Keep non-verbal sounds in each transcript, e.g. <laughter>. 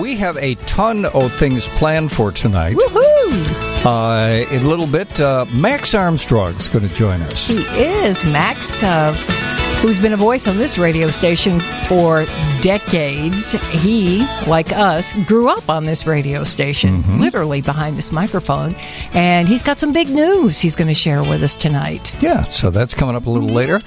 We have a ton of things planned for tonight. Woohoo! Uh, in a little bit, uh, Max Armstrong's going to join us. He is Max, uh, who's been a voice on this radio station for decades. He, like us, grew up on this radio station, Mm-hmm. literally behind this microphone. And he's got some big news he's going to share with us tonight. Yeah, so that's coming up a little later.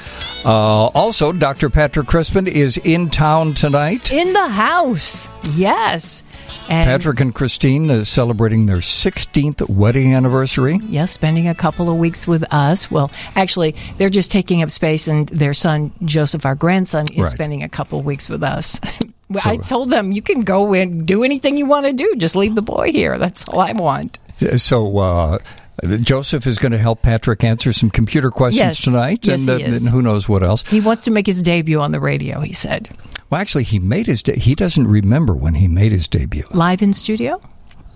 Uh, also, Dr. Patrick Crispen is in town tonight. In the house, yes. And Patrick and Christine is celebrating their 16th wedding anniversary. Yes, spending a couple of weeks with us. Well, actually, they're just taking up space, and their son, Joseph, our grandson, is Right. spending a couple of weeks with us. <laughs> Well, I told them, you can go and do anything you want to do. Just leave the boy here. That's all I want. So, uh, Joseph is going to help Patrick answer some computer questions Yes. tonight, Yes, and, and who knows what else. He wants to make his debut on the radio, he said. Well, actually, he made his. De- he doesn't remember when he made his debut. Live in studio?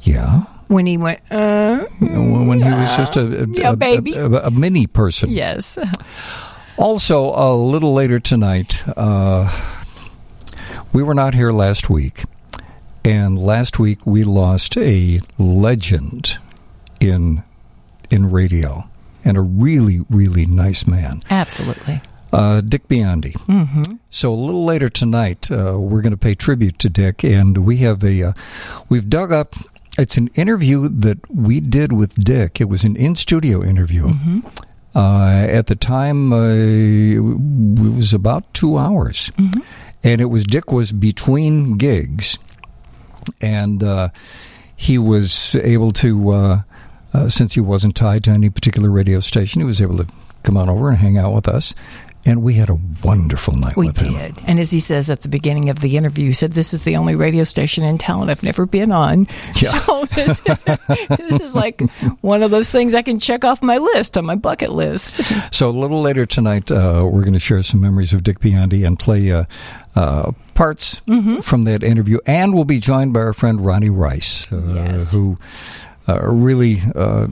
Yeah, When he went, uh, when he was just a, a, Yeah, a- baby. a, a, a mini person. yes. Also, a little later tonight, uh, we were not here last week, and last week we lost a legend in in radio and a really really nice man, Absolutely. uh, Dick Biondi. Mm-hmm. So a little later tonight, uh, we're going to pay tribute to Dick, and we have a uh, we've dug up. It's an interview that we did with Dick. It was an in studio interview. Uh, at the time, uh, it was about two hours, and it was Dick was between gigs, and uh, he was able to, uh, since he wasn't tied to any particular radio station, he was able to come on over and hang out with us, and we had a wonderful night We with him. We did. And as he says at the beginning of the interview, he said, This is the only radio station in town I've never been on. <laughs> Yeah. So this, <laughs> this is like one of those things I can check off my list, on my bucket list. So a little later tonight, uh, we're going to share some memories of Dick Biondi and play uh, uh, parts Mm-hmm. from that interview, and we'll be joined by our friend Ronnie Rice, uh, Yes. who really uh,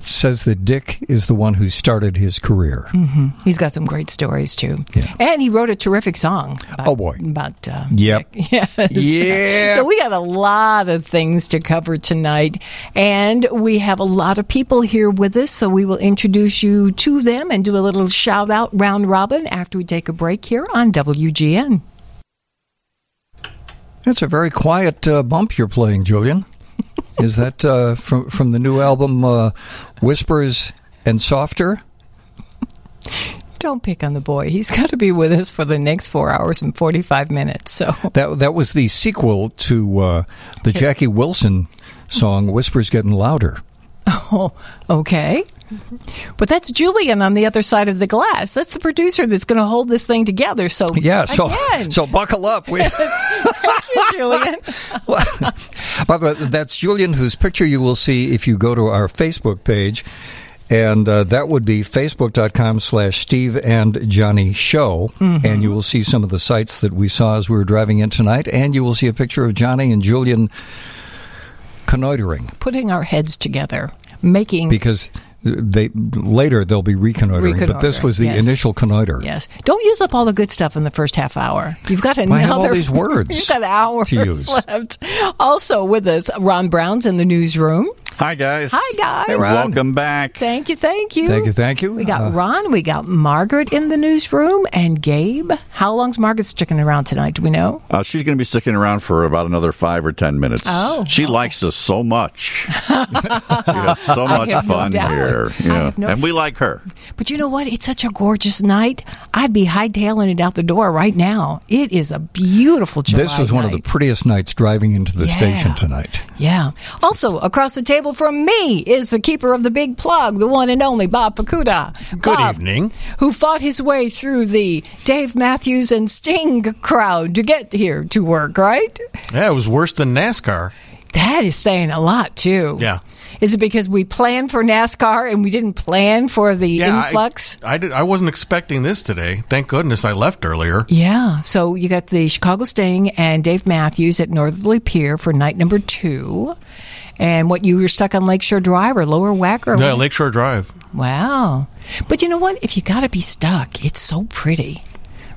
says that Dick is the one who started his career. He's got some great stories, too. Yeah. And he wrote a terrific song. About, Oh, boy. About, uh, Yep. <laughs> Yes. Yeah. So we got a lot of things to cover tonight. And we have a lot of people here with us. So we will introduce you to them and do a little shout out round robin after we take a break here on WGN. That's a very quiet uh, bump you're playing, Julian. is that uh, from from the new album uh, Whispers and Softer? Don't pick on the boy. He's got to be with us for the next four hours and 45 minutes. So, That that was the sequel to uh, the Jackie Wilson song "Whispers Getting Louder." <laughs> oh, okay. But that's Julian on the other side of the glass. That's the producer that's going to hold this thing together. So, Yeah, so again, so buckle up. We, <laughs> thank you, Julian. <laughs> by the way, that's Julian, whose picture you will see if you go to our Facebook page. And uh, that would be facebook.com slash Steve and Johnnie Show. And you will see some of the sights that we saw as we were driving in tonight. And you will see a picture of Johnnie and Julian connoitering Putting our heads together, making because they later they'll be reconnoitering. But this was the yes. initial connoiter. Yes. Don't use up all the good stuff in the first half hour. You've got another. I have all these words <laughs> You've got hours left. Also with us, Ron Brown's in the newsroom. Hi, guys. Hi, guys. Hey, Ron. Welcome back. Thank you, thank you. Thank you, thank you. We got Uh, Ron, we got Margaret in the newsroom, and Gabe. How long's Margaret sticking around tonight? Do we know? Uh, she's going to be sticking around for about another five or ten minutes. Oh. she likes us so much. <laughs> we have so much have no fun doubt. here, yeah. no- and we like her. But you know what? It's such a gorgeous night. I'd be hightailing it out the door right now. It is a beautiful July This was one of the prettiest nights driving into the Yeah. station tonight. Yeah. Also, across the table from me is the keeper of the big plug, the one and only Bob Pacuda. Good Bob, evening. Who fought his way through the Dave Matthews and Sting crowd to get here to work, right? Yeah, it was worse than NASCAR. That is saying a lot, too. Yeah. Is it because we planned for NASCAR and we didn't plan for the Yeah, influx? I, I, did, I wasn't expecting this today. Thank goodness I left earlier. Yeah. So you got the Chicago Sting and Dave Matthews at Northerly Pier for night number two. And what you were stuck on Lakeshore Drive or Lower Wacker? Yeah, what? Lakeshore Drive. Wow. But you know what? If you got to be stuck, it's so pretty,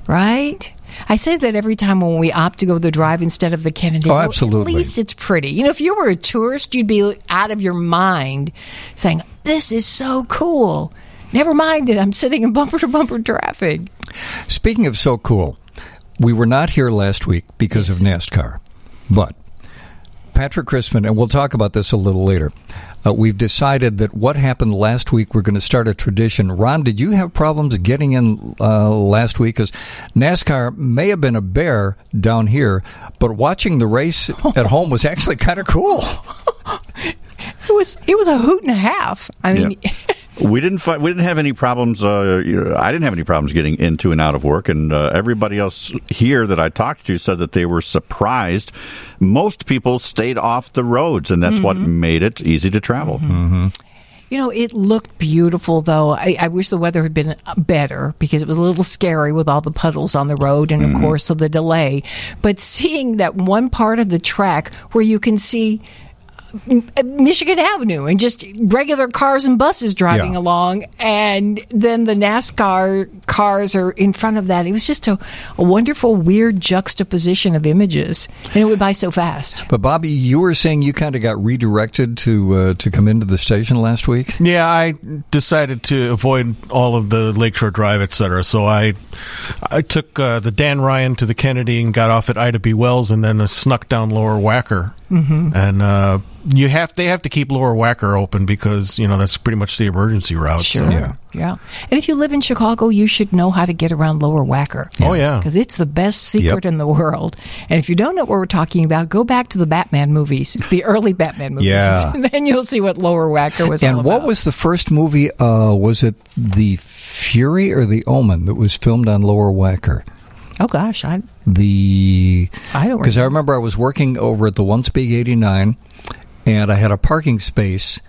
right? I say that every time when we opt to go the drive instead of the Kennedy. Oh, Well, absolutely. At least it's pretty. You know, if you were a tourist, you'd be out of your mind saying, "This is so cool." Never mind that I'm sitting in bumper to bumper traffic. Speaking of so cool, we were not here last week because of NASCAR, but Patrick Crispen, and we'll talk about this a little later. Uh, we've decided that what happened last week, we're going to start a tradition. Ron, did you have problems getting in uh, last week? Because NASCAR may have been a bear down here, but watching the race at <laughs> home was actually kind of cool. It was it was a hoot and a half. I mean, We didn't fi- we didn't have any problems. Uh, you know, I didn't have any problems getting into and out of work, and uh, everybody else here that I talked to said that they were surprised. Most people stayed off the roads, and that's what made it easy to travel. You know, it looked beautiful, though. I, I wish the weather had been better because it was a little scary with all the puddles on the road and, of course, of the delay. But seeing that one part of the track where you can see uh, Michigan Avenue and just regular cars and buses driving Yeah. along, and then the NASCAR cars are in front of that. It was just a, a wonderful, weird juxtaposition of images, and it went by so fast. But Bobby, you were saying you kind of got redirected to uh, to come into the station last week. Yeah, I decided to avoid all of the Lakeshore Drive, etc. So I, I took uh, the Dan Ryan to the Kennedy and got off at Ida B. Wells, and then uh, snuck down Lower Wacker. Mm-hmm. And uh, you have they have to keep Lower Wacker open because you know that's pretty much the emergency route. so- Sure. Yeah. Yeah. And if you live in Chicago, you should know how to get around Lower Wacker. Oh yeah. Because it's the best secret Yep. in the world. And if you don't know what we're talking about, go back to the Batman movies, the early Batman movies. Yeah. <laughs> And then you'll see what Lower Wacker was all And what was the first movie? Uh, was it The Fury or The Omen that was filmed on Lower Wacker? Oh, gosh. I, The I don't because I remember. I was working over at the Once Big eighty nine, and I had a parking space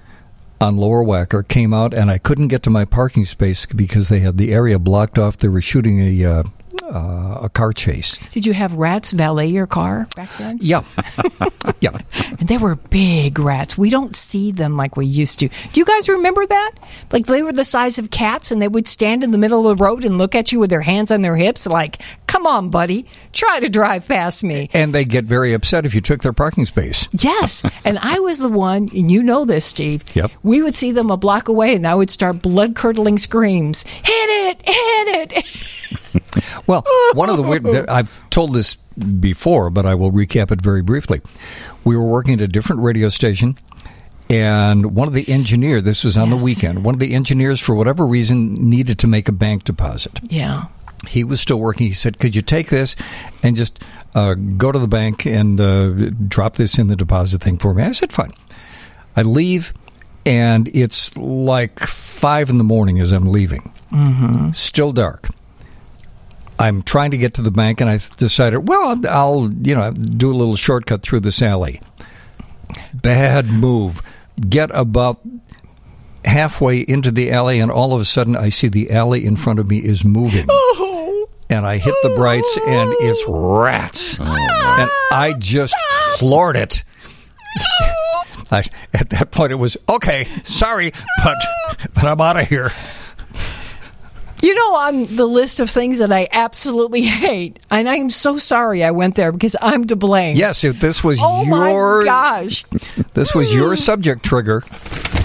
on Lower Wacker. Came out and I couldn't get to my parking space because they had the area blocked off. They were shooting a uh, uh, a car chase. Did you have rats valet your car back then? Yeah, <laughs> yeah. And they were big rats. We don't see them like we used to. Do you guys remember that? Like they were the size of cats and they would stand in the middle of the road and look at you with their hands on their hips like, come on, buddy, try to drive past me. And they get very upset if you took their parking space. Yes. And I was the one, and you know this, Steve. Yep. We would see them a block away and I would start blood curdling screams hit it, hit it. <laughs> <laughs> Well, one of the weird, I've told this before, but I will recap it very briefly. We were working at a different radio station, and one of the engineer, this was on Yes. the weekend, one of the engineers, for whatever reason, needed to make a bank deposit. yeah. He was still working. He said, Could you take this and just uh, go to the bank and uh, drop this in the deposit thing for me? I said, Fine. I leave, and it's like five in the morning as I'm leaving. Mm-hmm. Still dark. I'm trying to get to the bank, and I decided, well, I'll you know do a little shortcut through this alley. Bad move. Get about halfway into the alley, and all of a sudden, I see the alley in front of me is moving. <laughs> And I hit the brights, and it's rats. Oh. And I just floored it. <laughs> I, at that point, it was okay. Sorry, but but I'm out of here. You know, on the list of things that I absolutely hate, and I am so sorry I went there because I'm to blame. Yes, if this was Oh your my gosh. this was your mm. subject trigger.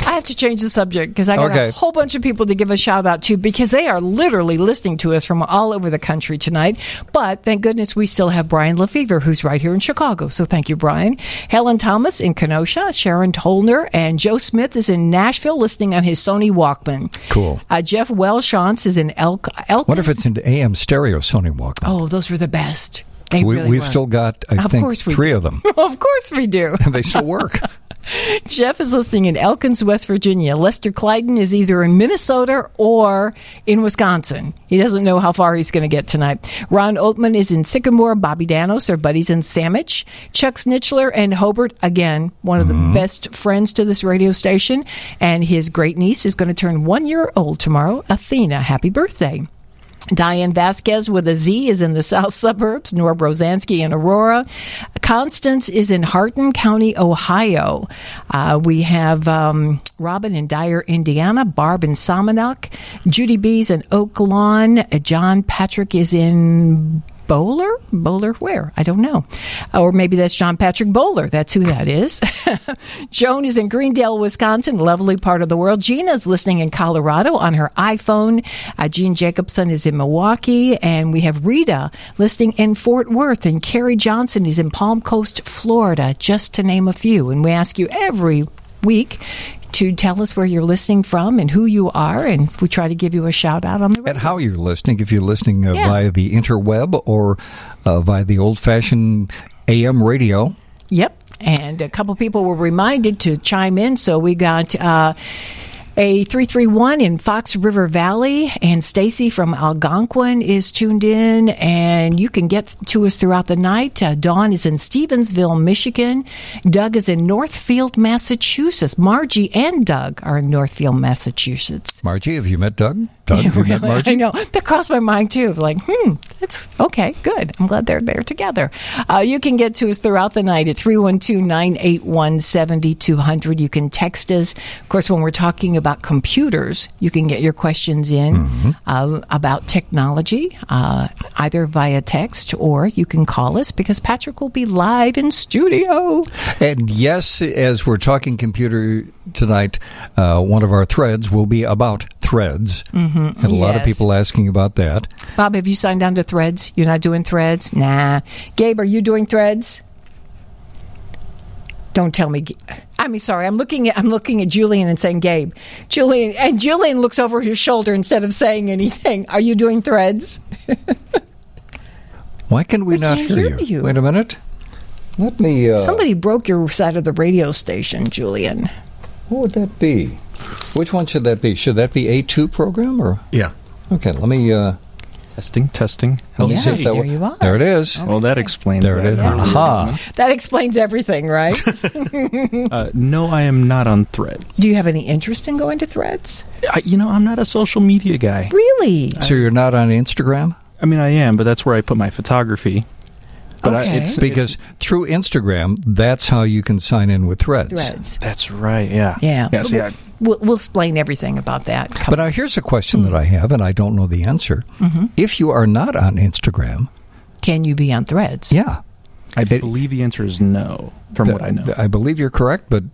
I have to change the subject because I got Okay. a whole bunch of people to give a shout out to because they are literally listening to us from all over the country tonight. But thank goodness we still have Brian Lefevre, who's right here in Chicago. So thank you, Brian. Helen Thomas in Kenosha, Sharon Tolner, and Joe Smith is in Nashville listening on his Sony Walkman. Cool. Uh, Jeff Welshantz is in Elk. Elk What if it's an AM stereo Sony Walkman? Oh, those were the best. They we, really were. still got, I Of think, course we three do. of them. <laughs> of course we do. And <laughs> they still work. <laughs> Jeff is listening in Elkins, West Virginia. Lester Clyden is either in Minnesota or in Wisconsin. He doesn't know how far he's going to get tonight. Ron Oatman is in Sycamore. Bobby Danos, our buddies in Sandwich. Chuck Snitchler and Hobart, again, one of the mm-hmm. best friends to this radio station. And his great niece is going to turn one year old tomorrow. Athena, happy birthday. Diane Vasquez with a Z is in the south suburbs. Norb Rosansky in Aurora. Constance is in Hardin County, Ohio. Uh, we have um, Robin in Dyer, Indiana. Barb in Somonauk. Judy B's in Oak Lawn. John Patrick is in Bowler? Bowler where? I don't know. Or maybe that's John Patrick Bowler. That's who that is. <laughs> Joan is in Greendale, Wisconsin, lovely part of the world. Gina's listening in Colorado on her iPhone. Uh, Jean Jacobson is in Milwaukee. And we have Rita listening in Fort Worth. And Carrie Johnson is in Palm Coast, Florida, just to name a few. And we ask you every week to tell us where you're listening from and who you are, and we try to give you a shout out on the radio. And how you're listening, if you're listening uh, Yeah. via the interweb or uh, via the old fashioned AM radio. Yep. And a couple people were reminded to chime in. So we got uh, a 331 in Fox River Valley, and Stacy from Algonquin is tuned in. And you can get to us throughout the night. Uh, Dawn is in Stevensville, Michigan. Doug is in Northfield, Massachusetts. Margie and Doug are in Northfield, Massachusetts. Margie, have you met Doug? Doug, have you met Margie? I know. That crossed my mind too. Like, hmm, that's okay, good. I'm glad they're there together. Uh, you can get to us throughout the night at 312 981 7200. You can text us. Of course, when we're talking about computers, you can get your questions in Mm-hmm. uh, about technology, uh, either via text or you can call us because Patrick will be live in studio. And yes, as we're talking computer tonight, uh, one of our threads will be about threads. Mm-hmm. And a lot of people asking about that. Bob, have you signed on to Threads? You're not doing Threads? Nah. Gabe, are you doing Threads? Don't tell me. I mean, sorry. I'm looking at I'm looking at Julian and saying Gabe. Julian and Julian looks over his shoulder instead of saying anything. Are you doing Threads? <laughs> Why can we, We not can't hear, hear you? you. Wait a minute. Let me. Uh, Somebody broke your side of the radio station, Julian. What would that be? Which one should that be? Should that be a two program or? Yeah. Okay, let me. Uh, Testing, testing. let me Yeah, see there wo- you are. There it is. Well, that explains There it that. is. Aha. That explains everything, right? <laughs> <laughs> Uh, no, I am not on Threads. Do you have any interest in going to Threads? I, you know, I'm not a social media guy. Really? So you're not on Instagram? I mean, I am, but that's where I put my photography. But I, Okay. it's Because through Instagram, that's how you can sign in with threads. Threads. that's right. Yeah. Yeah. Yeah. See, I, We'll, we'll explain everything about that. But now here's a question that I have, and I don't know the answer. Mm-hmm. If you are not on Instagram, Can you be on Threads? yeah. I It- believe the answer is no, from th- what I know. I believe you're correct, but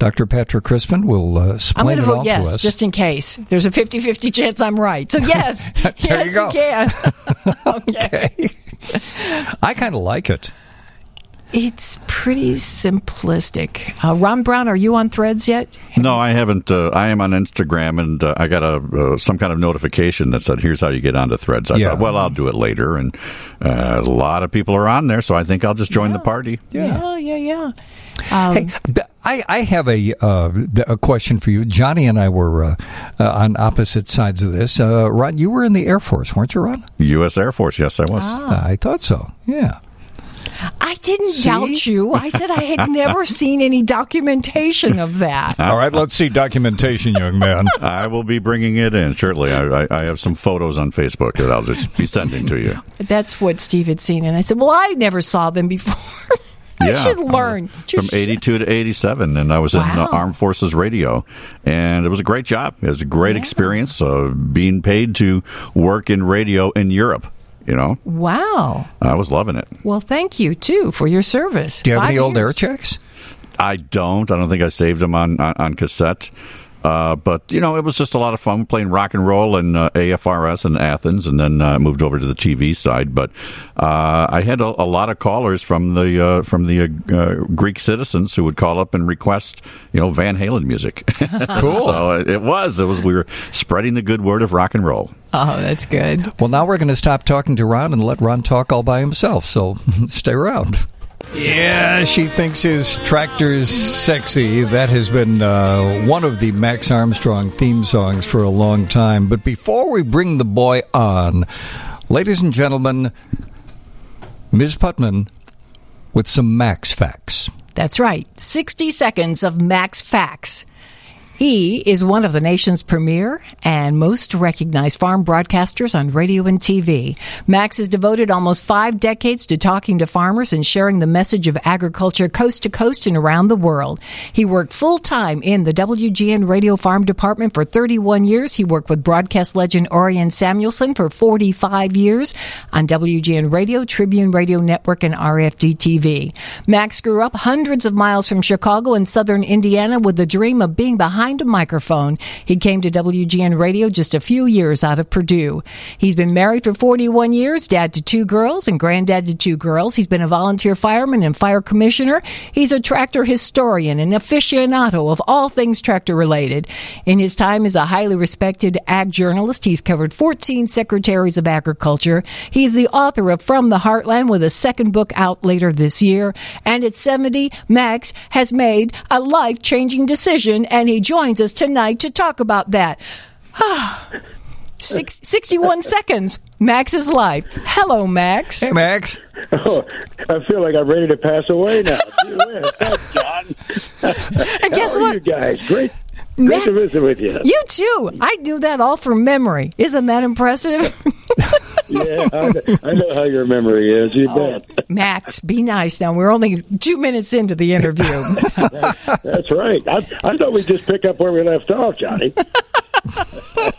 Dr. Patrick Crispen will uh, I'm explain it vote all yes, to us. just in case. There's a 50 50 chance I'm right. So, <laughs> yes. There yes, you go. can. <laughs> <laughs> okay. okay. I kind of like it. It's pretty simplistic. Uh, Ron Brown, are you on threads yet? No, I haven't. Uh, I am on Instagram, and uh, I got a uh, some kind of notification that said, "Here's how you get onto Threads." I Yeah. thought, well, I'll do it later, and uh, a lot of people are on there, so I think I'll just join the party. Yeah, yeah, yeah. Um, Hey, d- I, I have a uh, d- a question for you. Johnnie and I were uh, uh, on opposite sides of this. Uh, Ron, you were in the Air Force, weren't you, Ron? U.S. Air Force, yes, I was. Ah. I thought so. Yeah. I didn't See? doubt you. I said I had never <laughs> seen any documentation of that. All right, let's see documentation, young man. <laughs> I will be bringing it in shortly. I, I, I have some photos on Facebook that I'll just be sending to you. That's what Steve had seen. And I said, Well, I never saw them before. <laughs> I Yeah. should learn. Just From 82 to 87, and I was in Wow. uh, Armed Forces Radio, and it was a great job. It was a great Yeah. experience uh, being paid to work in radio in Europe. You know, Wow. I was loving it. Well, thank you, too, for your service. Do you have Five any old air checks? I don't. I don't think I saved them on on, on cassette. Uh, but you know, it was just a lot of fun playing rock and roll and uh, AFRS in Athens, and then uh, moved over to the TV side. But uh, I had a, a lot of callers from the uh, from the uh, uh, Greek citizens who would call up and request, you know, Van Halen music. <laughs> Cool. so it, it was. It was. We were spreading the good word of rock and roll. Oh, that's good. Well, now we're going to stop talking to Ron and let Ron talk all by himself. So <laughs> stay around. Yeah, she thinks his tractor's sexy. That has been uh, one of the Max Armstrong theme songs for a long time. But before we bring the boy on, ladies and gentlemen, Ms. Putman with some Max facts. That's right. 60 seconds of Max Facts. He is one of the nation's premier and most recognized farm broadcasters on radio and TV. Max has devoted almost five decades to talking to farmers and sharing the message of agriculture coast to coast and around the world. He worked full time in the WGN Radio Farm Department for 31 years. He worked with broadcast legend Orion Samuelson for 45 years on WGN Radio, Tribune Radio Network, and RFD TV. Max grew up hundreds of miles from Chicago in southern Indiana with the dream of being behind behind a microphone. He came to WGN Radio just a few years out of Purdue. He's been married for 41 years, dad to two girls and granddad to two girls. He's been a volunteer fireman and fire commissioner. He's a tractor historian and aficionado of all things tractor related. In his time as a highly respected ag journalist, he's covered 14 secretaries of agriculture. He's the author of From the Heartland with a second book out later this year. And at 70, Max has made a life changing decision and he joins us tonight to talk about that. <sighs> Six, 61 <laughs> seconds. Max's life. Hello, Max. Hey, Max. Oh, I feel like I'm ready to pass away now. <laughs> Thanks, John. And guess are what? you guys? Great, great to visit with you. You too. I do that all from memory. Isn't that impressive? <laughs> Yeah, I know, I know how your memory is. You Oh. bet. Max, be nice now. We're only two minutes into the interview. <laughs> That's right. I, I thought we'd just pick up where we left off, Johnnie. <laughs> <laughs>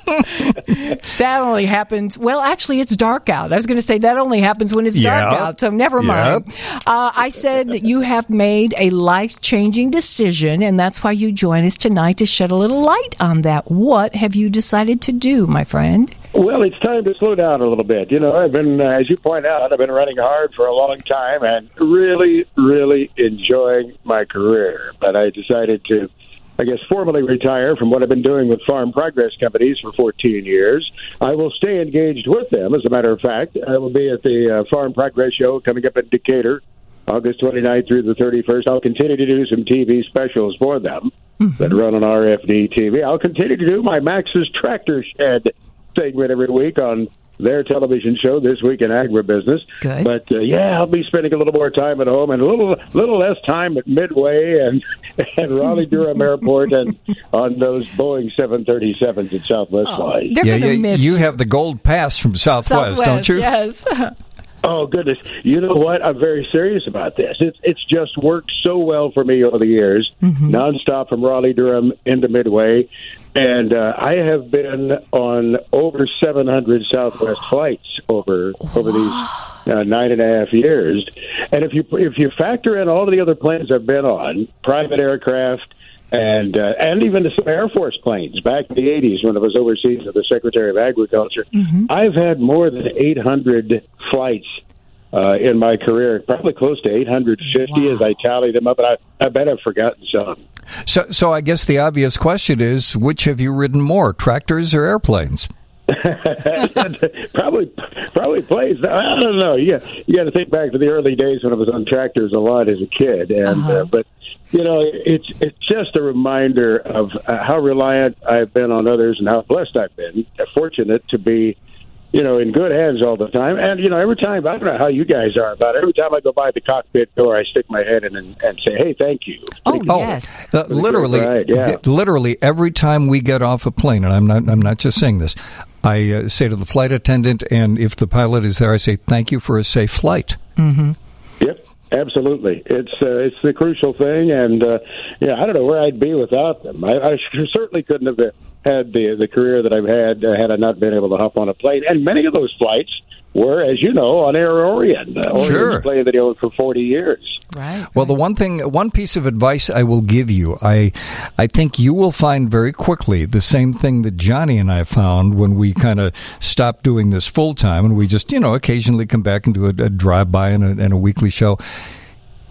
that only happens. Well, actually, it's dark out. I was going to say that only happens when it's dark Yeah. out. So never mind. Uh, I said that you have made a life changing decision, and that's why you join us tonight to shed a little light on that. What have you decided to do, my friend? Well, it's time to slow down a little bit. You know, I've been, uh, as you point out, I've been running hard for a long time and really, really enjoying my career. But I decided to, I guess, formally retire from what I've been doing with Farm Progress Companies for 14 years. I will stay engaged with them. As a matter of fact, I will be at the uh, Farm Progress Show coming up in Decatur. August 29th through the 31st. I'll continue to do some TV specials for them that run on RFD TV. I'll continue to do my Max's Tractor Shed segment every week on their television show this week in agribusiness. Good. But uh, yeah, I'll be spending a little more time at home and a little little less time at Midway and <laughs> and Raleigh Durham Airport and on those Boeing 737s at Southwest Flight. They're yeah, going to yeah, miss you you. have the gold pass from Southwest, Southwest, don't you? Yes. <laughs> Oh goodness! You know what? I'm very serious about this. It's it's just worked so well for me over the years, nonstop from Raleigh Durham into Midway, and uh, I have been on over 700 Southwest flights over over these uh, nine and a half years. And if you if you factor in all of the other planes I've been on, private aircraft. And uh, and even some Air Force planes back in the '80s when I was overseas as the Secretary of Agriculture, I've had more than 800 flights uh, in my career, probably close to 850 as I tally them up, and I, I bet I've forgotten some. So, so I guess the obvious question is, which have you ridden more, tractors or airplanes? <laughs> probably, probably plays. I don't know. You you got to think back to the early days when I was on tractors a lot as a kid, and uh, but you know, it's it's just a reminder of uh, how reliant I've been on others and how blessed I've been, fortunate to be. You know, in good hands all the time, and you know, every time I don't know how you guys are about it. Every time I go by the cockpit door, I stick my head in and, and say, "Hey, thank you." Oh, Oh, yes. the- literally, Right, yeah. th- literally every time we get off a plane, and I'm not, I'm not just saying this. I uh, say to the flight attendant, and if the pilot is there, I say, "Thank you for a safe flight." Yep, absolutely. It's uh, it's the crucial thing, and uh, yeah, I don't know where I'd be without them. I, I <laughs> certainly couldn't have had the the career that I've had uh, had I not been able to hop on a plane. And many of those flights were, as you know, on Air Orion. Uh, Orion's Sure. a plane that I owned for forty years. Right. Well, the one thing, one piece of advice I will give you, I, I think you will find very quickly the same thing that Johnnie and I found when we kind of stopped doing this full time, and we just, you know, occasionally come back and do a, a drive by and a, and a weekly show.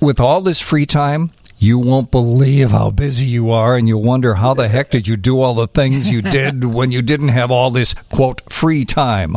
With all this free time, you won't believe how busy you are, and you'll wonder how the heck did you do all the things you <laughs> did when you didn't have all this quote free time.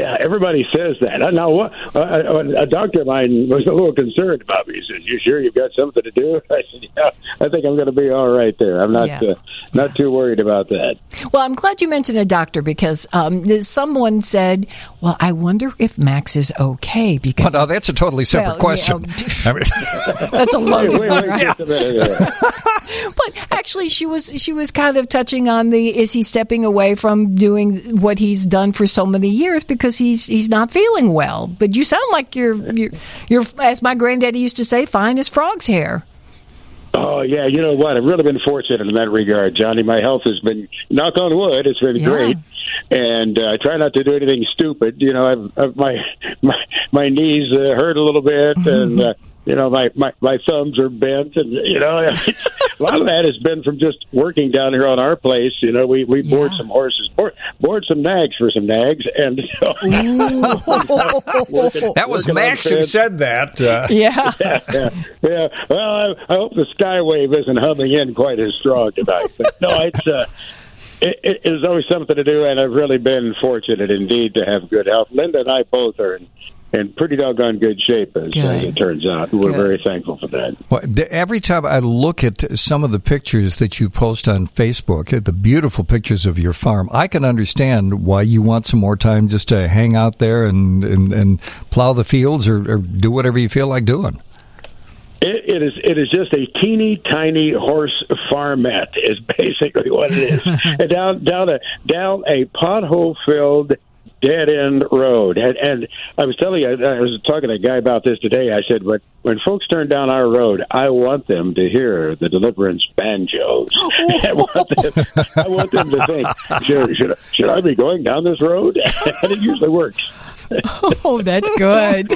Yeah, everybody says that. Uh, Now, what, uh, a doctor of mine was a little concerned about me. He said, "You sure you've got something to do?" <laughs> I said, "Yeah, I think I'm going to be all right there. I'm not Yeah. uh, not too worried about that." Well, I'm glad you mentioned a doctor because um, someone said, "Well, I wonder if Max is okay because But now that's a totally separate Well, question. <laughs> I mean- <laughs> that's a Wait, loaded wait, one, wait, right?" just a minute here. but actually, she was she was kind of touching on the is he stepping away from doing what he's done for so many years because he's he's not feeling well. But you sound like you're you're, you're as my granddaddy used to say, fine as frog's hair. Oh yeah, you know what? I've really been fortunate in that regard, Johnnie. My health has been knock on wood. It's been Yeah. great, and uh, I try not to do anything stupid. You know, I've, I've my <laughs> my my knees uh, hurt a little bit, <laughs> and uh, you know my, my my thumbs are bent, and you know <laughs> a lot of that has been from just working down here on our place. You know, we we board some horses, board, board some nags for some nags, and <laughs> That was Max who said that. Uh, <laughs> Yeah. yeah, yeah. Well, I, I hope the Skywave isn't humming in quite as strong tonight. But no, it's uh, it, it is always something to do, and I've really been fortunate indeed to have good health. Linda and I both are in, in pretty doggone good shape, as Good. it turns out. We're Good. very thankful for that. Well, the- every time I look at some of the pictures that you post on Facebook, uh, the beautiful pictures of your farm, I can understand why you want some more time just to hang out there and, and, and plow the fields or, or do whatever you feel like doing. It, it is it is just a teeny tiny horse farmette is <laughs> basically what it is. <laughs> Down down a down a pothole filled dead end road. And, and I was telling you, I was talking to a guy about this today. I said, when when folks turn down our road, I want them to hear the Deliverance banjos. <laughs> I, want them, I want them to think, should, should, should I be going down this road? <laughs> and it usually works. <laughs> Oh, that's good.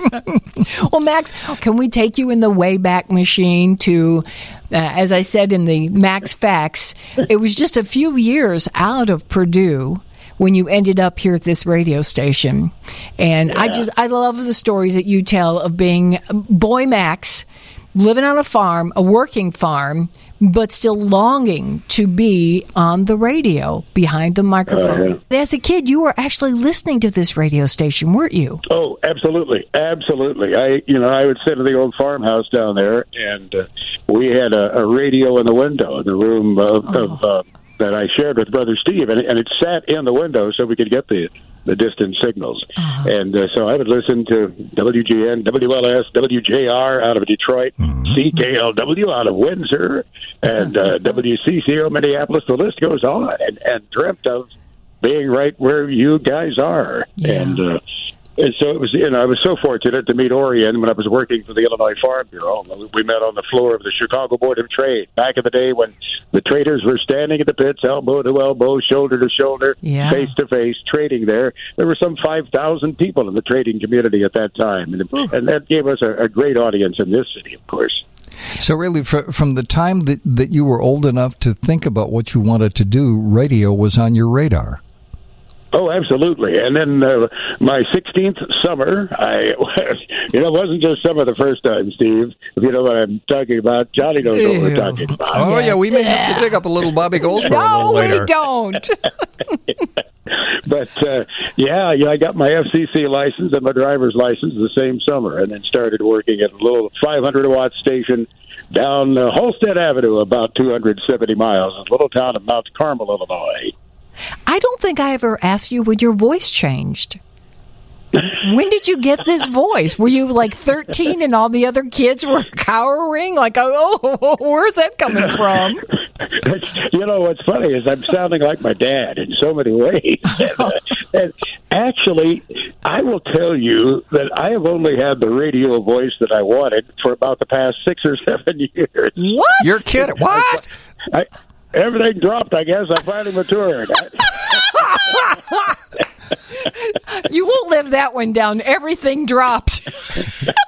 well, Max, can we take you in the Wayback Machine to, uh, as I said in the Max Facts, it was just a few years out of Purdue when you ended up here at this radio station. And I just, I love the stories that you tell of being boy Max, living on a farm, a working farm, but still longing to be on the radio behind the microphone. As a kid, you were actually listening to this radio station, weren't you? Oh, absolutely, absolutely. I, you know, I would sit in the old farmhouse down there, and uh, we had a, a radio in the window in the room of, of uh, that I shared with Brother Steve, and, and it sat in the window so we could get the the distant signals. And uh, so I would listen to WGN, WLS, WJR out of Detroit, CKLW out of Windsor, and uh, <laughs> WCCO Minneapolis. The list goes on, and, and dreamt of being right where you guys are. Yeah. And uh, and so it was, you know, I was so fortunate to meet Orion when I was working for the Illinois Farm Bureau. We met on the floor of the Chicago Board of Trade back in the day when the traders were standing at the pits, elbow to elbow, shoulder to shoulder, Yeah. face to face, trading there. There were some 5,000 people in the trading community at that time. And, and that gave us a, a great audience in this city, of course. So, really, fr- from the time that, that you were old enough to think about what you wanted to do, radio was on your radar. Oh, absolutely. And then uh, my 16th summer, I, <laughs> you know, it wasn't just summer the first time, Steve. If you know what I'm talking about, Johnnie knows what we're talking about. Oh, yeah, we may have to dig up a little <laughs> Bobby Goldsboro a No, later. we don't. <laughs> But uh, yeah, yeah, I got my FCC license and my driver's license the same summer, and then started working at a little 500 watt station down uh, Holstead Avenue, about 270 miles, in a little town of Mount Carmel, Illinois. I don't think I ever asked you when your voice changed. When did you get this voice? Were you like 13 and all the other kids were cowering? Like, oh, <laughs> where's that coming from? you know what's funny is I'm sounding like my dad in so many ways. <laughs> and, uh, and actually, I will tell you that I have only had the radio voice that I wanted for about the past six or seven <laughs> years. What? You're kidding. What? I, everything dropped. I guess I finally matured. <laughs> You won't live that one down. Everything dropped. <laughs>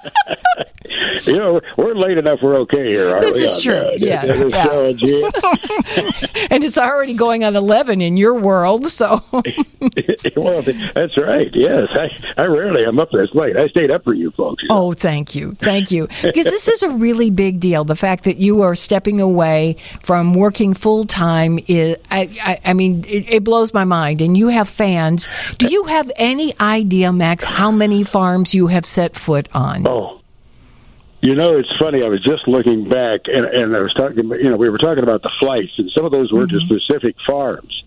you know, we're late enough. We're okay here. Aren't This we, is true. that? Yes, yeah. <laughs> and it's already going on 11 in your world. So, <laughs> well, that's right. Yes, I, I rarely am up this late. I stayed up for you folks. oh, thank you. Thank you. Because this is a really big deal. The fact that you are stepping away from working full time is, I, I, I mean, it, it blows my mind. And you have fans. Do you have any idea, Max, how many farms you have set foot on? Oh, You know, it's funny. I was just looking back, and, and I was talking. You know, we were talking about the flights, and some of those were to specific farms.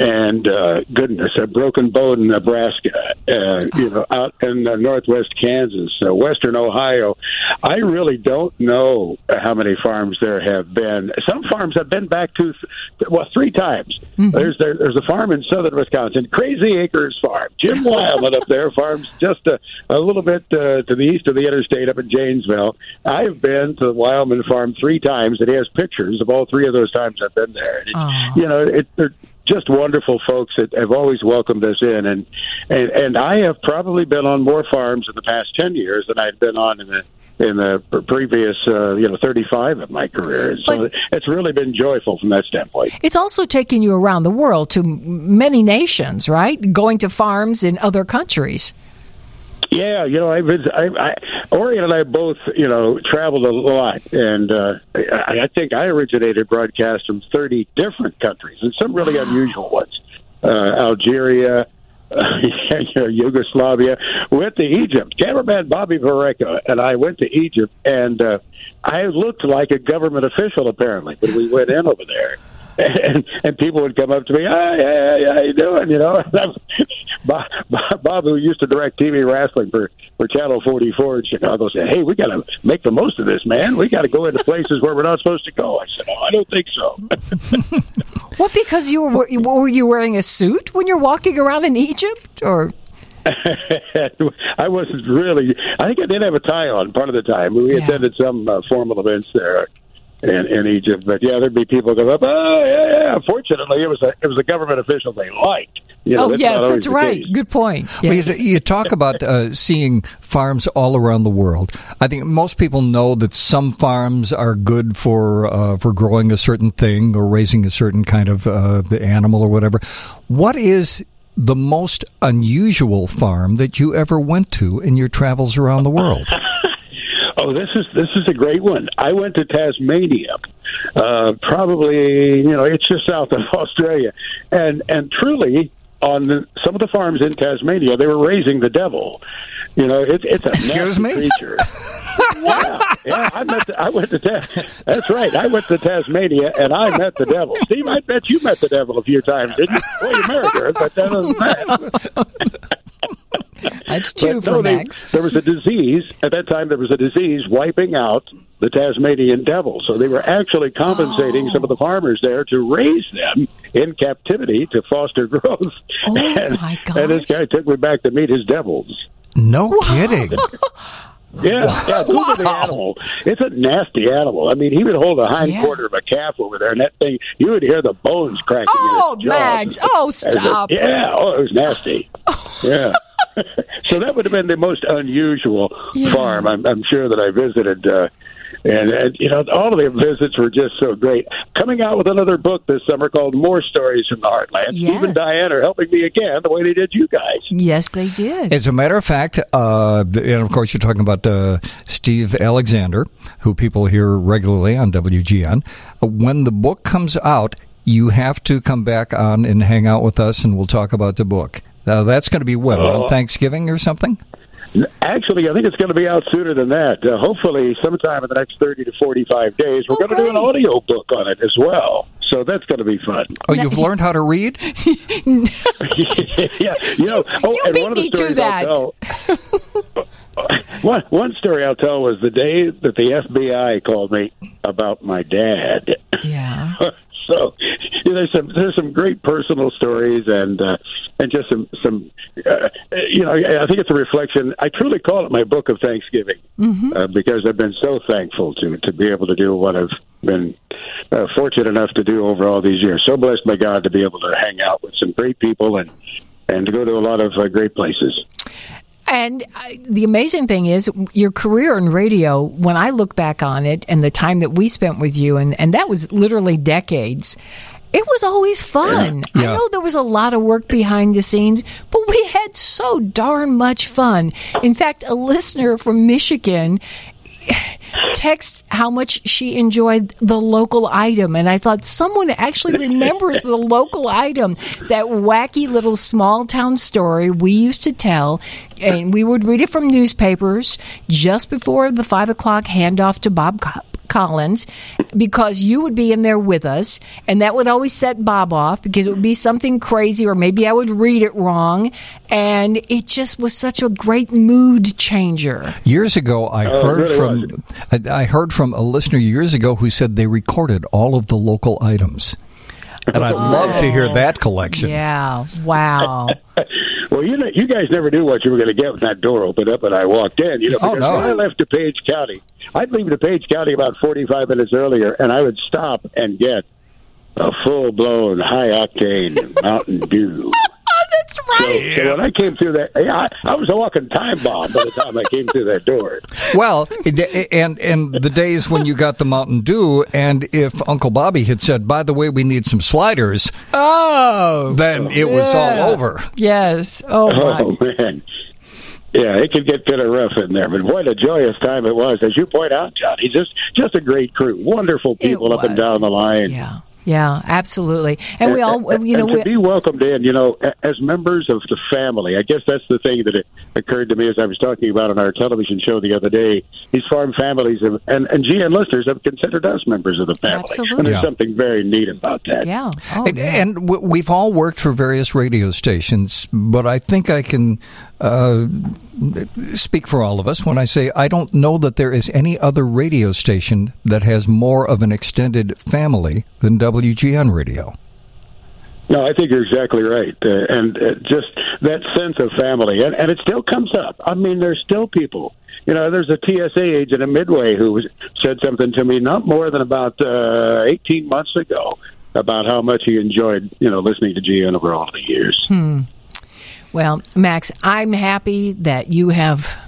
And uh, goodness, a Broken Bow in Nebraska, uh, you know, out in uh, northwest Kansas, uh, western Ohio. I really don't know how many farms there have been. Some farms have been back to well three times. There's there, there's a farm in southern Wisconsin, Crazy Acres Farm. Jim Wildman up there farms just a, a little bit uh, to the east of the interstate up in Janesville. I've been to the Wildman farm three times, and he has pictures of all three of those times I've been there. And it, Oh. You know, it, they're just wonderful folks that have always welcomed us in, and and and I have probably been on more farms in the past ten years than I've been on in the in the previous uh, you know 35 of my career. So But- it's really been joyful from that standpoint. It's also taking you around the world to many nations, right? Going to farms in other countries. Yeah, you know, I, vis- I, I Orion and I both, you know, traveled a lot, and uh, I, I think I originated broadcasts from thirty different countries, and some really unusual ones. Uh, Algeria, uh, <laughs> you know, Yugoslavia. Went to Egypt. Cameraman Bobby Vareca and I went to Egypt, and uh, I looked like a government official apparently when we went in over there. And, and people would come up to me, hi, hey, how you doing? You know, <laughs> Bob, Bob, Bob, who used to direct TV wrestling for for Channel 44 in Chicago, said, "Hey, we got to make the most of this, man. We got to go into places where we're not supposed to go." I said, "No, I don't think so." <laughs> What? Because you were were you wearing a suit when you're walking around in Egypt, or <laughs> I wasn't really. I think I did have a tie on part of the time. We Yeah. attended some uh, formal events there in, in Egypt, but yeah, there'd be people come up. Oh, yeah, yeah. Fortunately, it was a it was a government official they liked. You know, oh that's yes, that's right. case. Good point. Well, You, you talk about uh, seeing farms all around the world. I think most people know that some farms are good for uh, for growing a certain thing or raising a certain kind of uh, the animal or whatever. What is the most unusual farm that you ever went to in your travels around the world? <laughs> Oh, this is this is a great one. I went to Tasmania, uh, probably you know it's just south of <laughs> Australia, and and truly on the, some of the farms in Tasmania they were raising the devil. You know, it's it's a Excuse nasty me? creature. <laughs> yeah, yeah. I met. The, I went to. Ta- that's right. I went to Tasmania and I met the devil. Steve, I bet you met the devil a few times, didn't you? Well, you married her, but that doesn't matter. <laughs> That's two But for no, they- there was a disease at that time. There was a disease wiping out the Tasmanian devil. So they were actually compensating some of the farmers there to raise them in captivity to foster <laughs> growth. Oh, and, my and this guy took me back to meet his devils. No kidding. <laughs> Yeah, yeah. Google the animal. It's a nasty animal. I mean, he would hold a hind Yeah. quarter of a calf over there, and that thing, you would hear the bones cracking. Oh. Mags. Oh, As a- stop. yeah. Oh, it was nasty. yeah. <laughs> <laughs> so that would have been the most unusual Yeah. farm I'm, I'm sure that I visited. Uh, and, and you know, all of the visits were just so great. Coming out with another book this summer called "More Stories from the Heartland." Steve and Diane are helping me again, the way they did you guys. Yes, they did. As a matter of fact, uh, and of course, you're talking about uh, Steve Alexander, who people hear regularly on WGN. Uh, when the book comes out, you have to come back on and hang out with us, and we'll talk about the book. Now, that's going to be what, on Oh. Thanksgiving or something? Actually, I think it's going to be out sooner than that. Uh, hopefully, sometime in the next 30 to 45 days. We're Oh, going to do an audio book on it as well. So that's going to be fun. Oh, you've learned how to read? <laughs> yeah, you know. Oh, You and beat one of the me to that. I'll tell. <laughs> one one story I'll tell was the day that the FBI called me about my dad. yeah. <laughs> so you <laughs> know, there's some there's some great personal stories and uh, and just some some uh, you know I think it's a reflection. I truly call it my book of Thanksgiving uh, because I've been so thankful to to be able to do what I've been uh, fortunate enough to do over all these years. So blessed by God to be able to hang out with some great people and and to go to a lot of uh, great places. And uh, the amazing thing is, your career in radio, when I look back on it and the time that we spent with you, and, and that was literally decades, it was always fun. I Yeah. know there was a lot of work behind the scenes, but we had so darn much fun. In fact, a listener from Michigan <sighs> text how much she enjoyed the local item. And I thought someone actually remembers the local item, that wacky little small town story we used to tell. And we would read it from newspapers just before the five o'clock handoff to Bob Collins because you would be in there with us, and that would always set Bob off because it would be something crazy, or maybe I would read it wrong, and it just was such a great mood changer. Years ago, I Oh, heard really from was. I I heard from a listener years ago who said they recorded all of the local items, and I'd love to hear oh. that collection. Yeah, wow. <laughs> Well, you know, you guys never knew what you were going to get when that door opened up and I walked in. You know, Oh, because no. when I left DuPage County, I'd leave DuPage County about 45 minutes earlier, and I would stop and get a full blown high octane Mountain Dew. <laughs> That's right. So when I came through that, yeah, I, I was a walking time bomb by the time I came through that door. Well, and and the days when you got the Mountain Dew, and if Uncle Bobby had said, "By the way, we need some sliders," Oh, then it was Yeah. all over. yes. Oh, oh my. Oh man. Yeah, it could get kind of rough in there, but what a joyous time it was. As you point out, Johnnie, just just a great crew, wonderful people up and down the line. Yeah. Yeah, absolutely. And we all, you know, and to we, be welcomed in, you know, as members of the family. I guess that's the thing that it occurred to me as I was talking about on our television show the other day. These farm families have, and and GN listeners have considered us members of the family, Absolutely. and there's Yeah. something very neat about that. yeah. Oh, And, yeah. and w- we've all worked for various radio stations, but I think I can uh, speak for all of us when I say I don't know that there is any other radio station that has more of an extended family than WGN Radio. No, I think you're exactly right, uh, and uh, just that sense of family, and, and it still comes up. I mean, there's still people. You know, there's a TSA agent at Midway who said something to me not more than about uh, 18 months ago about how much he enjoyed, you know, listening to GN over all the years. Well, Max, I'm happy that you have.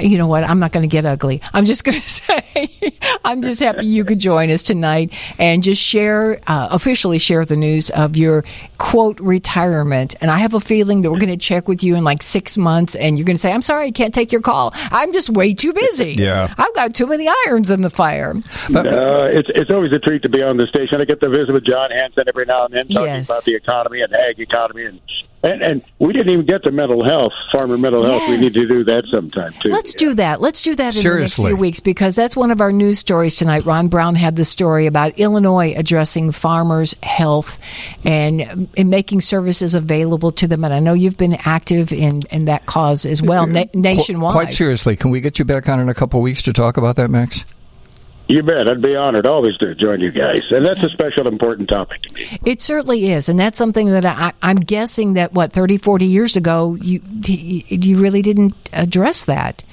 You know what? I'm not going to get ugly. I'm just <laughs> going to say, I'm just happy you could join us tonight and just share, uh, officially share the news of your quote retirement. And I have a feeling that we're going to check with you in like six months and you're going to say, I'm sorry, I can't take your call. I'm just way too busy. <laughs> Yeah. I've got too many irons in the fire. But- Uh, it's it's always a treat to be on the station. I get to visit with John Hansen every now and then, talking Yes. about the economy and ag economy, and, and and we didn't even get to mental health, farmer mental health. We need to do that sometime too. Let's do that. Let's do that in the next few weeks because that's one of our news stories tonight. Ron Brown had the story about Illinois addressing farmers' health and, and making services available to them. And I know you've been active in, in that cause as well, na- nationwide. Quite seriously, can we get you back on in a couple of weeks to talk about that, Max? You bet. I'd be honored always to join you guys, and that's a special, important topic to me. It certainly is. And that's something that I, I'm guessing that, what, 30, 40 years ago, you, you really didn't address that.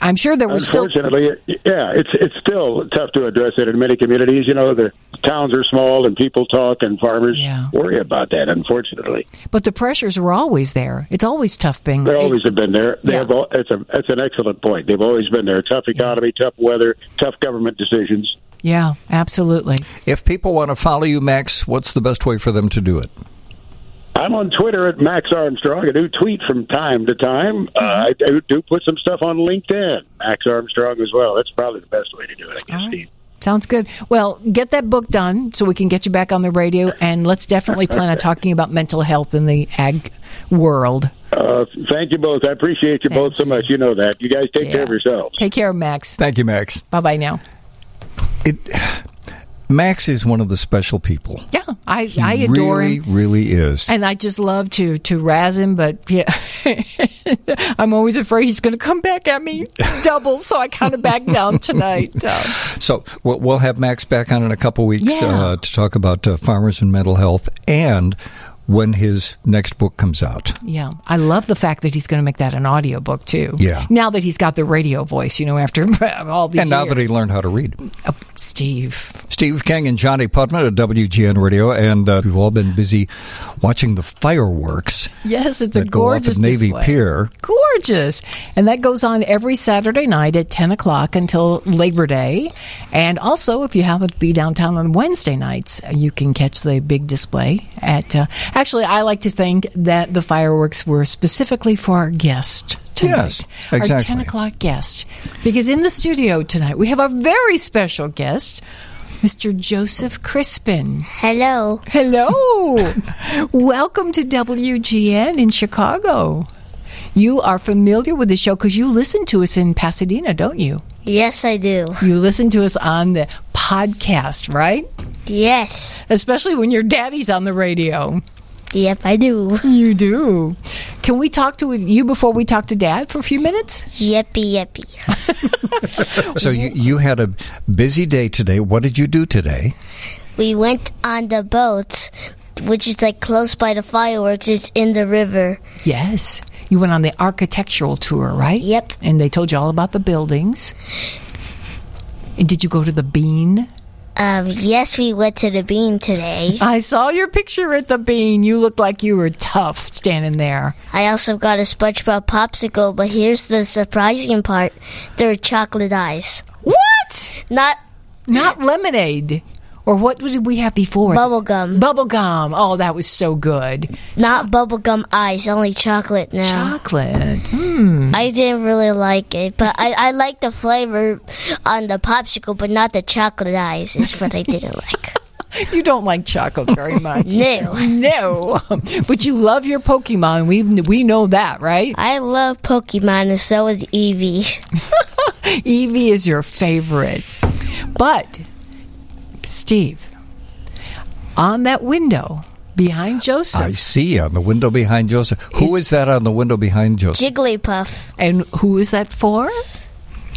I'm sure there was still. Unfortunately, it- yeah, it's it's still tough to address it in many communities. You know, the towns are small, and people talk, and farmers Yeah. worry about that. Unfortunately, But the pressures were always there. It's always tough being. they always have been there. They Yeah. have. al- It's a. It's an excellent point. They've always been there. Tough economy, tough weather, tough government decisions. Yeah, absolutely. If people want to follow you, Max, what's the best way for them to do it? I'm on Twitter at Max Armstrong. I do tweet from time to time. Uh, I do, do put some stuff on LinkedIn, Max Armstrong as well. That's probably the best way to do it, I guess, All right. Steve. Sounds good. Well, get that book done so we can get you back on the radio, and let's definitely plan on talking about mental health in the ag world. Uh, thank you both. I appreciate you Thank both so much. You know that. You guys take care of yourselves. Take care, Max. Thank you, Max. Bye bye now. It, Max is one of the special people. Yeah, I He I adore really, him. really is. And I just love to to razz him, but yeah, <laughs> I'm always afraid he's going to come back at me double. So I kind of back down tonight. Uh, So we'll, we'll have Max back on in a couple weeks Yeah. uh, to talk about uh, farmers and mental health and when his next book comes out. yeah, I love the fact that he's going to make that an audiobook too. Yeah. Now that he's got the radio voice, you know, after <laughs> all these And now years. that he learned how to read. Oh, Steve. Steve King and Johnnie Putman at WGN Radio, and uh, we've all been busy watching the fireworks Yes, it's a that go off gorgeous Navy display. Pier. Gorgeous. And that goes on every Saturday night at 10 o'clock until Labor Day. And also, if you happen to be downtown on Wednesday nights, you can catch the big display at. Uh, actually, I like to think that the fireworks were specifically for our guests tonight. Yes, Our 10 o'clock guest. Because in the studio tonight, we have a very special guest, Mr. Joseph Crispen. Hello. Hello. <laughs> Welcome to WGN in Chicago. You are familiar with the show because you listen to us in Pasadena, don't you? Yes, I do. You listen to us on the podcast, right? Yes. Especially when your daddy's on the radio. Yep, I do. You do. Can we talk to you before we talk to dad for a few minutes? Yippee, yippee. <laughs> So you, you had a busy day today. What did you do today? We went on the boat, which is like close by the fireworks. It's in the river. Yes. You went on the architectural tour, right? Yep. And they told you all about the buildings. And did you go to the bean? Um, yes, we went to the bean today. <laughs> I saw your picture at the bean. You looked like you were tough standing there. I also got a SpongeBob popsicle, but here's the surprising part: they're chocolate eyes. What? Not Not lemonade. Or what did we have before? bubblegum. Bubblegum. Oh, that was so good. Not bubblegum eyes, only chocolate now. Chocolate. Hmm. I didn't really like it, but I, I like the flavor on the popsicle, but not the chocolate eyes, is what I didn't <laughs> like. You don't like chocolate very <laughs> much. No. No. <laughs> But you love your Pokemon. We we know that, right? I love Pokemon, and so is Eevee. Eevee is your favorite. But Steve, on that window behind Joseph, I see on the window behind Joseph. Who Is- is that on the window behind Joseph? Jigglypuff. and who is that for?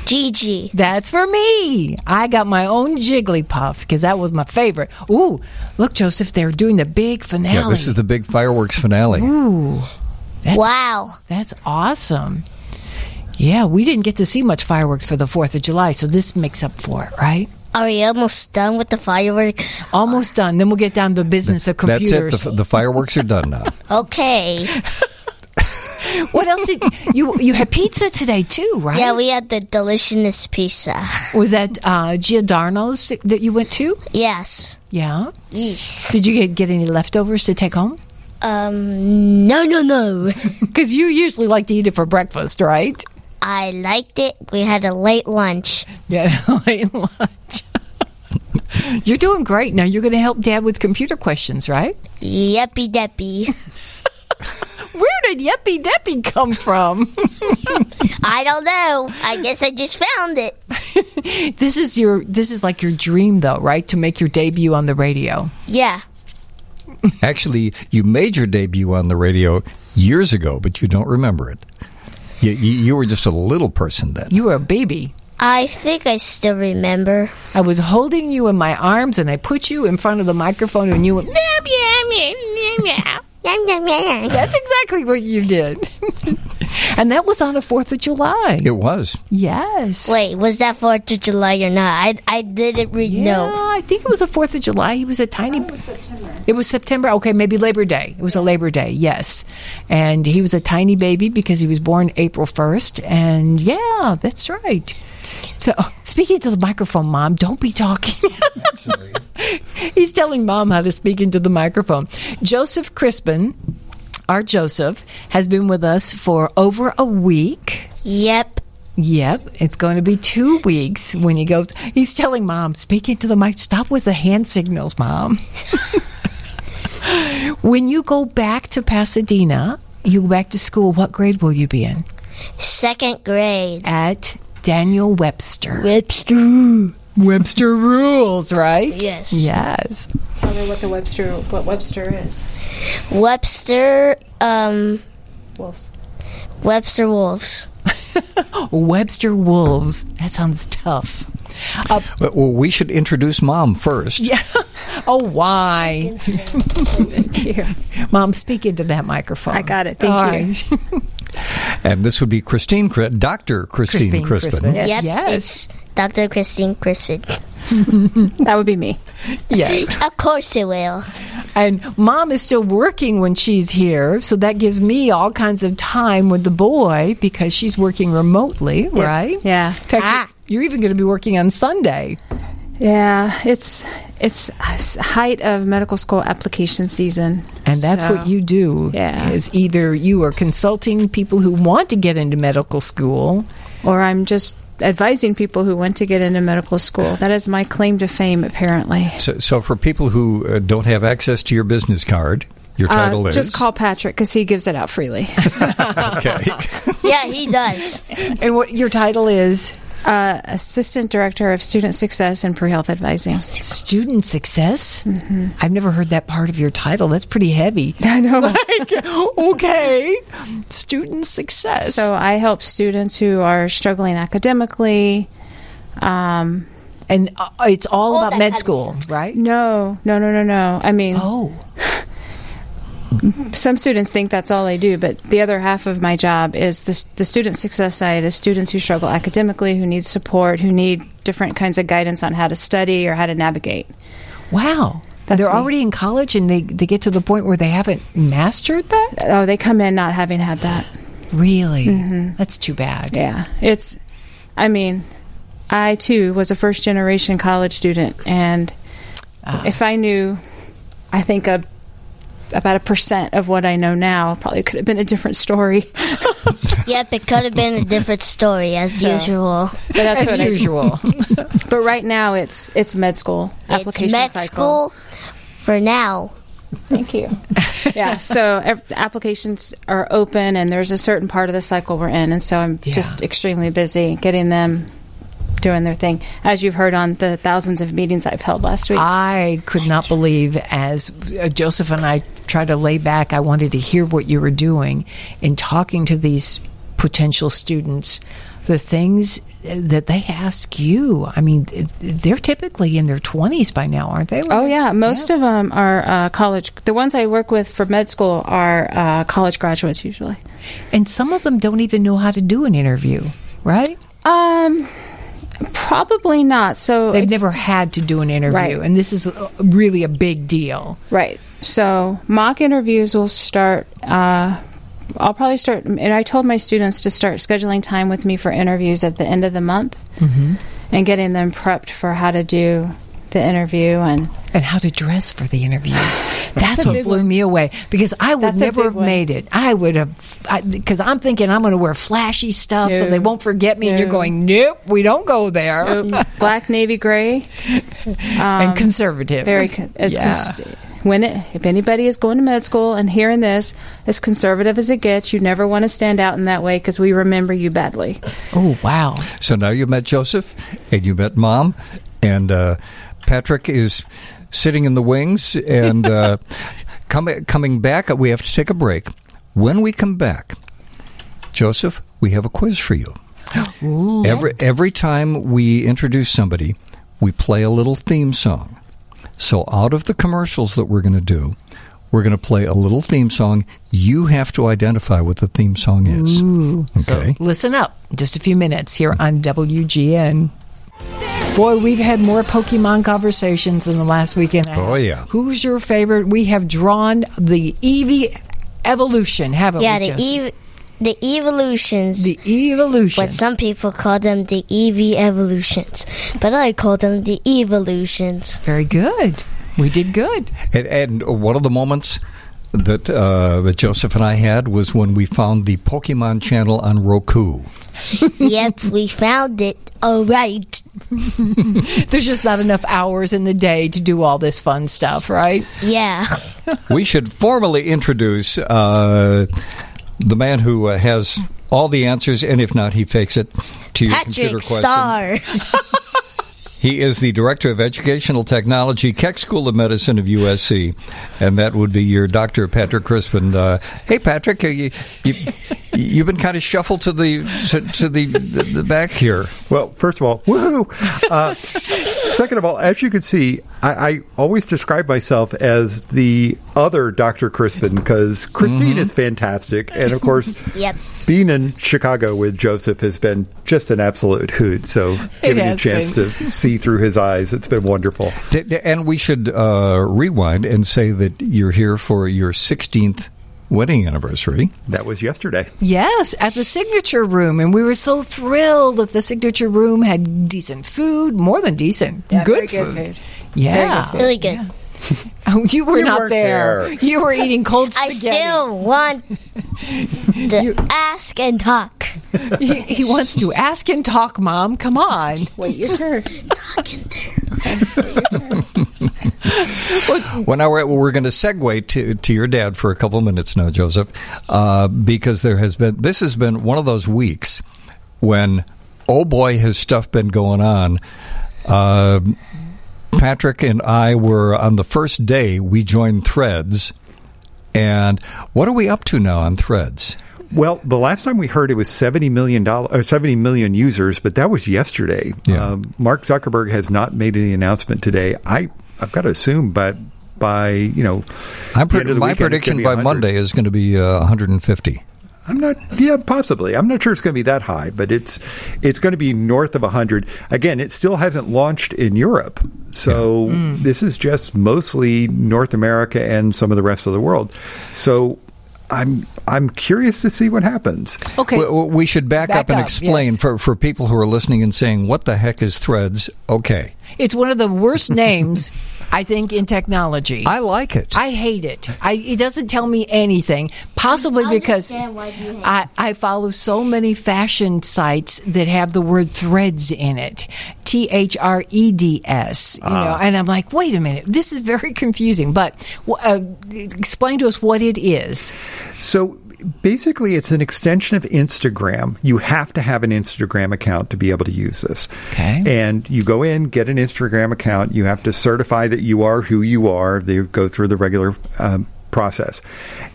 Gigi. That's for me. I got my own Jigglypuff because that was my favorite. Ooh, look, Joseph, they're doing the big finale. Yeah, this is the big fireworks finale. Ooh, that's, Wow. that's awesome. Yeah, we didn't get to see much fireworks for the 4th of July, so this makes up for it, right? Are we almost done with the fireworks? Almost done. Then we'll get down to the business of That's it. The, the fireworks are done now. <laughs> Okay. <laughs> What else did you you had pizza today too, right? Yeah, we had the delicious pizza. was that uh, Giordano's that you went to? Yes. Yeah. Yes. Did you get, get any leftovers to take home? Um, no, no, no. <laughs> Because you usually like to eat it for breakfast, right? I liked it. We had a late lunch. <laughs> Yeah, <laughs> late lunch. <laughs> You're doing great. Now you're going to help Dad with computer questions, right? Yeppy deppy. Where did Yeppy Deppy come from? I don't know. I guess I just found it. this is your this is like your dream though, right? To make your debut on the radio. Yeah. Actually, you made your debut on the radio years ago, but you don't remember it. You, you, you were just a little person then. You were a baby. I think I still remember. I was holding you in my arms and I put you in front of the microphone and you went meow meow meow meow meow. Yum, yum, yum, yum. That's exactly what you did. <laughs> and that was on the 4th of July. It was. Yes. Wait, was that 4th of July or not? I, I didn't read Yeah, no. I think it was the 4th of July. He was a tiny. It was September. Okay, maybe Labor Day. It was a Labor Day, yes. And he was a tiny baby because he was born April 1st. And yeah, that's right. So, oh, speaking to the microphone, Mom, don't be talking. <laughs> He's telling Mom how to speak into the microphone. Joseph Crispen, our Joseph, has been with us for over a week. Yep. Yep, it's going to be two weeks when he goes. He's telling mom, speaking to the mic, stop with the hand signals, mom. <laughs> when you go back to Pasadena, you go back to school, what grade will you be in? Second grade. At Daniel Webster. Webster. Webster rules, right? Yes. Yes. Tell me what the Webster what Webster is. Webster, um, Wolves. Webster Wolves. <laughs> Webster Wolves. That sounds tough. But, well, we should introduce Mom first. Yeah. <laughs> Oh, why? <laughs> Here. Mom, speak into that microphone. I got it. Thank All you. right. And this would be Christine, Cri- Dr. Christine Crispen, Crispen. Crispen. Yes. Yes. It's Dr. Christine Crispen. <laughs> That would be me. yes. <laughs> Of course it will. And mom is still working when she's here, so that gives me all kinds of time with the boy because she's working remotely, right? Yeah. In fact, Ah. you're even going to be working on Sunday. Yeah. It's It's height of medical school application season, And that's So- what you do. Yeah. Is either you are consulting people who want to get into medical school. or I'm just advising people who want to get into medical school. That is my claim to fame, apparently. So, so for people who uh, don't have access to your business card, your Uh, title is just call Patrick because he gives it out freely. <laughs> okay. <laughs> Yeah, he does. And what your title is? Uh, Assistant Director of Student Success and Pre-Health Advising. Student success? I've never heard that part of your title. That's pretty heavy. <laughs> I know. Like, okay. Student success. So I help students who are struggling academically. Um, and uh, it's all, All about med kind school, right? no, no, no, no, no. I mean, Oh. <laughs> some students think that's all I do, but the other half of my job is the, the student success side is students who struggle academically, who need support, who need different kinds of guidance on how to study or how to navigate. Wow. That's They're me. already in college and they, they get to the point where they haven't mastered that? Oh, they come in not having had that. Really? That's too bad. Yeah, it's. I mean, I too was a first generation college student, and Ah. if I knew, I think a about a percent of what I know now probably could have been a different story. <laughs> Yep, it could have been a different story as So- usual. But that's As what I- usual. <laughs> but right now, it's it's med school application It's med cycle. school for now. Thank you. yeah, so ev- applications are open, and there's a certain part of the cycle we're in, and so I'm Yeah. just extremely busy getting them doing their thing, as you've heard on the thousands of meetings I've held last week. I could not believe as uh, Joseph and I tried to lay back, I wanted to hear what you were doing in talking to these potential students, the things uh, that they ask you. I mean, they're typically in their 20s by now, aren't they? Oh yeah, most of them are uh, college. The ones I work with for med school are uh, college graduates usually. And some of them don't even know how to do an interview, right? Um, probably not. So They've never had to do an interview, Right. and this is really a big deal. Right. So mock interviews will start. Uh, I'll probably start, and I told my students to start scheduling time with me for interviews at the end of the month, Mm-hmm. and getting them prepped for how to do the interview. And and how to dress for the interviews. <sighs> That's, a what blew one. me away because I would That's never have one. made it. I would have because I'm thinking I'm going to wear flashy stuff so they won't forget me. And you're going, nope, we don't go there. um, <laughs> black, navy, gray, and conservative, very con- as yeah. cons- when it, if anybody is going to med school and hearing this, as conservative as it gets, you never want to stand out in that way because we remember you badly. oh wow, So now you met Joseph and you met Mom, and uh, Patrick is sitting in the wings. And uh, <laughs> coming coming back, we have to take a break. When we come back, Joseph, we have a quiz for you. <gasps> Every every time we introduce somebody, we play a little theme song. So out of the commercials that we're going to do, we're going to play a little theme song. You have to identify what the theme song is. Okay. So listen up. Just a few minutes here on WGN. Boy, we've had more Pokemon conversations than the last weekend. Oh, yeah. Who's your favorite? We have drawn the Eevee evolution, haven't Yeah, we? the Jesse? ev- the evolutions. the evolution. but some people call them the EV evolutions, but I call them the evolutions. Very good. We did good. And, and one of the moments that uh, that Joseph and I had was when we found the Pokemon channel on Roku. yep, we found it. All right. <laughs> There's just not enough hours in the day to do all this fun stuff, right? Yeah. <laughs> we should formally introduce uh, the man who uh, has all the answers, and if not, he fakes it to your computer Patrick question. Star. <laughs> He is the director of educational technology, Keck School of Medicine of USC, and that would be your Dr. Patrick Crispen. Uh, hey, Patrick, uh, you, you, you've been kind of shuffled to the to, to the, the the back here. Well, first of all, woohoo! Uh, second of all, as you can see, I, I always describe myself as the other Dr. Crispen because Christine is fantastic. And of course, <laughs> Yep. Being in Chicago with Joseph has been just an absolute hoot. So giving you a chance been. to see through his eyes, it's been wonderful. Th- th- And we should uh, rewind and say that you're here for your 16th wedding anniversary. That was yesterday. Yes, at the signature room, and we were so thrilled that the signature room had decent food, more than decent, Yeah, good, very food. good food. Yeah, Really good. <laughs> Oh, you were You not weren't there. there. You were eating cold spaghetti. I spaghetti. still want to <laughs> ask and talk. <laughs> he, he wants to ask and talk, Mom. Come on. Wait your turn. Talking there. Well, now we're, we're going to segue to, to your dad for a couple minutes now, Joseph, uh, because there has been this has been one of those weeks when oh boy has stuff been going on. Uh, Patrick and I were on the first day we joined Threads, and what are we up to now on Threads? Well, the last time we heard it was seventy million dollars, seventy million users, but that was yesterday. Yeah. Um, Mark Zuckerberg has not made any announcement today. I I've got to assume, but by you know, I'm the pre- end of the my weekend, prediction by 100. Monday is going to be uh, 150. I'm not. Yeah, possibly. I'm not sure it's going to be that high, but it's it's going to be north of 100. Again, it still hasn't launched in Europe, so mm. this is just mostly North America and some of the rest of the world. So. I'm I'm curious to see what happens. Okay. We, we should back, Back up and up, explain yes. for, for people who are listening and saying, "What the heck is Threads?" Okay, It's one of the worst names, I think, in technology. I like it. I hate it. I, it doesn't tell me anything. Possibly I because understand why you hate I, I follow so many fashion sites that have the word threads in it. T H R E D S. You know, and I'm like, wait a minute, this is very confusing. But uh, explain to us what it is. So basically, it's an extension of Instagram. You have to have an Instagram account to be able to use this. Okay. And you go in, get an Instagram account. You have to certify that you are who you are. They go through the regular um, process.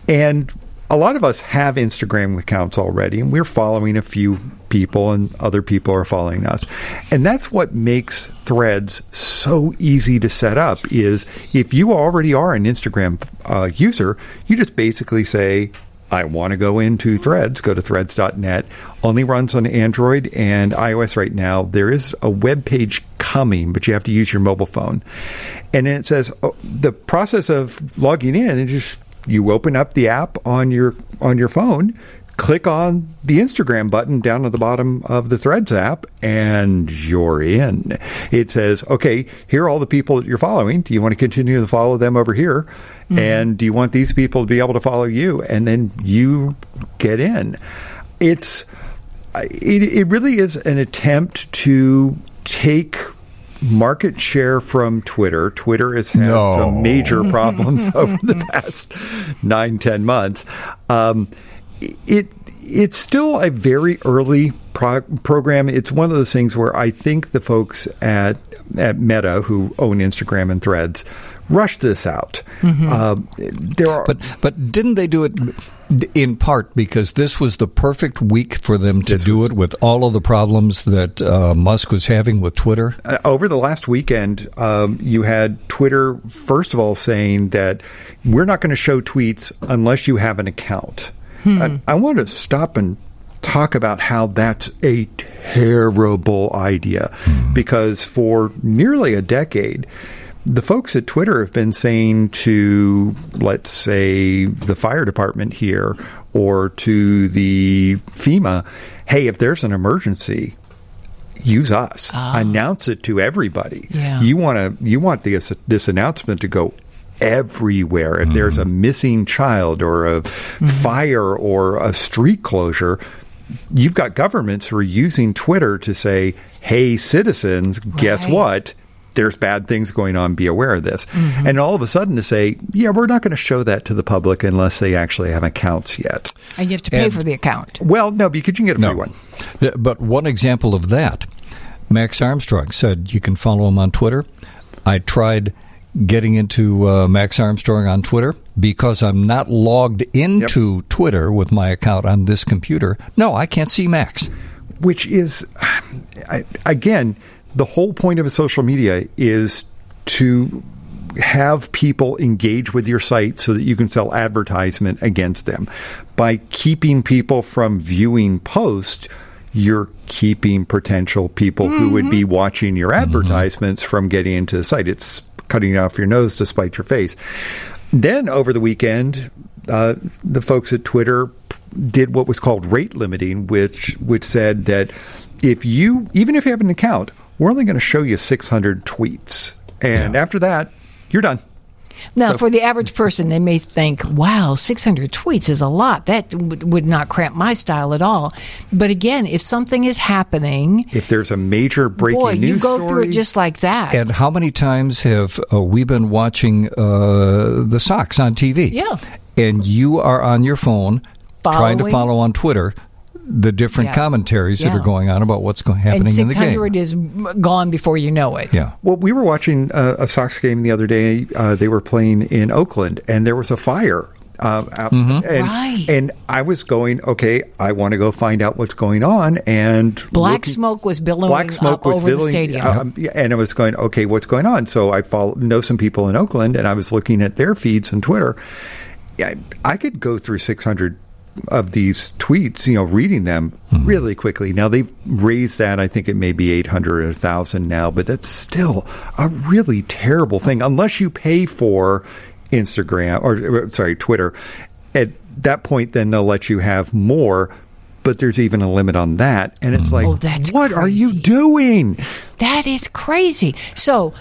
And a lot of us have Instagram accounts already, and we're following a few people, and other people are following us. And that's what makes Threads so easy to set up. Is if you already are an Instagram uh, user, you just basically say, I want to go into Threads, go to threads.net. Only runs on Android and iOS right now. There is a web page coming, but you have to use your mobile phone. And then it says oh, the process of logging in, and just you open up the app on your on your phone, click on the Instagram button down at the bottom of the Threads app, and you're in. It says, okay, here are all the people that you're following. Do you want to continue to follow them over here? And do you want these people to be able to follow you? And then you get in. It's it, it really is an attempt to take market share from Twitter. Twitter has had No. some major <laughs> problems <laughs> over the past nine, ten months. Um, it it's still a very early pro- program. It's one of those things where I think the folks at at Meta who own Instagram and Threads rushed this out. Um, there are But but didn't they do it in part because this was the perfect week for them to do it with all of the problems that uh, Musk was having with Twitter? Uh, over the last weekend, um, you had Twitter, first of all, saying that we're not going to show tweets unless you have an account. Hmm. I, I want to stop and talk about how that's a terrible idea hmm. because for nearly a decade, the folks at Twitter have been saying to, let's say, the fire department here or to the FEMA, hey, if there's an emergency, use us. Ah. Announce it to everybody. Yeah. You want to you want this this announcement to go everywhere. If there's a mm-hmm. missing child or a mm-hmm. fire or a street closure, you've got governments who are using Twitter to say, "Hey citizens, guess what?" There's bad things going on. Be aware of this. Mm-hmm. And all of a sudden to say, yeah, we're not going to show that to the public unless they actually have accounts yet. And you have to pay And- for the account. Well, no, because you can get a free one. But one example of that, Max Armstrong said you can follow him on Twitter. I tried getting into uh, Max Armstrong on Twitter because I'm not logged into Twitter with my account on this computer. No, I can't see Max. which is I- again the whole point of a social media is to have people engage with your site so that you can sell advertisement against them. By keeping people from viewing posts you're keeping potential people who would be watching your advertisements from getting into the site. It's cutting off your nose to spite your face. Then over the weekend uh, the folks at Twitter did what was called rate limiting, which which said that if you even if you have an account, we're only going to show you 600 tweets, and after that, you're done. Now, So- for the average person, they may think, wow, 600 tweets is a lot. That would, would not cramp my style at all. But again, if something is happening, If there's a major breaking boy, news you go story, through it just like that. And how many times have uh, we been watching uh, the Sox on TV? Yeah. And you are on your phone trying to follow on Twitter the different Yeah. commentaries that are going on about what's go- and happening in the game. 600 is gone before you know it. Yeah. Well, we were watching uh, a Sox game the other day. Uh, they were playing in Oakland, and there was a fire. Uh, out, and, Right. and I was going, okay, I want to go find out what's going on. And Black looking- smoke was billowing black smoke up was over the stadium. um, and I was going, okay, what's going on? So I follow, know some people in Oakland, and I was looking at their feeds on Twitter. I, I could go through 600 of these tweets, you know, reading them mm-hmm. really quickly. Now they've raised that. I think it may be 800 or 1,000 now, but that's still a really terrible thing unless you pay for Instagram or, sorry, Twitter. At that point, then they'll let you have more. But there's even a limit on that, and it's mm-hmm. like, Oh, that's what are you doing? That is crazy. So,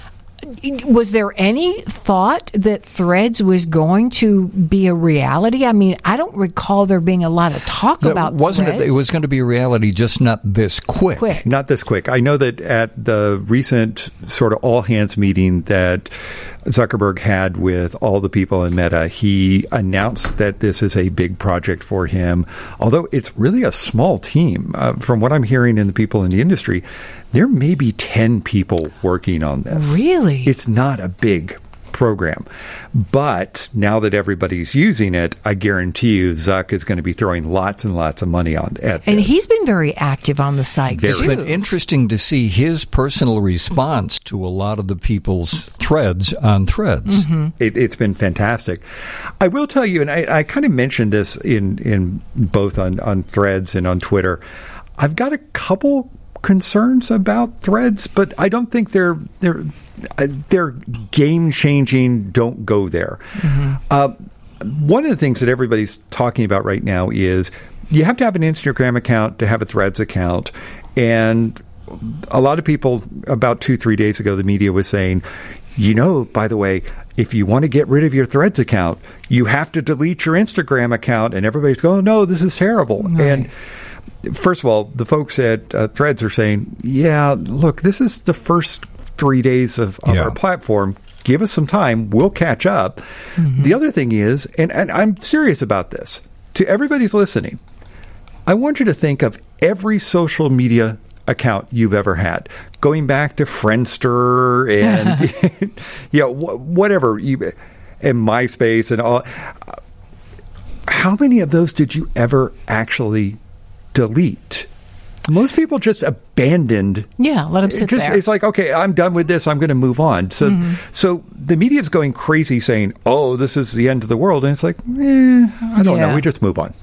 was there any thought that Threads was going to be a reality? I mean, I don't recall there being a lot of talk That about wasn't it? It was going to be a reality, just not this quick. quick. Not this quick. I know that at the recent sort of all hands meeting that Zuckerberg had with all the people in Meta, he announced that this is a big project for him. Although it's really a small team, uh, from what I'm hearing in the people in the industry, there may be 10 people working on this. Really? It's not a big program. But now that everybody's using it, I guarantee you Zuck is going to be throwing lots and lots of money on at And this. he's been very active on the site Very. It's too. been interesting to see his personal response to a lot of the people's threads on threads. Mm-hmm. It, it's been fantastic. I will tell you, and I, I kind of mentioned this in, in both on, on Threads and on Twitter. I've got a couple concerns about Threads, but I don't think they're they're uh, they're game changing. Don't go there. Uh, one of the things that everybody's talking about right now is you have to have an Instagram account to have a Threads account, and a lot of people about two three days ago the media was saying you know by the way if you want to get rid of your threads account you have to delete your instagram account. And everybody's going no this is terrible. And first of all the folks at uh, threads are saying yeah look this is the first three days of, of Yeah. our platform. Give us some time. We'll catch up. The other thing is and, and i'm serious about this. To everybody's listening I want you to think of every social media account you've ever had, going back to Friendster and you know wh- whatever. You and MySpace and all. How many of those did you ever actually delete? Most people just abandoned Yeah, let them sit just, there. It's like, okay, I'm done with this. I'm going to move on. So, Mm-hmm. so the media's going crazy, saying, "Oh, this is the end of the world," and it's like, eh, I don't Yeah. know. We just move on.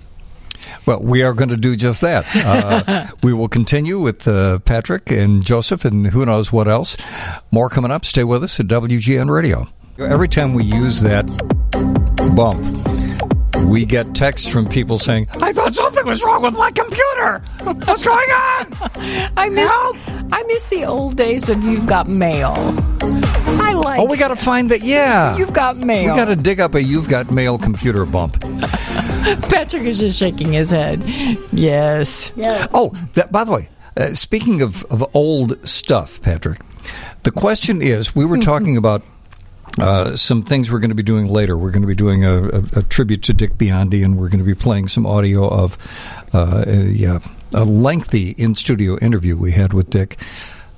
Well, we are going to do just that. <laughs> Uh, we will continue with uh, Patrick and Joseph and who knows what else. More coming up. Stay with us at WGN Radio. Every time we use that bump, we get texts from people saying, I thought something was wrong with my computer. What's going on? <laughs> I miss I miss the old days of you've got mail. I like Oh, we got to find that. Yeah. you've got mail. we mail. got to dig up a You've Got Mail computer bump. <laughs> Patrick is just shaking his head. Yes. No. Oh, that, by the way, uh, speaking of, of old stuff, Patrick, the question is we were <laughs> talking about uh, some things we're going to be doing later. We're going to be doing a, a, a tribute to Dick Biondi, and we're going to be playing some audio of uh, a, a lengthy in studio interview we had with Dick.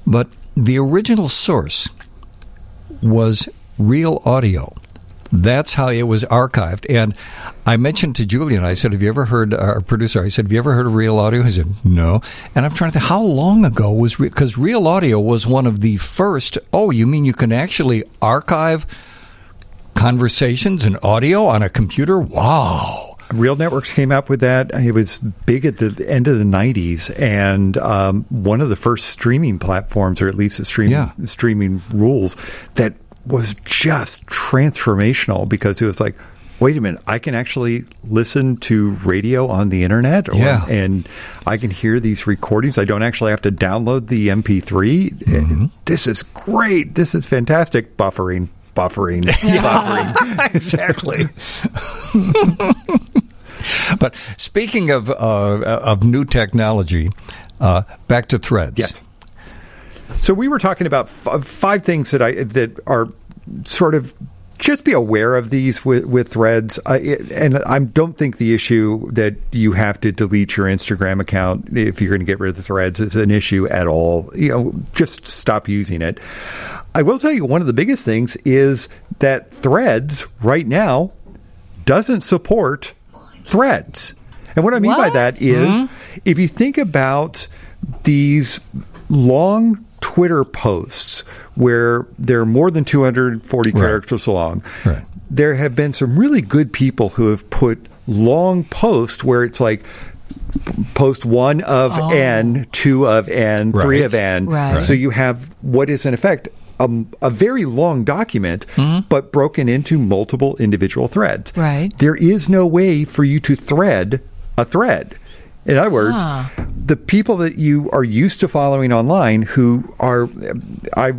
But the original source was real audio. That's how it was archived. And I mentioned to Julian, I said, Have you ever heard, our producer, I said, Have you ever heard of real audio? He said, No. And I'm trying to think, how long ago was, because real audio was one of the first, oh, you mean you can actually archive conversations and audio on a computer? Wow. Real Networks came up with that. It was big at the end of the 90s, and um, one of the first streaming platforms, or at least Yeah. streaming rules, that was just transformational because it was like, wait a minute, I can actually listen to radio on the internet, or, Yeah. and I can hear these recordings. I don't actually have to download the MP3. Mm-hmm. This is great. This is fantastic. Buffering, buffering, <laughs> buffering. <laughs> exactly. <laughs> but speaking of uh, of new technology, uh, back to threads. Yes. So we were talking about f- uh, five things that I that are sort of just be aware of these with, with threads. I, and I don't think the issue that you have to delete your Instagram account if you're going to get rid of the threads is an issue at all. You know, just stop using it. I will tell you one of the biggest things is that threads right now doesn't support threads. And what I mean by What? that is, hmm? if you think about these long Twitter posts where they're more than 240 Right. characters long, Right. there have been some really good people who have put long posts where it's like post one of n, two of n, three of n. Right. So you have what is in effect um, a very long document, Mm-hmm. but broken into multiple individual threads. Right. There is no way for you to thread a thread. In other words, Ah. the people that you are used to following online who are I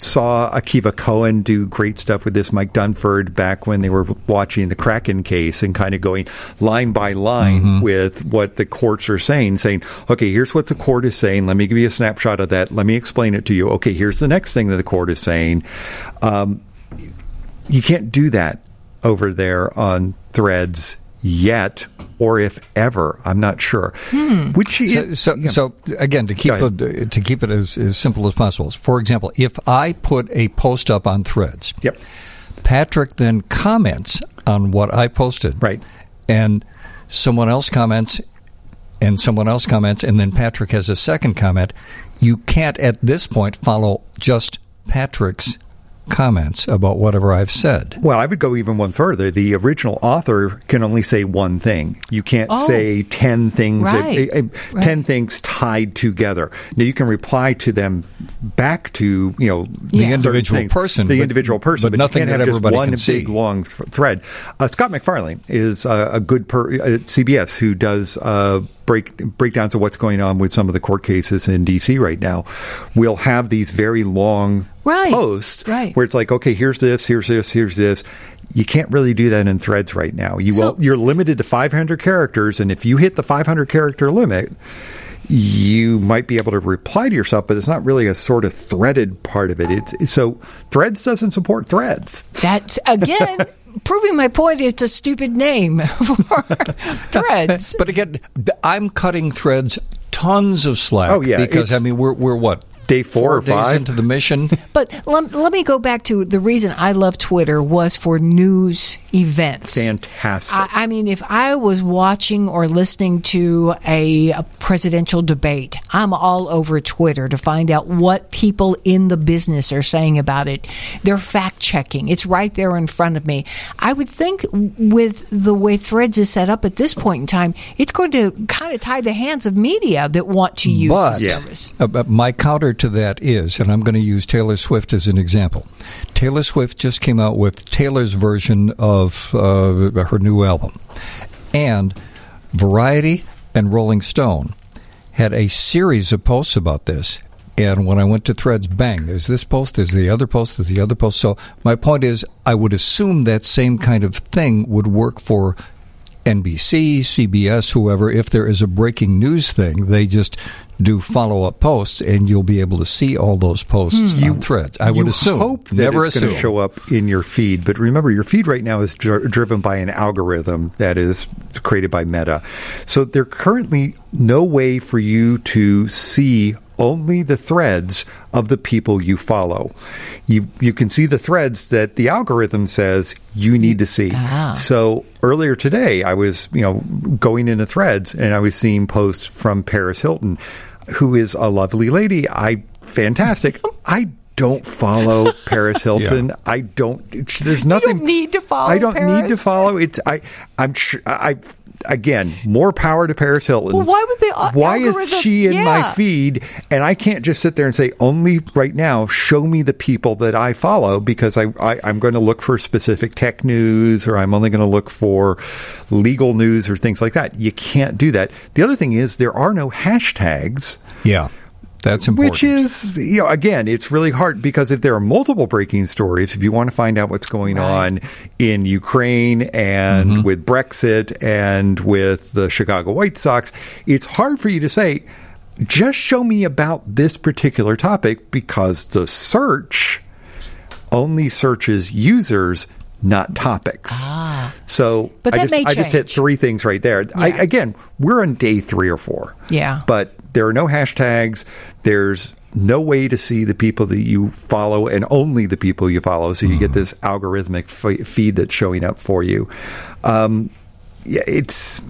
saw Akiva Cohen do great stuff with this Mike Dunford back when they were watching the Kraken case and kind of going line by line with what the courts are saying saying okay here's what the court is saying. Let me give you a snapshot of that. Let me explain it to you. Okay here's the next thing that the court is saying. Um, you can't do that over there on threads yet or if ever i'm not sure hmm. which So, is, so, yeah. so again, to keep it, to keep it as, as simple as possible. For example, if I put a post up on Threads, Yep. Patrick then comments on what I posted, Right. and someone else comments, and someone else comments, and then Patrick has a second comment. You can't at this point follow just Patrick's comments about whatever I've said. Well, I would go even one further. The original author can only say one thing. You can't Oh. say 10 things, Right. uh, uh, 10 things tied together. Now, you can reply to them back to, you know, The certain individual things. person, The but- individual person. but But, nothing you can't that have just one can see. big, long th- thread. Uh, Scott MacFarlane is uh, a good per- at CBS who does uh, break breakdowns of what's going on with some of the court cases in D.C. right now. We'll have these very long Right. posts Right. where it's like, okay, here's this, here's this, here's this. You can't really do that in threads right now. You So- will, you're limited to 500 characters, and if you hit the 500 character limit, you might be able to reply to yourself, but it's not really a sort of threaded part of it. It's so threads doesn't support threads. That's again <laughs> proving my point. It's a stupid name <laughs> for threads. But again, I'm cutting threads tons of slack. Oh, yeah, because I mean we're we're what Day four or days five? into the mission. But let, let me go back to the reason I love Twitter was for news events. Fantastic. I, I mean, if I was watching or listening to a, a presidential debate, I'm all over Twitter to find out what people in the business are saying about it. They're fact checking. It's right there in front of me. I would think with the way Threads is set up at this point in time, it's going to kind of tie the hands of media that want to use But the service. uh, but my counter to that is, and I'm going to use Taylor Swift as an example. Taylor Swift just came out with Taylor's version of uh, her new album, and Variety and Rolling Stone had a series of posts about this. And when I went to Threads, bang, there's this post, there's the other post, there's the other post. So my point is, I would assume that same kind of thing would work for NBC, CBS, whoever, if there is a breaking news thing, they just do follow up posts, and you'll be able to see all those posts hmm. on threads. I would you assume. hope that Never it's going to show up in your feed, but remember, your feed right now is dr- driven by an algorithm that is created by Meta. So there currently no way for you to see only the threads of the people you follow. You you can see the threads that the algorithm says you need to see. Ah. So earlier today, I was you know going into threads and I was seeing posts from Paris Hilton, who is a lovely lady. I fantastic. <laughs> I don't follow Paris <laughs> Hilton. I don't. There's nothing. need to follow I don't need to follow it. I I'm sure I. again, more power to Paris Hilton. Well, why would the al- Why is she in my feed? And I can't just sit there and say, only right now, show me the people that I follow because I, I, I'm going to look for specific tech news or I'm only going to look for legal news or things like that. You can't do that. The other thing is, there are no hashtags. Yeah, that's important. Which is, you know, again, it's really hard because if there are multiple breaking stories, if you want to find out what's going on in Ukraine and Mm-hmm. with Brexit and with the Chicago White Sox, it's hard for you to say, just show me about this particular topic because the search only searches users, not topics. Ah. So. But I that just, may I just hit three things right there. I, again, we're on day three or four. Yeah. But there are no hashtags. There's no way to see the people that you follow and only the people you follow. So you get Mm-hmm. this algorithmic f- feed that's showing up for you. Um, yeah, it's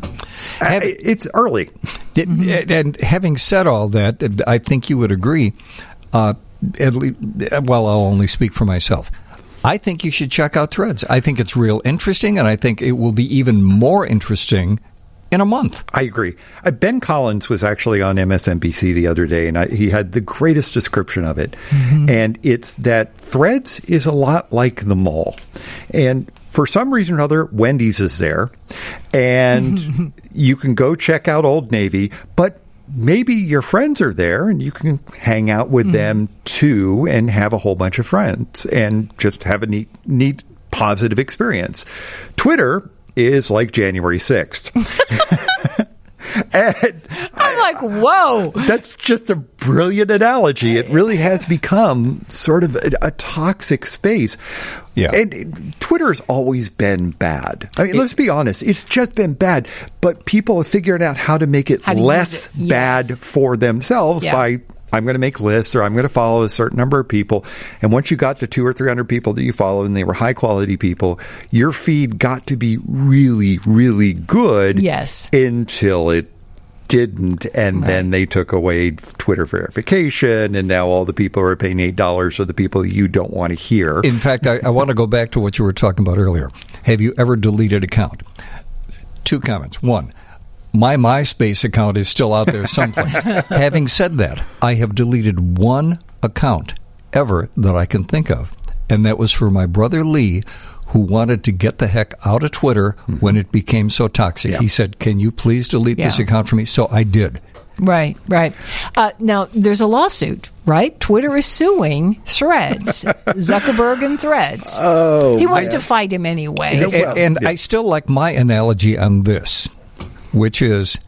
Have- I- it's early. And having said all that, I think you would agree. Uh, at least, well, I'll only speak for myself. I think you should check out Threads. I think it's real interesting, and I think it will be even more interesting in a month. I agree. Uh, ben Collins was actually on MSNBC the other day, and I, he had the greatest description of it. And it's that Threads is a lot like the mall. And for some reason or other, Wendy's is there, and <laughs> you can go check out Old Navy, but maybe your friends are there and you can hang out with them too and have a whole bunch of friends and just have a neat, neat positive experience. Twitter is like January 6th. <laughs> and I'm like, whoa. that's just a brilliant analogy. It really has <laughs> become sort of a, a toxic space. Yeah. And Twitter's always been bad. I mean, let's be honest. It's just been bad, but people are figuring out how to make it How to use less it. Yes. bad for themselves Yeah. by I'm going to make lists or I'm going to follow a certain number of people. And once you got to two or 300 people that you follow and they were high quality people, your feed got to be really, really good. Yes. Until it didn't. And then they took away Twitter verification. And now all the people who are paying $8 are the people you don't want to hear. In fact, I, I want to go back to what you were talking about earlier. Have you ever deleted account? Two comments. One, my MySpace account is still out there someplace. <laughs> Having said that, I have deleted one account ever that I can think of, and that was for my brother Lee, who wanted to get the heck out of Twitter when it became so toxic. Yeah. He said, "Can you please delete this account for me?" So I did. Right, right. Uh, now, there's a lawsuit, right? Twitter is suing Threads, <laughs> Zuckerberg and Threads. Oh, he wants to fight him anyway. and and I still like my analogy on this, which is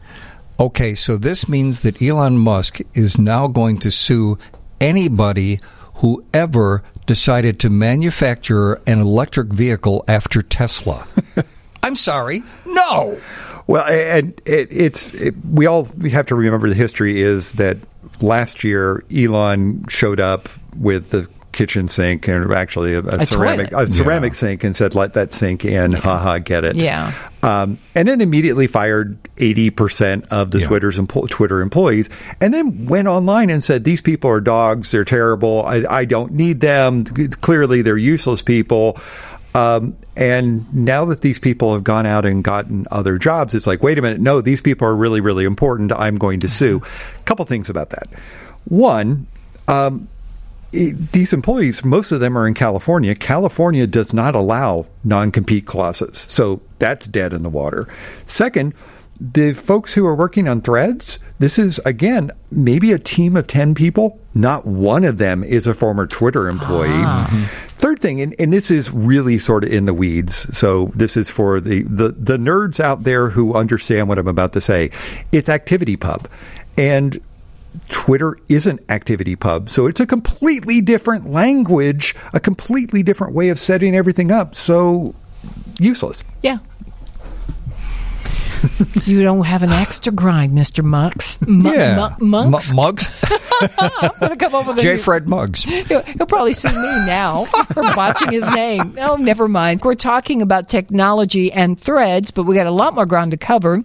okay, so this means that Elon Musk is now going to sue anybody who ever decided to manufacture an electric vehicle after Tesla. <laughs> I'm sorry. No. Well, and it, it's it, we all we have to remember the history is that last year Elon showed up with the kitchen sink and actually a, a, A ceramic toilet. a ceramic sink and said let that sink in haha get it Yeah. um, and then immediately fired 80% of the Yeah. Twitter's empo- Twitter employees and then went online and said these people are dogs they're terrible I, I don't need them clearly they're useless people um, and now that these people have gone out and gotten other jobs, it's like, wait a minute, no, these people are really, really important. I'm going to sue. A couple things about that. One, um, these employees, most of them are in California. California does not allow non compete clauses. So that's dead in the water. Second, the folks who are working on threads, this is, again, maybe a team of 10 people. Not one of them is a former Twitter employee. Ah. Mm-hmm. Third thing, and, and this is really sort of in the weeds. So this is for the, the, the nerds out there who understand what I'm about to say. It's ActivityPub. And Twitter isn't ActivityPub. So it's a completely different language, a completely different way of setting everything up. So useless. Yeah. you don't have an axe to grind, Mister Mux. Mu- yeah. monks. M- mugs. I'm gonna come up with a J. new- Fred Muggs. He'll, he'll probably sue me now for botching his name. Oh, never mind. We're talking about technology and threads, but we got a lot more ground to cover.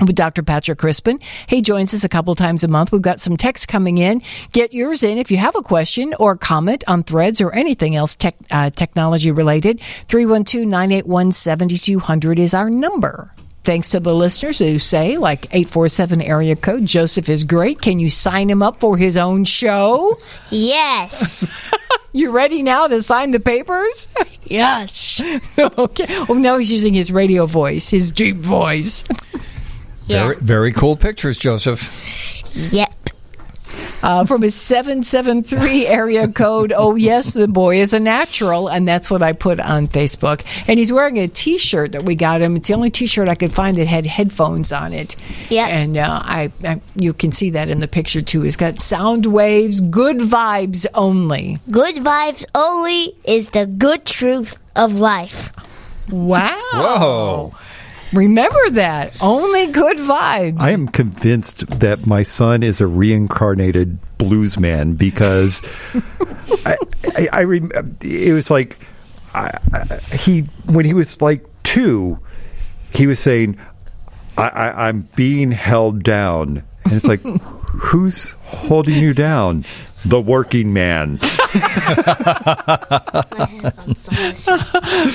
With Dr. Patrick Crispen. He joins us a couple times a month. We've got some texts coming in. Get yours in if you have a question or comment on threads or anything else tech, uh, technology related. 312 981 7200 is our number. thanks to the listeners who say, like 847 area code, Joseph is great. Can you sign him up for his own show? Yes. <laughs> You ready now to sign the papers? yes. <laughs> okay. Well, now he's using his radio voice, his deep voice. <laughs> Yeah. Very, very cool pictures, Joseph. Yep. Uh, from his 773 <laughs> area code. Oh, yes, the boy is a natural. And that's what I put on Facebook. And he's wearing a t shirt that we got him. It's the only t shirt I could find that had headphones on it. Yeah. And uh, I, I, you can see that in the picture too. He's got sound waves, good vibes only. Good vibes only is the good truth of life. Wow. Whoa. Remember that. Only good vibes. I am convinced that my son is a reincarnated blues man because <laughs> I, I, I rem- it was like I, I, he when he was like two, he was saying, I, I, "I'm being held down," and it's like, <laughs> who's holding you down? The working man. <laughs>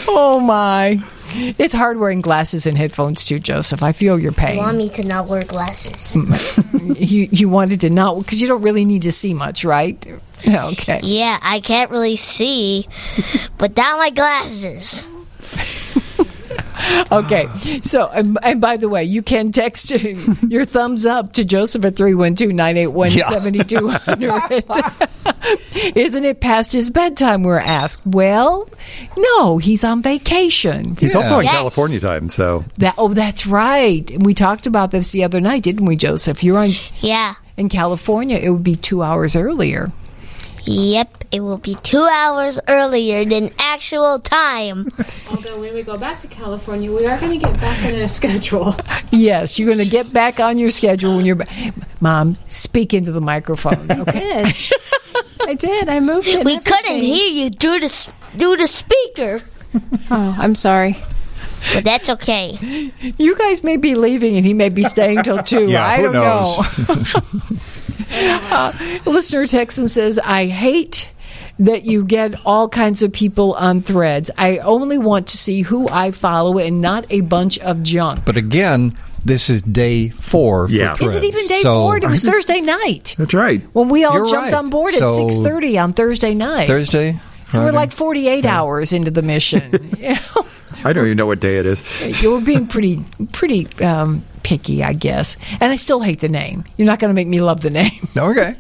oh, my. It's hard wearing glasses and headphones too, Joseph. I feel your pain. You want me to not wear glasses? <laughs> you you wanted to not because you don't really need to see much, right? <laughs> Okay. Yeah, I can't really see, but down my glasses. <laughs> Okay. So, and, and by the way, you can text <laughs> your thumbs up to Joseph at 312 981 7200. <laughs> Isn't it past his bedtime? We're asked. Well, no, he's on vacation. He's also in Yes. California time, so That, oh, that's right. We talked about this the other night, didn't we, Joseph? You're on, Yeah. in California, it would be two hours earlier. Yep, it will be two hours earlier than actual time. <laughs> Although when we go back to California, we are going to get back on a schedule. <laughs> Yes, you're going to get back on your schedule when you're back. Mom, speak into the microphone, okay? did. I did. I moved it. We couldn't hear you through the through the speaker, Oh, I'm sorry. But that's okay. You guys may be leaving and he may be staying till 2. <laughs> Yeah, I who don't know. <laughs> <laughs> uh, listener Texan says, I hate that you get all kinds of people on threads. I only want to see who I follow and not a bunch of junk. But again, this is day four Yeah. for Is Threads. it even day So- four? It was Thursday night. that's right. When we all You're jumped right. on board at So- 6.30 on Thursday night. Thursday? so we're like 48 hours into the mission. You know? I don't even know what day it is. you were being pretty pretty um, picky, I guess. And I still hate the name. You're not going to make me love the name. <laughs> Okay.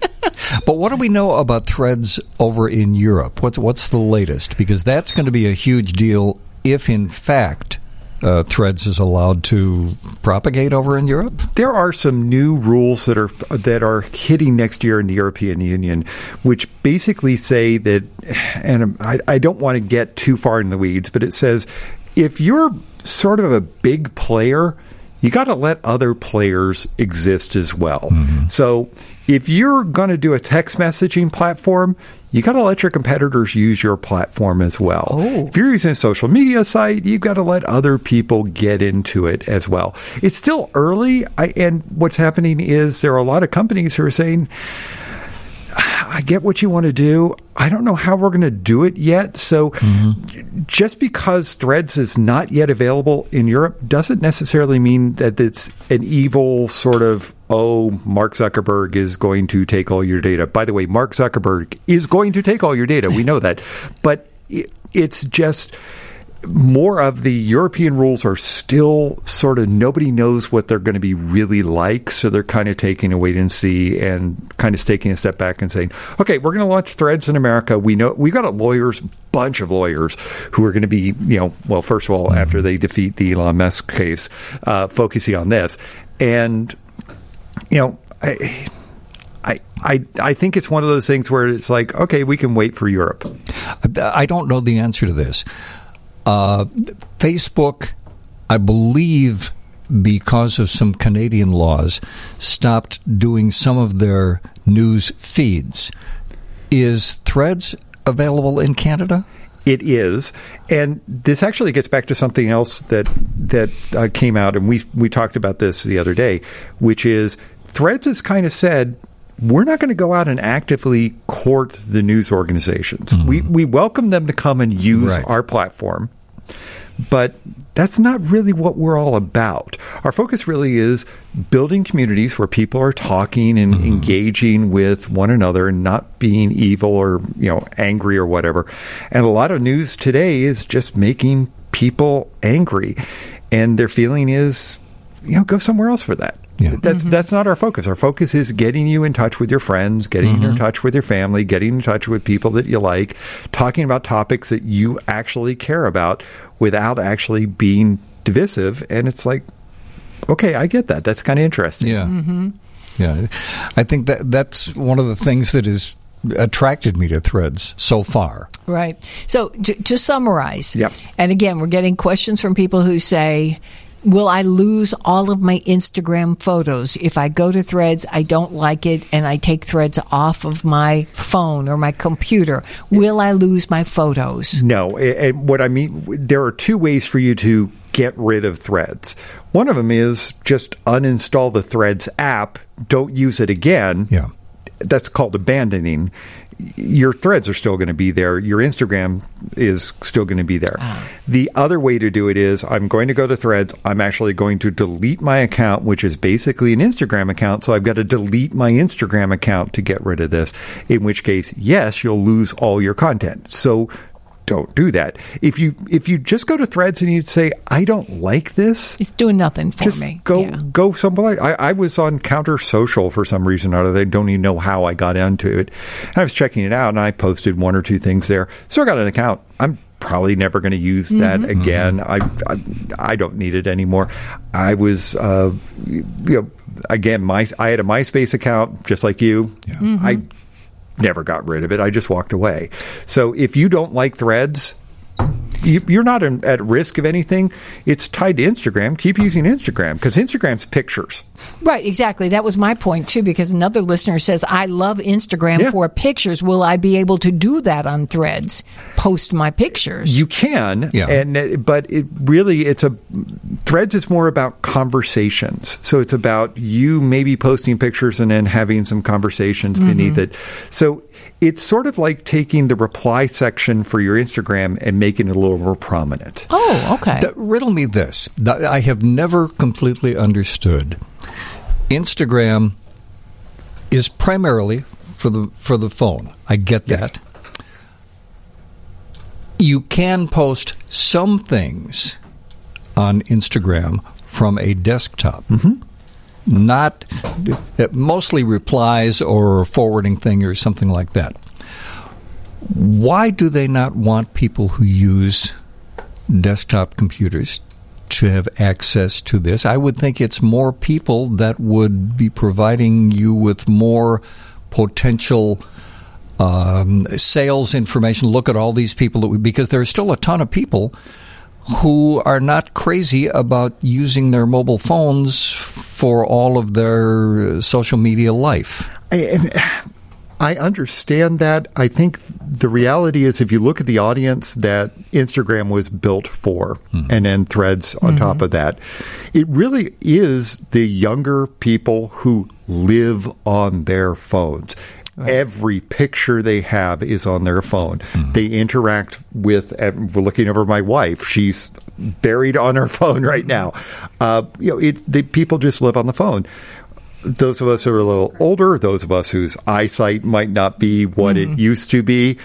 but what do we know about threads over in Europe? What's what's the latest? Because that's going to be a huge deal if, in fact, uh, threads is allowed to propagate over in Europe. There are some new rules that are that are hitting next year in the European Union, which basically say that, and I, I don't want to get too far in the weeds, but it says if you're sort of a big player, you got to let other players exist as well. Mm-hmm. So if you're going to do a text messaging platform, you got to let your competitors use your platform as well. Oh. If you're using a social media site, you've got to let other people get into it as well. It's still early, I, and what's happening is there are a lot of companies who are saying, I get what you want to do. I don't know how we're going to do it yet. So, mm-hmm. just because Threads is not yet available in Europe doesn't necessarily mean that it's an evil sort of, oh, Mark Zuckerberg is going to take all your data. By the way, Mark Zuckerberg is going to take all your data. We know that. But it's just more of the European rules are still sort of nobody knows what they're going to be really like, so they're kind of taking a wait and see and kind of taking a step back and saying, "Okay, we're going to launch Threads in America. We know we've got a lawyers, bunch of lawyers who are going to be, you know, well, first of all, after they defeat the Elon Musk case, uh, focusing on this, and you know, I." I, I, I think it's one of those things where it's like, okay, we can wait for Europe. I don't know the answer to this. Uh, Facebook, I believe, because of some Canadian laws, stopped doing some of their news feeds. Is Threads available in Canada? It is, and this actually gets back to something else that that uh, came out, and we we talked about this the other day, which is Threads has kind of said we're not going to go out and actively court the news organizations. We we welcome them to come and use Right. our platform, but that's not really what we're all about. Our focus really is building communities where people are talking and Mm-hmm. engaging with one another and not being evil or, you know, angry or whatever. And a lot of news today is just making people angry. And their feeling is, you know, go somewhere else for that. Yeah. That's that's not our focus. Our focus is getting you in touch with your friends, getting Mm-hmm. in touch with your family, getting in touch with people that you like, talking about topics that you actually care about without actually being divisive. And it's like, okay, I get that. That's kind of interesting. Yeah. Yeah. I think that that's one of the things that has attracted me to threads so far. Right. So to, to summarize, Yep. and again, we're getting questions from people who say, Will I lose all of my Instagram photos? If I go to threads, I don't like it, and I take threads off of my phone or my computer. Will I lose my photos? No, and what I mean, there are two ways for you to get rid of threads. One of them is just uninstall the Threads app, don't use it again. Yeah. That's called abandoning. Your threads are still going to be there. Your Instagram is still going to be there. Ah. The other way to do it is I'm going to go to threads. I'm actually going to delete my account, which is basically an Instagram account. So I've got to delete my Instagram account to get rid of this. In which case, yes, you'll lose all your content. So don't do that. If you if you just go to Threads and you say I don't like this, It's doing nothing for just me. go Yeah. go somewhere. I, I was on Counter Social for some reason or other. I don't even know how I got into it. And I was checking it out and I posted one or two things there. So I got an account. I'm probably never going to use that mm-hmm. again. Mm-hmm. I, I I don't need it anymore. I was uh, you know again my I had a MySpace account just like you. Mm-hmm. I never got rid of it. I just walked away. So if you don't like threads, you, you're not in, at risk of anything. It's tied to Instagram. Keep using Instagram because Instagram's pictures. Right, exactly. That was my point too, because another listener says, I love Instagram Yeah. for pictures. Will I be able to do that on threads? Post my pictures. You can, Yeah. and uh, but it really it's a threads is more about conversations. So it's about you maybe posting pictures and then having some conversations beneath it. So it's sort of like taking the reply section for your Instagram and making it a little more prominent. oh, okay. D- riddle me this. I have never completely understood. Instagram is primarily for the for the phone. I get Yes. that. You can post some things on Instagram from a desktop. Mm-hmm. Not uh, mostly replies or forwarding thing or something like that. Why do they not want people who use desktop computers to have access to this. I would think it's more people that would be providing you with more potential um, sales information. Look at all these people that we, because there's still a ton of people who are not crazy about using their mobile phones for all of their uh, social media life. I, and I understand that. I think the reality is, if you look at the audience that Instagram was built for, and then threads on top of that, it really is the younger people who live on their phones. Every picture they have is on their phone. They interact with. We're looking over my wife. She's buried on her <laughs> phone right now. Uh, you know, it. The people just live on the phone those of us who are a little older, those of us whose eyesight might not be what it used to be,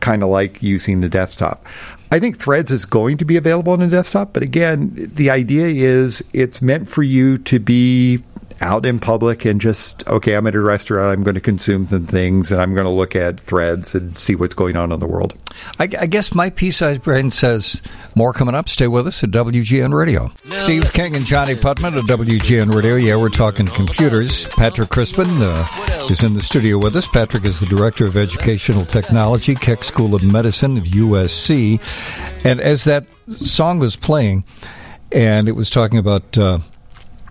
kind of like using the desktop. I think Threads is going to be available on a desktop, but again, the idea is it's meant for you to be out in public and just okay i'm at a restaurant i'm going to consume some things and i'm going to look at threads and see what's going on in the world I, I guess my pea-sized brain says more coming up. Stay with us at WGN Radio. Steve King and Johnnie Putman at WGN Radio. Yeah, we're talking computers. Patrick Crispen uh, is in the studio with us. Patrick is the Director of Educational Technology, Keck School of Medicine of USC. And as that song was playing, and it was talking about... Uh,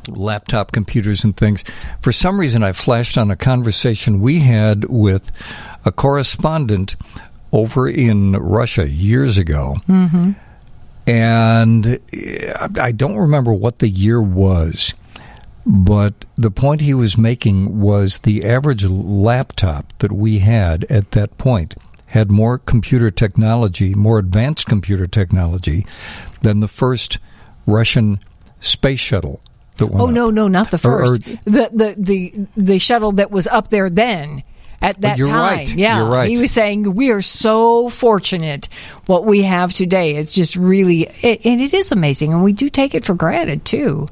laptop computers and things. For some reason, I flashed on a conversation we had with a correspondent over in Russia years ago. And uh, I don't remember what the year was, but the point he was making was the average laptop that we had at that point had more computer technology, more advanced computer technology than the first Russian space shuttle Oh up. no, no, not the Or- first. or- the, the the the shuttle that was up there then. At that time, right. yeah, You're right. he was saying we are so fortunate what we have today. It's just really, it, and it is amazing, and we do take it for granted too.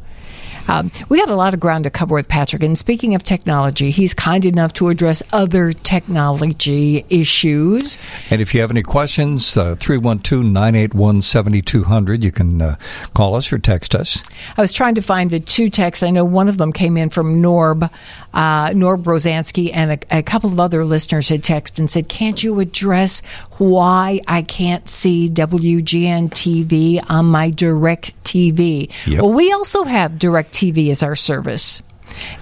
Um, we got a lot of ground to cover with Patrick. And speaking of technology, he's kind enough to address other technology issues. And if you have any questions, uh, 312 981 7200, you can uh, call us or text us. I was trying to find the two texts. I know one of them came in from Norb, uh, Norb Rosansky, and a, a couple of other listeners had texted and said, "Can't you address why I can't see WGN TV on my Direct TV?" Yep. Well, we also have Direct TV as our service.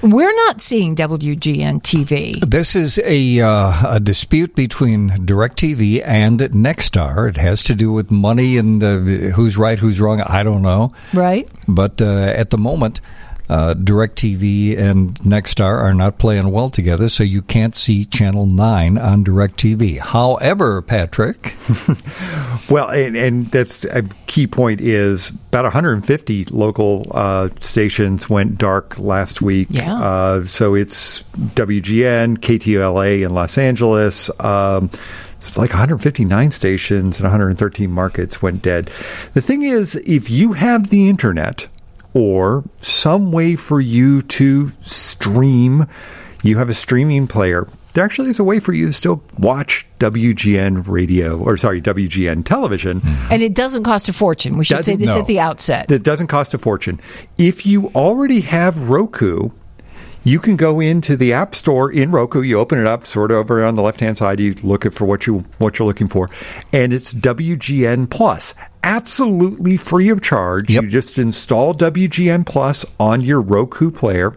We're not seeing WGN TV. This is a, uh, a dispute between DirecTV and Nexstar. It has to do with money and uh, who's right, who's wrong. I don't know. Right. But uh, at the moment, uh, DirecTV and Nexstar are not playing well together, so you can't see Channel 9 on DirecTV. However, Patrick, <laughs> Well, and, and that's a key point is about 150 local uh, stations went dark last week. Yeah. Uh, so it's WGN, KTLA in Los Angeles. Um, it's like 159 stations and 113 markets went dead. The thing is, if you have the internet or some way for you to stream, you have a streaming player. There actually is a way for you to still watch WGN radio, or sorry, WGN television. Hmm. And it doesn't cost a fortune. We should say Doesn't- this no. at the outset. It doesn't cost a fortune. If you already have Roku, you can go into the App Store in Roku. You open it up, sort of over on the left hand side. You look for what you what you're looking for, and it's WGN Plus, absolutely free of charge. Yep. You just install WGN Plus on your Roku player,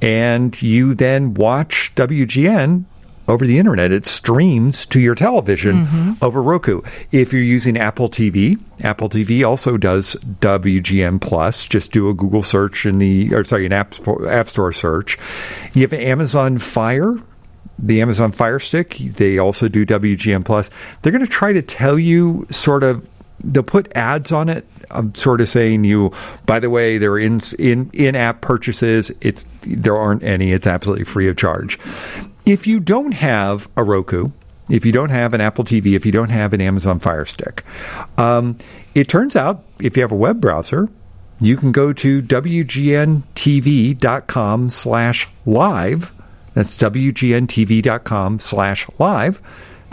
and you then watch WGN over the internet. It streams to your television mm-hmm. over Roku. If you're using Apple TV, Apple TV also does WGN Plus. Just do a Google search in the, or sorry, an App, Store- App Store search. You have Amazon Fire. The Amazon Fire Stick, they also do WGN Plus. They're going to try to tell you sort of, they'll put ads on it I'm sort of saying you. By the way, there are in in in app purchases. It's there aren't any. It's absolutely free of charge. If you don't have a Roku, if you don't have an Apple TV, if you don't have an Amazon Fire Stick, um, it turns out if you have a web browser, you can go to wgntv.com slash live. That's wgntv.com slash live.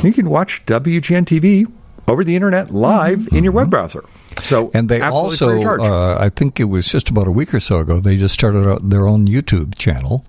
You can watch WGN TV over the internet live in your web browser. So and they also, uh, I think it was just about a week or so ago, they just started out their own YouTube channel.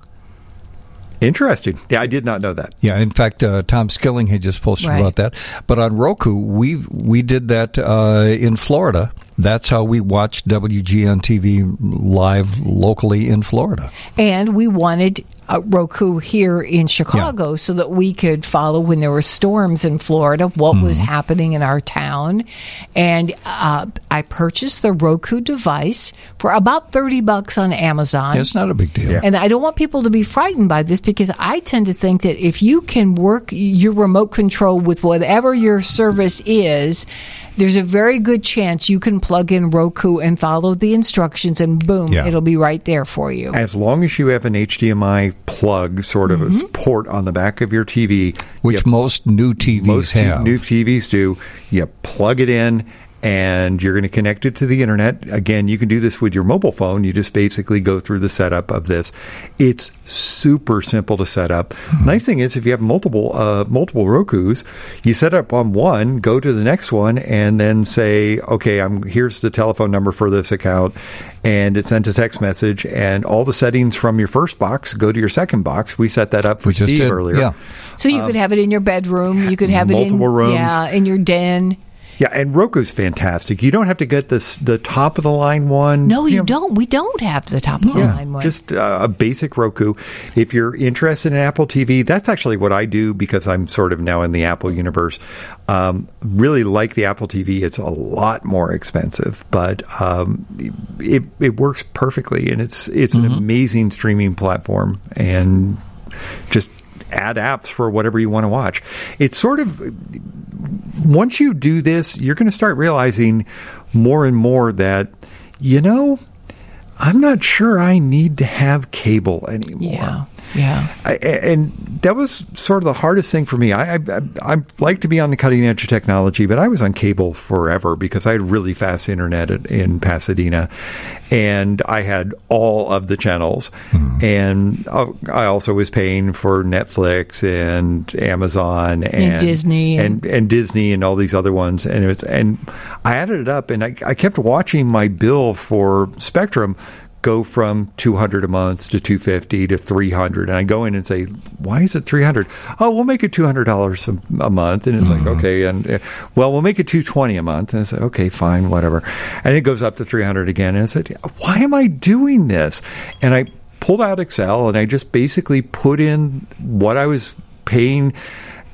Interesting. Yeah, I did not know that. Yeah, in fact, uh, Tom Skilling had just posted Right. about that. But on Roku, we we did that uh, in Florida. That's how we watched WGN TV live locally in Florida. And we wanted uh, Roku here in Chicago so that we could follow when there were storms in Florida what was Mm-hmm. happening in our town. And uh, I purchased the Roku device for about 30 bucks on Amazon. It's not a big deal. And I don't want people to be frightened by this because I tend to think that if you can work your remote control with whatever your service is, there's a very good chance you can plug in Roku and follow the instructions, and boom, Yeah. it'll be right there for you. As long as you have an HDMI plug, sort of a mm-hmm. port on the back of your TV, Which you- most new TVs most have. new TVs do. You plug it in, and you're going to connect it to the internet. Again, you can do this with your mobile phone. You just basically go through the setup of this. It's super simple to set up. Nice thing is, if you have multiple uh, multiple Roku's, you set up on one, go to the next one, and then say, "Okay, I'm here's the telephone number for this account." And it sends a text message, and all the settings from your first box go to your second box. We set that up for We Steve earlier. yeah. So you could have it in your bedroom. You could have it in Multiple rooms. yeah, in your den. Yeah, and Roku's fantastic. You don't have to get this the top of the line one. No, you know, don't. We don't have the top of the Yeah, line one. just uh, a basic Roku. If you're interested in Apple TV, that's actually what I do because I'm sort of now in the Apple universe. Um, really like the Apple TV. It's a lot more expensive, but um, it it works perfectly, and it's it's Mm-hmm. an amazing streaming platform, and just add apps for whatever you want to watch. It's sort of once you do this, you're going to start realizing more and more that, you know, I'm not sure I need to have cable anymore. Yeah. Yeah. I, and that was sort of the hardest thing for me. I, I, I like to be on the cutting edge of technology, but I was on cable forever because I had really fast internet at, in Pasadena, and I had all of the channels. Mm. And uh, I also was paying for Netflix and Amazon and, and Disney and, and, and Disney and all these other ones. And it was, and I added it up, and I, I kept watching my bill for Spectrum go from 200 a month to 250 to 300 and i go in and say why is it 300 oh we'll make it $200 a, a month. And it's mm-hmm. like okay and well we'll make it 220 a month. And i said okay fine whatever. And it goes up to 300 again. And i said why am i doing this? And i pulled out excel and i just basically put in what i was paying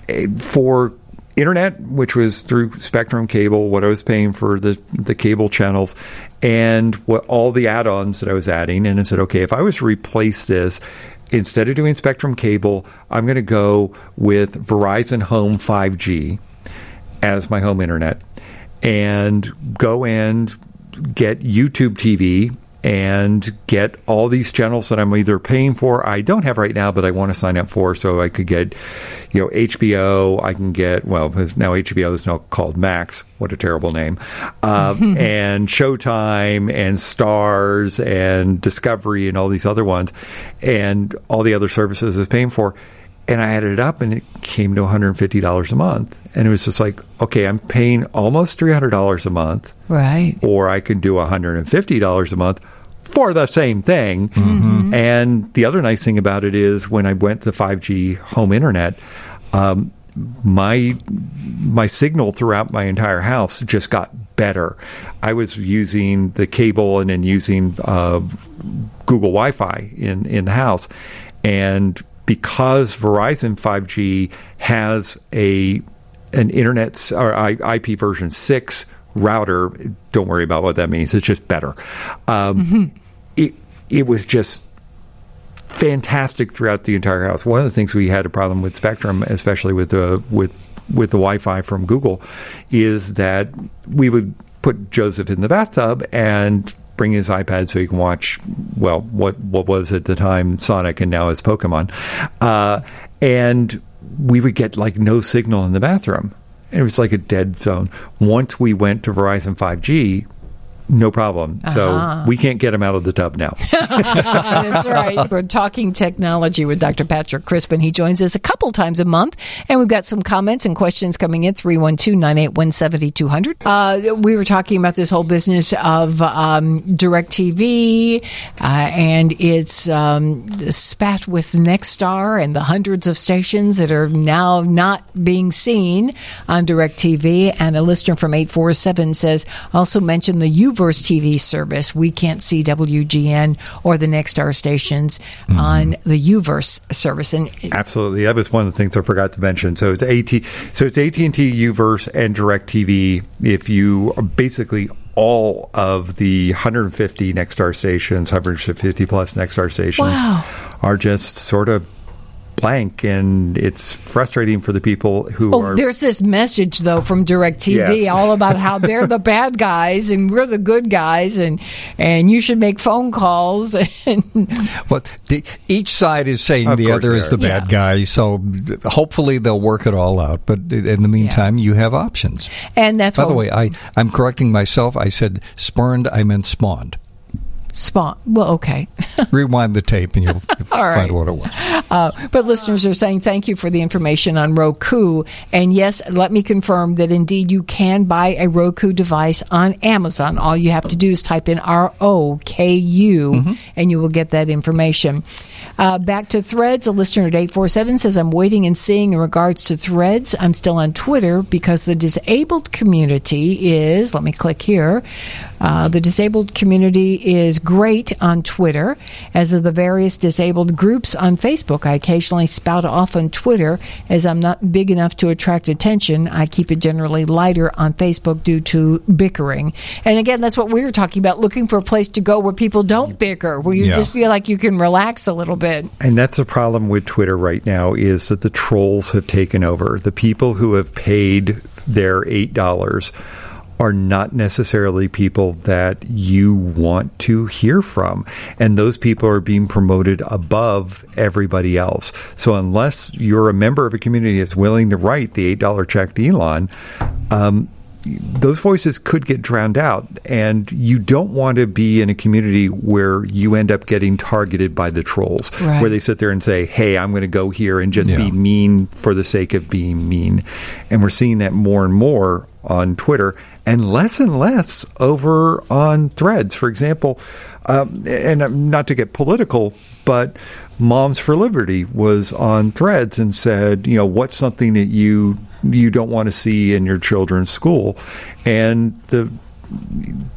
eh, for internet, which was through Spectrum Cable, what I was paying for the the cable channels, and what all the add-ons that I was adding. And I said, okay, if I was to replace this, instead of doing Spectrum Cable, I'm going to go with Verizon Home 5G as my home internet, and go and get YouTube TV and get all these channels that I'm either paying for, I don't have right now, but I want to sign up for, so I could get, you know, HBO. I can get well now HBO is now called Max. What a terrible name, um, <laughs> and Showtime and Stars and Discovery and all these other ones, and all the other services I was paying for. And I added it up, and it came to $150 a month. And it was just like, okay, I'm paying almost $300 a month, right? Or I can do $150 a month for the same thing. Mm-hmm. And the other nice thing about it is when I went to 5G home internet, um, my my signal throughout my entire house just got better. I was using the cable and then using uh, Google Wi-Fi in in the house, and because Verizon 5G has a an internet or IP version six router, don't worry about what that means. It's just better. Um, mm-hmm. It it was just fantastic throughout the entire house. One of the things we had a problem with Spectrum, especially with the with with the Wi-Fi from Google, is that we would put Joseph in the bathtub and bring his iPad so he can watch, well, what what was at the time Sonic and now it's Pokemon, uh, and we would get like no signal in the bathroom. It was like a dead zone. Once we went to Verizon 5G, no problem. Uh-huh. So we can't get him out of the tub now. <laughs> That's right. We're talking technology with Dr. Patrick Crispen. He joins us a couple times a month, and we've got some comments and questions coming in 312 981 7200. Uh, we were talking about this whole business of um, DirecTV uh, and its um, spat with Nexstar and the hundreds of stations that are now not being seen on DirecTV. And a listener from 847 says, also mention the UV Uverse TV service. We can't see WGN or the Nexstar stations mm-hmm. on the Uverse service. And absolutely, that was one of the things I forgot to mention. So it's AT, so it's AT and T, Uverse, and Directv. If you basically all of the 150 Nexstar stations, 150 plus Nexstar stations, wow. are just sort of blank, and it's frustrating for the people who oh, are. There's this message though from DirecTV yes. <laughs> all about how <laughs> they're the bad guys and we're the good guys, and and you should make phone calls. <laughs> well, the, each side is saying of the other is the bad yeah. guy, so hopefully they'll work it all out. But in the meantime, yeah. you have options. And that's by the way, I I'm correcting myself. I said spurned. I meant spawned. Spawn. Well, okay. <laughs> Rewind the tape and you'll <laughs> find what it was. Uh, but listeners are saying thank you for the information on Roku. And yes, let me confirm that indeed you can buy a Roku device on Amazon. All you have to do is type in R O K U mm-hmm. and you will get that information. Uh, back to threads. A listener at 847 says, I'm waiting and seeing in regards to threads. I'm still on Twitter because the disabled community is, let me click here Uh, the disabled community is great on Twitter, as are the various disabled groups on Facebook. I occasionally spout off on Twitter as I'm not big enough to attract attention. I keep it generally lighter on Facebook due to bickering. And again, that's what we were talking about looking for a place to go where people don't bicker, where you Yeah. just feel like you can relax a little bit. And that's a problem with Twitter right now is that the trolls have taken over. The people who have paid their $8 are not necessarily people that you want to hear from. And those people are being promoted above everybody else. So unless you're a member of a community that's willing to write the $8 check to Elon, um, those voices could get drowned out and you don't want to be in a community where you end up getting targeted by the trolls Right. where they sit there and say hey i'm going to go here and just Yeah. be mean for the sake of being mean and we're seeing that more and more on twitter and less and less over on threads. For example um, and um, not to get political but moms for liberty was on threads and said you know what's something that you you don't want to see in your children's school? And the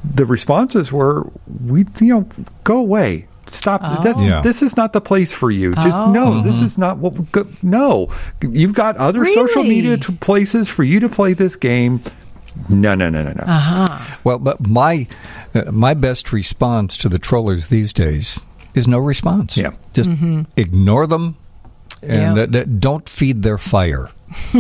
the responses were we you know go away. Stop. That's Yeah. this is not the place for you. Just no this is not what we go, no. You've got other social media t- places for you to play this game no no no no no Well, but my uh, my best response to the trollers these days is no response. Yeah. just ignore them and Yeah. uh, don't feed their fire. <laughs>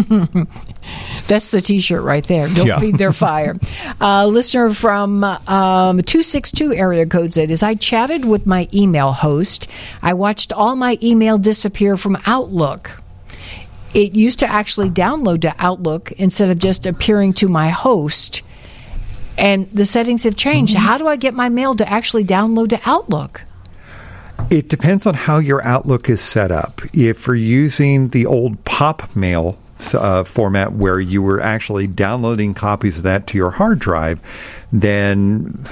That's the T-shirt right there. Don't Yeah. feed their fire. <laughs> Uh, listener from um, two six two area code said, "As I chatted with my email host, I watched all my email disappear from Outlook." It used to actually download to Outlook instead of just appearing to my host. And the settings have changed. How do I get my mail to actually download to Outlook? It depends on how your Outlook is set up. If you're using the old pop mail uh, format where you were actually downloading copies of that to your hard drive, then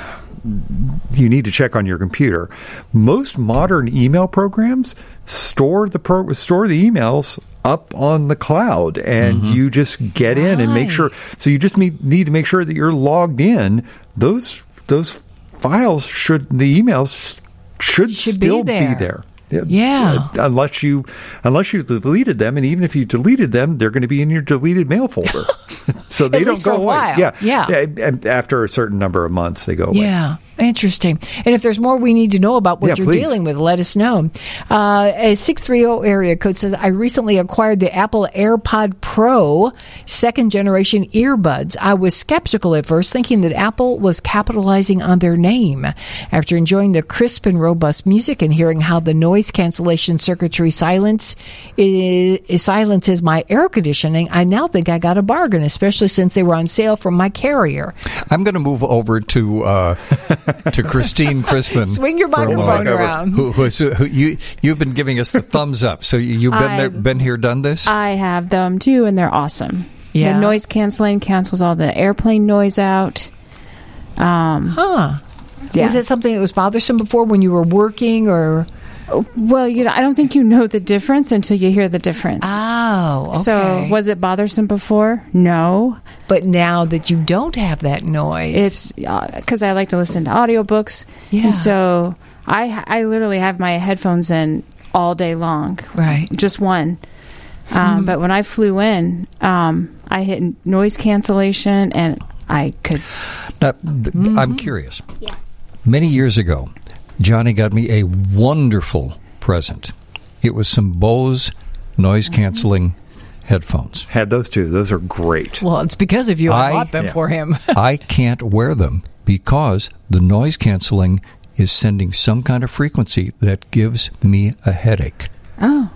you need to check on your computer. Most modern email programs store the pro- store the emails up on the cloud and you just get in and make sure so you just need, need to make sure that you're logged in those those files should the emails should, Should be still there. there. Yeah. Uh, unless you unless you deleted them, and even if you deleted them, they're going to be in your deleted mail folder. <laughs> <laughs> so they don't go away. Yeah, Yeah. And- And after a certain number of months, they go away. Yeah, interesting. And if there's more we need to know about what Yeah, you're please. dealing with, let us know. Uh, a 630 area code says, I recently acquired the Apple AirPod Pro second generation earbuds. I was skeptical at first, thinking that Apple was capitalizing on their name. After enjoying the crisp and robust music and hearing how the noise cancellation circuitry silence is, silences my air conditioning, I now think I got a bargain, especially since they were on sale from my carrier. I'm going to move over to uh, <laughs> to Christine Crispen. Swing your microphone around. Who, who, so who, you you've been giving us the thumbs up. So you- you've been there, I've- been here, done this. I have them too, and they're awesome. Yeah. The noise canceling cancels all the airplane noise out. Um, Huh. yeah. Was it something that was bothersome before when you were working or? Well, you know, I don't think you know the difference until you hear the difference. Oh, okay. So, was it bothersome before? No. but now that you don't have that noise, It's because I like to listen to audiobooks. Yeah. And so I, I literally have my headphones in all day long. Right. Just one. Um, But when I flew in, um, I hit noise cancellation and I could. Now, th- I'm curious. Yeah. Many years ago, Johnnie got me a wonderful present. It was some Bose noise canceling headphones. Had those two. Those are great. well, it's because of you. I, I- bought them yeah. for him. <laughs> I can't wear them because the noise canceling is sending some kind of frequency that gives me a headache. Oh,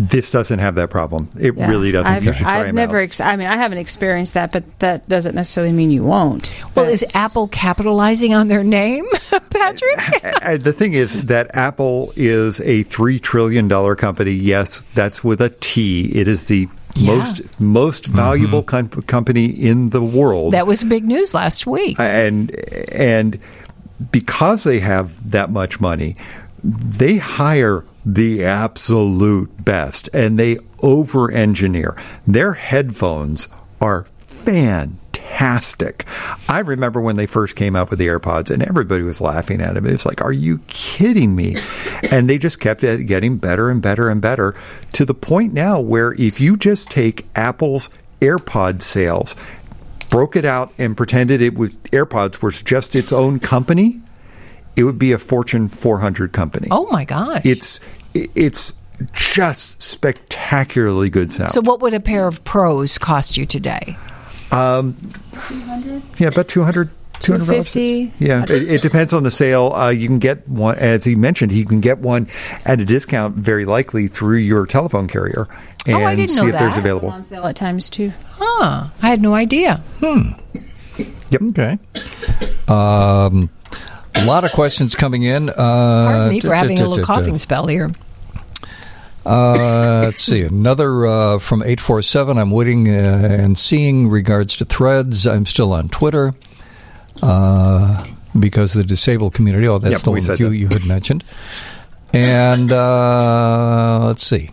This doesn't have that problem. It yeah. really doesn't. I've, you should try I've 'em never. out. Ex- I mean, I haven't experienced that, but that doesn't necessarily mean you won't. well, But- is Apple capitalizing on their name, <laughs> Patrick? <laughs> Uh, the thing is that Apple is a three trillion dollar company. Yes, that's with a T. It is the Yeah. most most valuable com- company in the world. that was big news last week. and and because they have that much money, they hire the absolute best and they over engineer. Their headphones are fantastic. I remember when they first came out with the AirPods and everybody was laughing at them. It was like, are you kidding me? And they just kept getting better and better and better to the point now where if you just take Apple's AirPod sales, broke it out and pretended it was AirPods was just its own company, it would be a Fortune 400 company. Oh my gosh! It's it's just spectacularly good sound. so, what would a pair of pros cost you today? Yeah, about 200 200 250. Yeah, it, it depends on the sale. Uh, you can get one, as he mentioned, you can get one at a discount, very likely through your telephone carrier, and Oh, I didn't see know if there's that. available. on sale at times too. Huh? I had no idea. Hmm yep okay. Um, a lot of questions coming in. Uh, Pardon me for having a little coughing spell here. Uh, let's see. Another uh, from 847. I'm waiting uh, and seeing regards to threads. I'm still on Twitter uh, because the disabled community. Oh, that's Yep, the one said you, that. you had mentioned. And uh, let's see.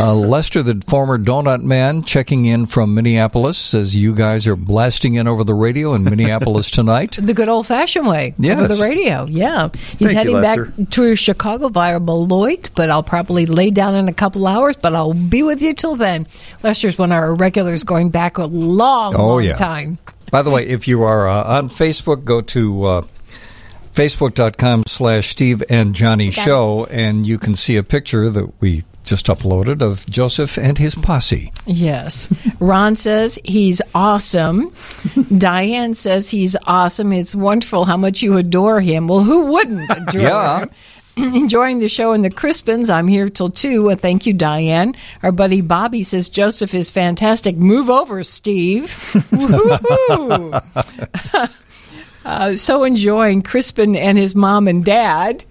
Uh, Lester, the former donut man, checking in from Minneapolis, says you guys are blasting in over the radio in Minneapolis <laughs> tonight. The good old fashioned way over the radio. Yeah. He's Thank you, heading back to Chicago via Beloit, but I'll probably lay down in a couple hours, but I'll be with you till then. Lester's one of our regulars going back a long, Oh, long yeah. time. By the way, if you are uh, on Facebook, go to uh, facebook.com slash Steve and Johnnie Show, and you can see a picture that we just uploaded of Joseph and his posse. Yes. Ron says he's awesome. Diane says he's awesome. It's wonderful how much you adore him. Well, who wouldn't <laughs> adore Yeah. him? <clears throat> Enjoying the show and the Crispens. I'm here till two. Well, thank you, Diane. Our buddy Bobby says Joseph is fantastic. Move over, Steve. <laughs> Woo-hoo. <laughs> uh, so enjoying Crispen and his mom and dad.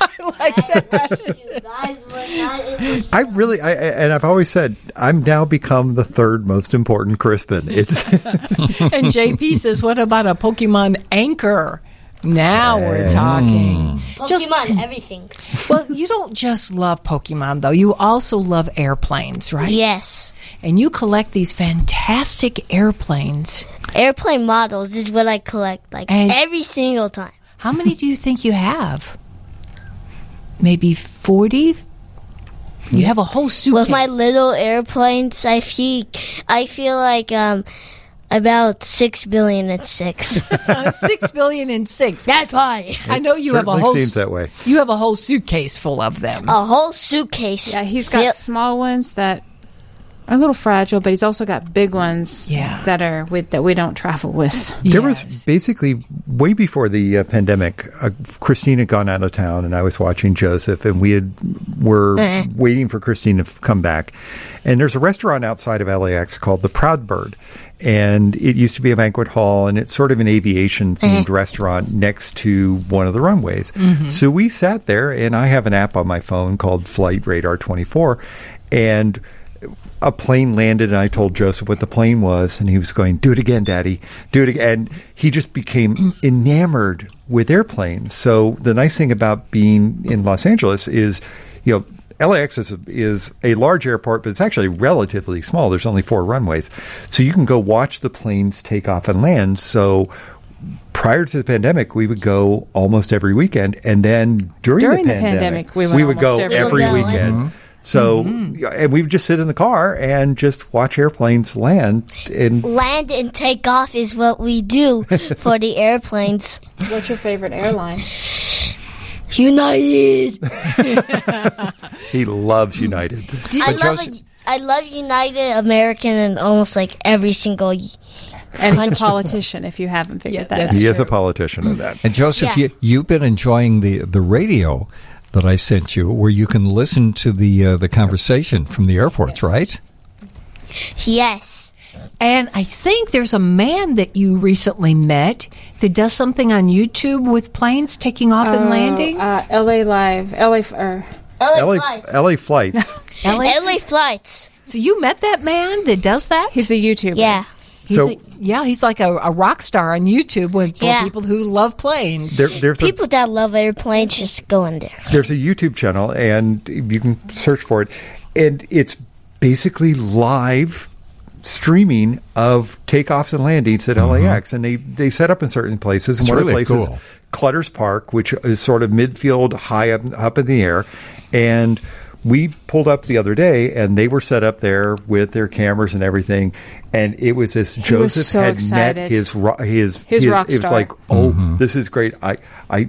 <laughs> I like that. You guys were not in the I really, I, I- and I've always said, I'm now become the third most important Crispen. It's <laughs> And JP says, "What about a Pokemon anchor?" Now we're talking. Mm. Just- Pokemon, everything. well, you don't just love Pokemon though; you also love airplanes, right? Yes. And you collect these fantastic airplanes. Airplane models is what I collect, like And- every single time. How many do you think you have? Maybe forty. You have a whole suitcase. With my little airplanes, I feel, I feel like um, about six billion and six. <laughs> six billion and six. <laughs> That's why. I know you have a whole. seems that way. You have a whole suitcase full of them. A whole suitcase. Yeah, he's got Yep. small ones that are a little fragile, but he's also got big ones Yeah. that are with that we don't travel with. There Yes. was basically way before the uh, pandemic. Uh, Christine had gone out of town, and I was watching Joseph, and we had were waiting for Christine to f- come back. And there's a restaurant outside of LAX called the Proud Bird, and it used to be a banquet hall, and it's sort of an aviation themed restaurant next to one of the runways. So we sat there, and I have an app on my phone called Flight Radar 24, and a plane landed and I told Joseph what the plane was and he was going, Do it again, Daddy. Do it again. And he just became <clears throat> enamored with airplanes. So the nice thing about being in Los Angeles is, you know, LAX is a, is a large airport, but it's actually relatively small. There's only four runways. So you can go watch the planes take off and land. So prior to the pandemic, we would go almost every weekend. And then during, During the the pandemic, pandemic, we went would go every every weekend. weekend. Mm-hmm. So, mm-hmm. and we would just sit in the car and just watch airplanes land. And Land and take off is what we do <laughs> for the airplanes. What's your favorite airline? United. <laughs> he loves United. I love Joseph- a, I love United, American, and almost like every single. y- And he's a politician. If you haven't figured Yeah, that out. He is a true. politician of that. And Joseph, Yeah. you, you've been enjoying the, the radio that I sent you, where you can listen to the uh, the conversation from the airports, right? Yes. And I think there's a man that you recently met that does something on YouTube with planes taking off and landing. Uh, L.A. Live. L.A. F- LA, LA, flights. LA flights. <laughs> LA? LA flights. So you met that man that does that? he's a YouTuber. Yeah. He's So- a- yeah, he's like a, a rock star on YouTube when, for Yeah. people who love planes. There, there's a People that love airplanes just go in there. there's a YouTube channel, and you can search for it, and it's basically live streaming of takeoffs and landings at mm-hmm. LAX, and they they set up in certain places. And It's one of the places, cool. Clutter's Park, which is sort of midfield, high up up in the air, and we pulled up the other day, and they were set up there with their cameras and everything, and it was as was Joseph so had excited. met his ro- his His rock It was like, oh, Mm-hmm. this is great. I I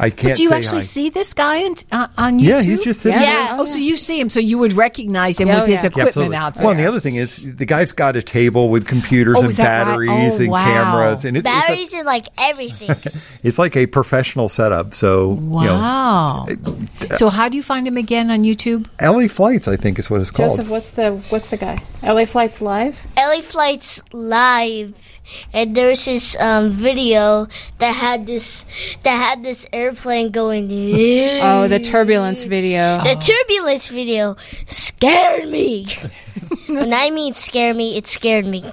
I can't. But do you say actually hi. see this guy on, uh, on YouTube? Yeah, he's just sitting Yeah. Oh, so you see him, so you would recognize him Yeah, with his yeah. Yeah, equipment absolutely. out there. Well, and the other thing is, the guy's got a table with computers Oh, and is that right? batteries Oh, and wow. cameras, and it, it's, Batteries and like everything. <laughs> it's like a professional setup. So, Wow. so how do you find him again on YouTube? LA Flights, I think, is what it's called. Joseph, what's the what's the guy? LA Flights Live. LA Flights Live, and there's this um, video that had this that had this airplane going. <laughs> Oh, the turbulence video. The turbulence video scared me. <laughs> when I mean scare me, it scared me. <laughs>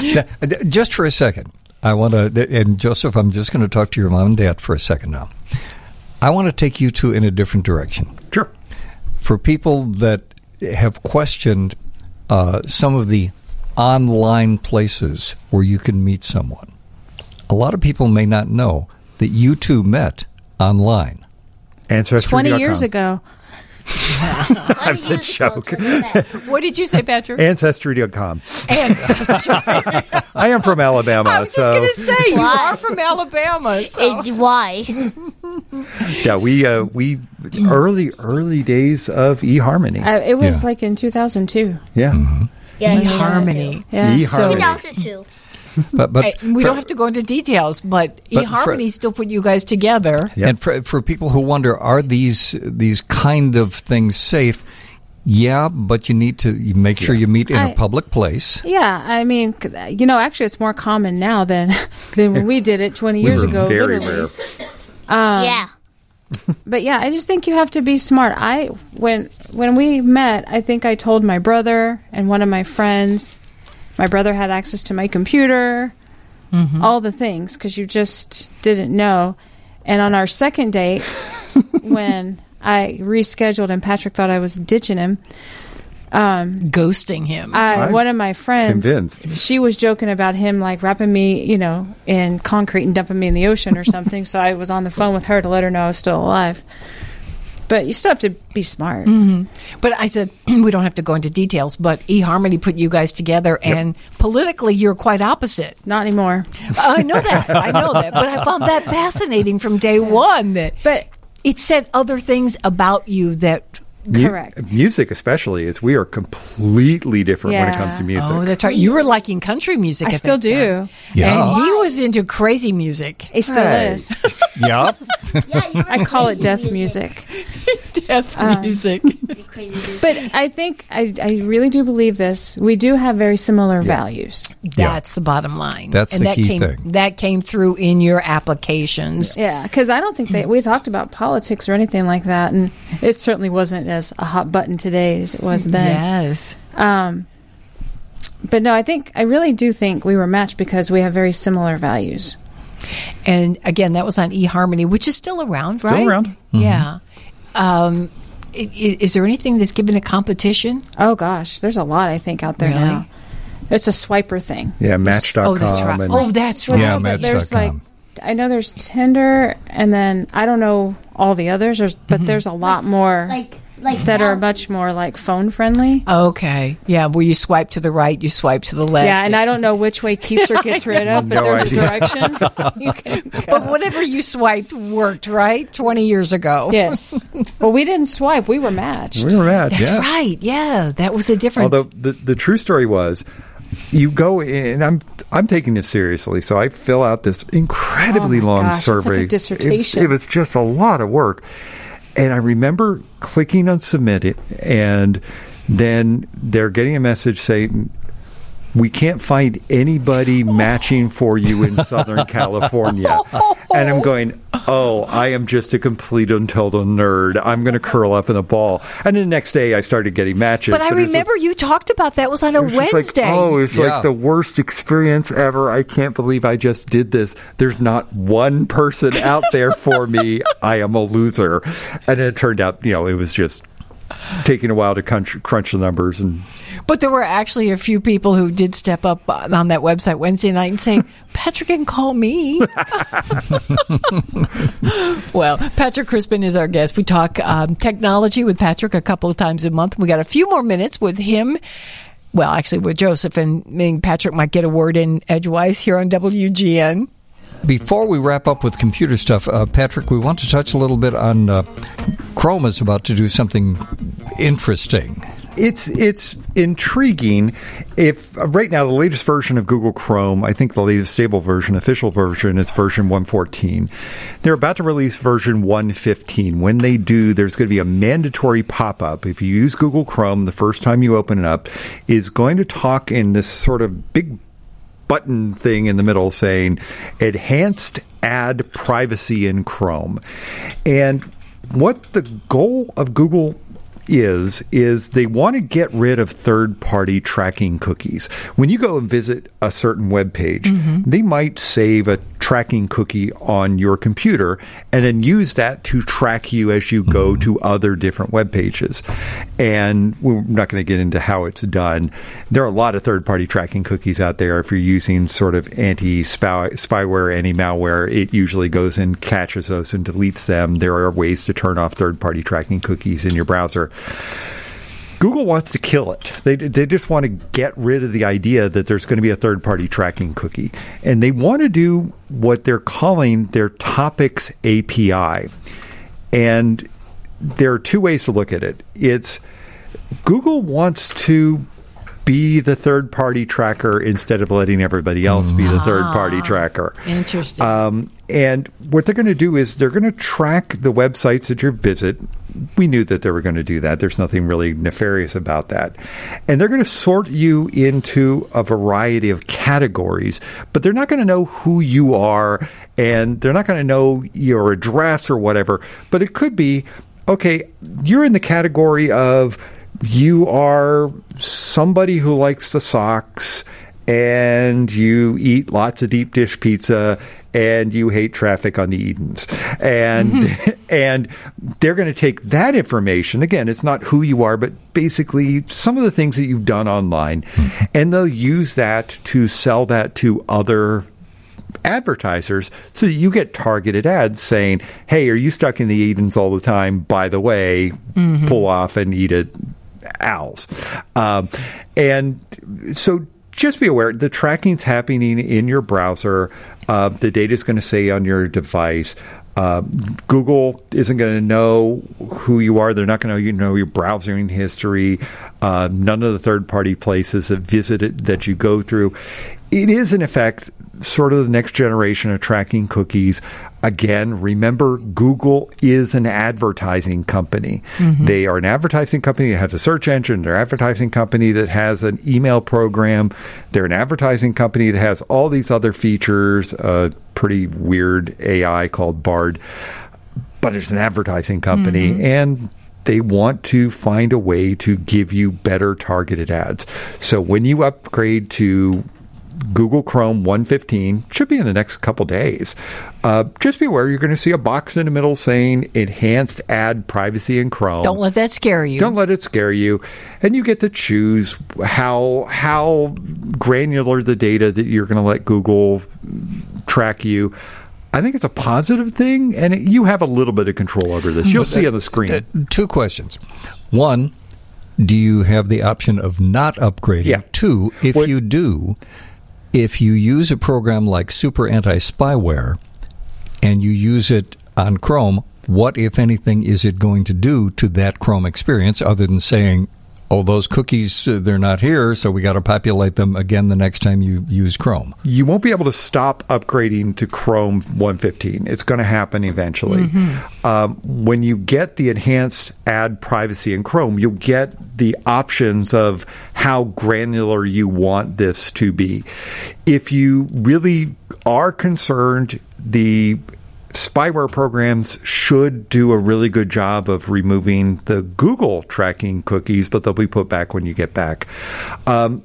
Th- Just for a second, I want to, and Joseph, I'm just going to talk to your mom and dad for a second now. I want to take you two in a different direction. Sure. For people that have questioned uh, some of the online places where you can meet someone, a lot of people may not know that you two met online. Ancestry. Twenty years ago. I'm a joke. <laughs> What did you say, Patrick? Ancestry.com. Ancestry. <laughs> I am from Alabama, I was just going to say, you Why? are from Alabama. So. It, why? <laughs> yeah, we uh, we early early days of eHarmony. Uh, it was Yeah. like in 2002. yeah, Yeah, eHarmony. Yeah. eHarmony. 2002. <laughs> But, but Hey, we for- don't have to go into details, but, But eHarmony for- still put you guys together. Yep. And for, for people who wonder, are these these kind of things safe? Yeah, but you need to make sure you meet in a I- public place. Yeah, I mean, you know, actually, it's more common now than <laughs> than when we did it 20 we years were ago. very literally. rare. Um, yeah. <laughs> But yeah, I just think you have to be smart. I when when we met, I think I told my brother and one of my friends. My brother had access to my computer, mm-hmm. all the things because you just didn't know. And on our second date, <laughs> when I rescheduled and Patrick thought I was ditching him, Um, Ghosting him. I, I'm one of my friends, convinced. she was joking about him like wrapping me, you know, in concrete and dumping me in the ocean or something. so I was on the phone with her to let her know I was still alive. But you still have to be smart. Mm-hmm. But I said <clears throat> we don't have to go into details. But eHarmony put you guys together, and politically, you're quite opposite. Not anymore. Uh, I know that. I know that. But I found that fascinating from day one. That But it said other things about you that. Mu- Correct. music, especially, is we are completely different when it comes to music. Oh, that's right. You were liking country music. I still that time. do. Yeah. And he was into crazy music, It still Hey. is. Yep. <laughs> Yeah, <laughs> <laughs> I call it death music. death Uh, music. Crazy. But I think I, I really do believe this. We do have very similar values. That's the bottom line. That's and the that key came, thing. That came through in your applications. Yeah, because I don't think they we talked about politics or anything like that, and it certainly wasn't as a hot button today as it was then. Yes. Um, but no, I think I really do think we were matched because we have very similar values. And again, that was on eHarmony, which is still around, right? Still right? around. Yeah. Um, i- i- is there anything that's given a competition? Oh gosh, there's a lot I think out there Really? now. It's a swiper thing. Yeah, Match.com. oh, that's right. and- oh, that's right. Yeah, But there's Match.com. like I know there's Tinder, and then I don't know all the others. There's, but there's a lot more like like that are much more like phone friendly. Okay. Yeah, where you swipe to the right, you swipe to the left. Yeah, and I don't know which way keeps or gets rid of, but No there's idea. a direction <laughs> you can. But whatever you swiped worked, right? 20 years ago. Yes. <laughs> Well, we didn't swipe. We were matched. we were matched. That's Yeah. right. Yeah, that was the difference. Although the the true story was, you go in, and I'm I'm taking this seriously, so I fill out this incredibly Oh my long gosh, it's like a survey. It's- dissertation. It was just a lot of work, and I remember clicking on submit it, and then they're getting a message saying. We can't find anybody matching for you in Southern <laughs> California. And I'm going, oh, I am just a complete untold nerd. I'm going to curl up in a ball. And the next day I started getting matches. but I it's like- remember you talked about that was on a it was Wednesday. Like, oh, it's Yeah. like the worst experience ever. I can't believe I just did this. There's not one person out there for me. I am a loser. And it turned out, you know, it was just taking a while to crunch, crunch the numbers and But there were actually a few people who did step up on that website Wednesday night and say, <laughs> Patrick can call me. <laughs> well, Patrick Crispen is our guest. We talk um, technology with Patrick a couple of times a month. We got a few more minutes with him. Well, actually, with Joseph and mean, Patrick might get a word in edgewise here on WGN. Before we wrap up with computer stuff, uh, Patrick, we want to touch a little bit on uh, Chrome is about to do something interesting. it's it's intriguing. If uh, right now the latest version of Google Chrome, I think the latest stable version, official version, it's version 114. They're about to release version 115. When they do, there's going to be a mandatory pop up. If you use Google Chrome, the first time you open it up, is going to talk in this sort of big button thing in the middle saying enhanced ad privacy in Chrome. And what the goal of Google is is they want to get rid of third party tracking cookies. When you go and visit a certain web page, mm-hmm. they might save a tracking cookie on your computer and then use that to track you as you go mm-hmm. to other different web pages. And we're not going to get into how it's done. There are a lot of third party tracking cookies out there. If you're using sort of anti spyware, anti malware, it usually goes and catches those and deletes them. There are ways to turn off third party tracking cookies in your browser. Google wants to kill it. They, they just want to get rid of the idea that there's going to be a third party tracking cookie. And they want to do what they're calling their topics API. And there are two ways to look at it. It's Google wants to be the third party tracker instead of letting everybody else be the third party tracker. Interesting. Um, and what they're going to do is they're going to track the websites that you visit. We knew that they were going to do that. There's nothing really nefarious about that. And they're going to sort you into a variety of categories, but they're not going to know who you are and they're not going to know your address or whatever. But it could be okay, you're in the category of you are somebody who likes the socks and you eat lots of deep dish pizza and you hate traffic on the Edens. And mm-hmm. <laughs> and they're going to take that information again, it's not who you are, but basically some of the things that you've done online hmm. and they'll use that to sell that to other advertisers so that you get targeted ads saying, Hey, are you stuck in the Edens all the time? By the way, mm-hmm. pull off and eat it." owls. Um, and so just be aware the tracking's happening in your browser. Uh, the data is going to stay on your device. Uh, Google isn't going to know who you are. They're not going to you know your browsing history. Uh, none of the third party places that visited that you go through. It is in effect sort of the next generation of tracking cookies. Again, remember Google is an advertising company. Mm-hmm. They are an advertising company that has a search engine. They're an advertising company that has an email program. They're an advertising company that has all these other features, a pretty weird AI called Bard. But it's an advertising company mm-hmm. and they want to find a way to give you better targeted ads. So when you upgrade to Google Chrome 115 should be in the next couple days. Uh, just be aware you're going to see a box in the middle saying enhanced ad privacy in Chrome. Don't let that scare you. Don't let it scare you, and you get to choose how how granular the data that you're going to let Google track you. I think it's a positive thing, and it, you have a little bit of control over this. You'll see on the screen. Uh, two questions. One, do you have the option of not upgrading? Yeah. Two, if What- you do, if you use a program like Super Anti Spyware and you use it on Chrome, what, if anything, is it going to do to that Chrome experience other than saying, oh, those cookies, uh, they're not here, so we got to populate them again the next time you use Chrome? you won't be able to stop upgrading to Chrome 115. It's going to happen eventually. Um, when you get the enhanced ad privacy in Chrome, you'll get the options of how granular you want this to be. If you really are concerned, the spyware programs should do a really good job of removing the Google tracking cookies, but they'll be put back when you get back. Um,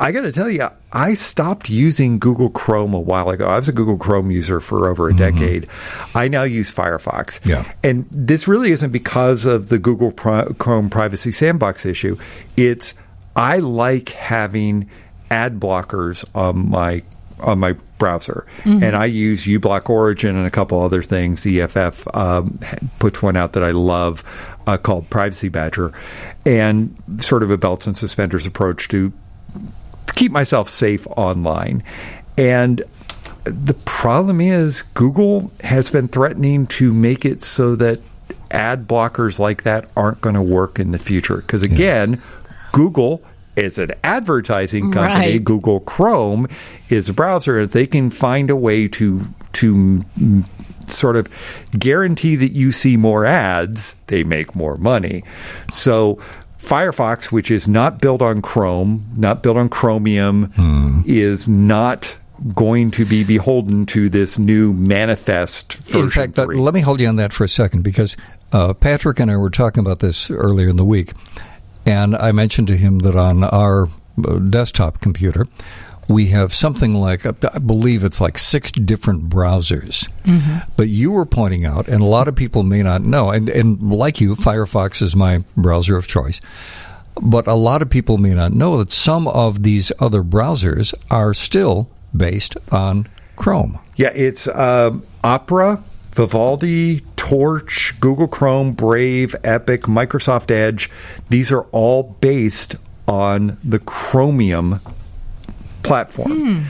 I got to tell you, I stopped using Google Chrome a while ago. I was a Google Chrome user for over a decade. I now use Firefox. Mm-hmm. Yeah. And this really isn't because of the Google Pri- Chrome privacy sandbox issue. It's I like having ad blockers on my on my browser, and I use uBlock Origin and a couple other things. EFF um, puts one out that I love uh, called Privacy Badger, and sort of a belts and suspenders approach to keep myself safe online. And the problem is, Google has been threatening to make it so that ad blockers like that aren't going to work in the future. Because again, Google is an advertising company. Right. Google Chrome is a browser. They can find a way to to sort of guarantee that you see more ads, they make more money. So Firefox, which is not built on Chrome, not built on Chromium, is not going to be beholden to this new manifest version In fact, that, let me hold you on that for a second because uh, Patrick and I were talking about this earlier in the week, and I mentioned to him that on our uh, desktop computer, we have something like, I believe it's like six different browsers. But you were pointing out, and a lot of people may not know, and, and like you, Firefox is my browser of choice. But a lot of people may not know that some of these other browsers are still based on Chrome. Yeah, it's um, Opera, Vivaldi, Torch, Google Chrome, Brave, Epic, Microsoft Edge. These are all based on the Chromium platform. Hmm.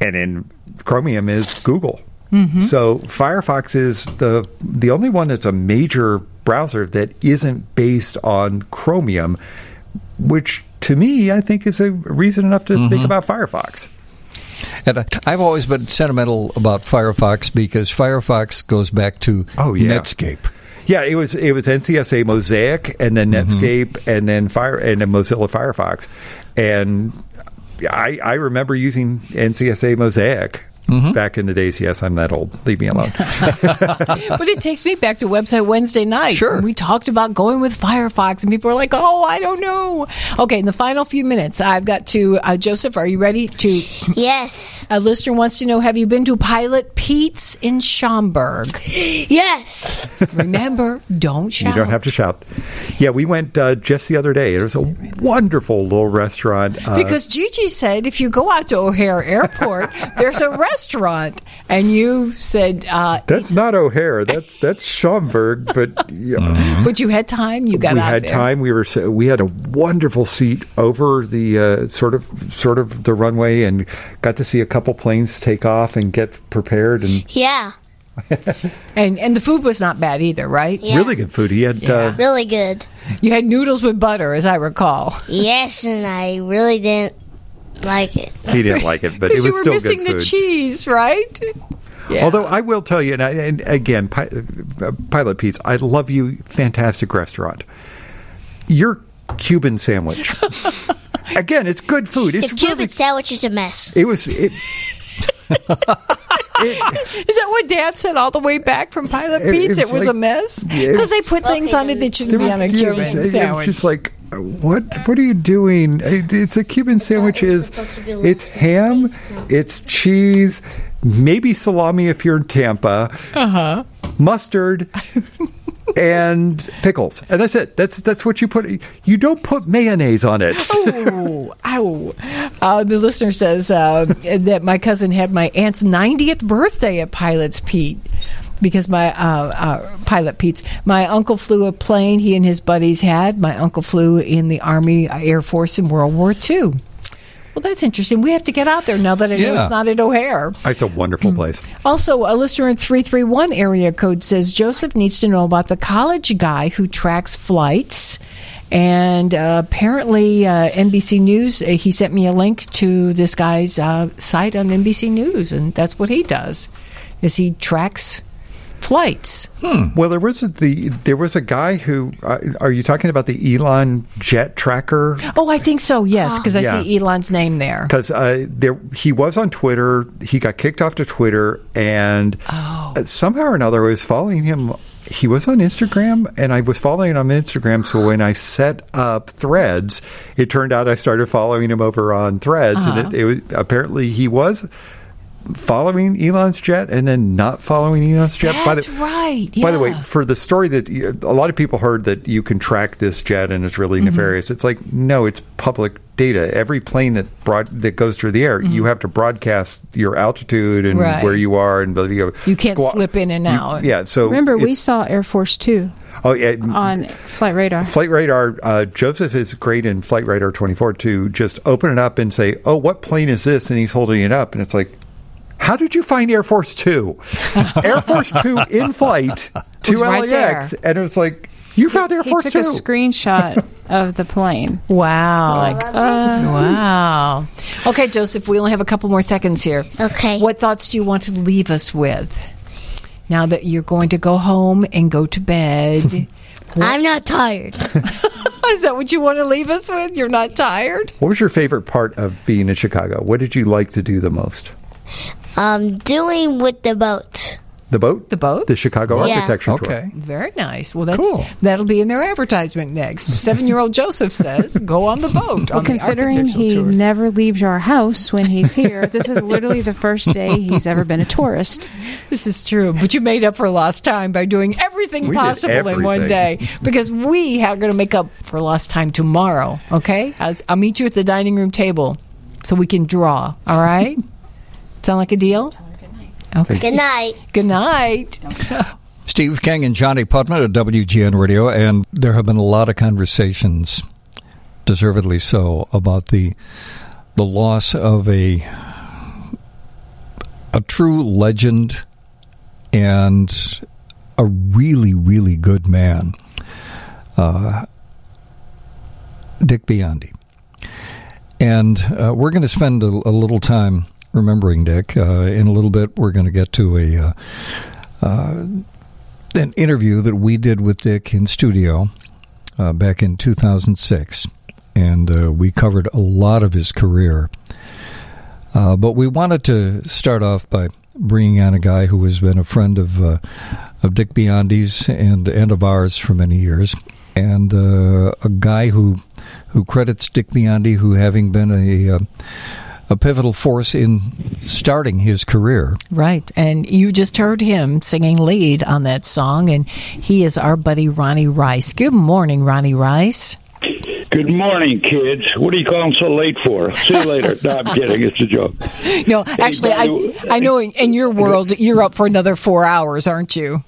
And in Chromium is Google. Mm-hmm. So Firefox is the the only one that's a major browser that isn't based on Chromium, which to me I think is a reason enough to think mm-hmm. about Firefox. And I- I've always been sentimental about Firefox because Firefox goes back to Oh, yeah. Netscape. Yeah, it was it was NCSA Mosaic and then mm-hmm. Netscape and then Fire and then Mozilla Firefox, and I I remember using NCSA Mosaic back in the days. Yes, I'm that old. Leave me alone. <laughs> but it takes me back to website Wednesday night. Sure. We talked about going with Firefox, and people are like, "Oh, I don't know." Okay, in the final few minutes, I've got to uh, Joseph. Are you ready to? Yes. A listener wants to know: Have you been to Pilot Pete's in Schaumburg? <gasps> Yes. Remember, don't shout. you don't have to shout. Yeah, we went uh, just the other day. It was a wonderful little restaurant. Uh, Because Gigi said if you go out to O'Hare Airport, there's a restaurant, <laughs> and you said, uh, that's not O'Hare. That's that's Schaumburg. But yeah. but you had time. You got we out had there. time. We were we had a wonderful seat over the uh, sort of sort of the runway and got to see a couple planes take off and get prepared and Yeah. <laughs> and and the food was not bad either, right? Yeah. really good food. He had uh, Really good. You had noodles with butter, as I recall. Yes, and I really didn't like it. he didn't like it, but it Because was you were still missing good the cheese, right? Yeah. Although I will tell you, and, I, and again, Pi- uh, Pilot Pete's, I love you. Fantastic restaurant. Your Cuban sandwich. <laughs> again, it's good food. It's The Cuban really. sandwich is a mess. It was. It, <laughs> Is that what Dad said all the way back from Pilot It- Pete's? it It was was, like- a mess Yeah, because they put things on it that shouldn't be on a yeah, Cuban it was, it was sandwich. just like, what? What are you doing? It's a Cuban sandwich. Is supposed to be a little it's ham, it's cheese, maybe salami if you're in Tampa, uh-huh. mustard. <laughs> and pickles, and that's it. That's that's what you put. You don't put mayonnaise on it. Ooh, ow. Uh, the listener says uh, that my cousin had my aunt's 90th birthday at Pilot's Pete. Because my uh, uh, pilot Pete's, my uncle flew a plane. He and his buddies had. My uncle flew in the Army uh, Air Force in World War II. Well, that's interesting. We have to get out there now that I know Yeah. it's not at O'Hare. It's a wonderful place. Also, a listener in 331 area code says Joseph needs to know about the college guy who tracks flights. And uh, apparently, uh, NBC News, uh, he sent me a link to this guy's uh, site on NBC News, and that's what he does, is he tracks flights. Well, there was a, the there was a guy who. Uh, are you talking about the Elon jet tracker? Oh, I think so, yes, because I Yeah. see Elon's name there. because uh, there he was on Twitter. He got kicked off to Twitter, and uh, somehow or another, I was following him he was on Instagram, and I was following him on Instagram. So when I set up Threads, it turned out I started following him over on Threads, Uh-huh. and it, it was apparently he was following Elon's jet and then not following Elon's jet. That's by the, right. By the way, for the story that you, a lot of people heard that you can track this jet and it's really nefarious. It's like no, it's public data. Every plane that broad, that goes through the air, you have to broadcast your altitude and Right. where you are, and you, You can't slip in and out. Yeah, so Remember, we saw Air Force Two oh yeah. on Flight Radar. Flight Radar, uh, Joseph is great in Flight Radar 24 to just open it up and say, Oh, what plane is this? And he's holding it up. And it's like, How did you find Air Force 2? <laughs> Air Force 2 in flight to Was right LAX. there. and it was like, You found Air He Force took 2. a screenshot <laughs> of the plane. Wow. Like, uh, wow. Okay, Joseph, we only have a couple more seconds here. Okay. What thoughts do you want to leave us with? Now that you're going to go home and go to bed. <laughs> I'm not tired. Is that what you want to leave us with? You're not tired? what was your favorite part of being in Chicago? What did you like to do the most? Um, doing with the boat. The boat? The boat? The Chicago Yeah. Architecture Tour. Okay. Very nice. Well, that's Cool. that'll be in their advertisement next. Seven-year-old <laughs> Joseph says, "Go on the boat." well, on considering architectural he tour. never leaves our house when he's here, this is literally the first day he's ever been a tourist. This is true, but you made up for lost time by doing everything We did possible in one day because we are going to make up for lost time tomorrow. Okay, I'll, I'll meet you at the dining room table so we can draw. All right, sound like a deal? Okay. Good night. Good night. <laughs> Steve King and Johnnie Putman at WGN Radio, and there have been a lot of conversations, deservedly so, about the the loss of a a true legend and a really, really good man, uh, Dick Biondi. And uh, we're going to spend a, a little time remembering Dick. Uh, in a little bit, we're going to get to a uh, uh, an interview that we did with Dick in studio uh, back in 2006, and uh, we covered a lot of his career. But we wanted to start off by bringing on a guy who has been a friend of of Dick Biondi's and and of ours for many years, and a guy who who credits Dick Biondi who having been a a pivotal force in starting his career. Right, and you just heard him singing lead on that song, and he is our buddy Ronnie Rice. Good morning, Ronnie Rice. Good morning, kids. What are you calling so late for? See you later. no, I'm kidding. It's a joke. <laughs> No, actually, I I know in, in your world you're up for another four hours, aren't you?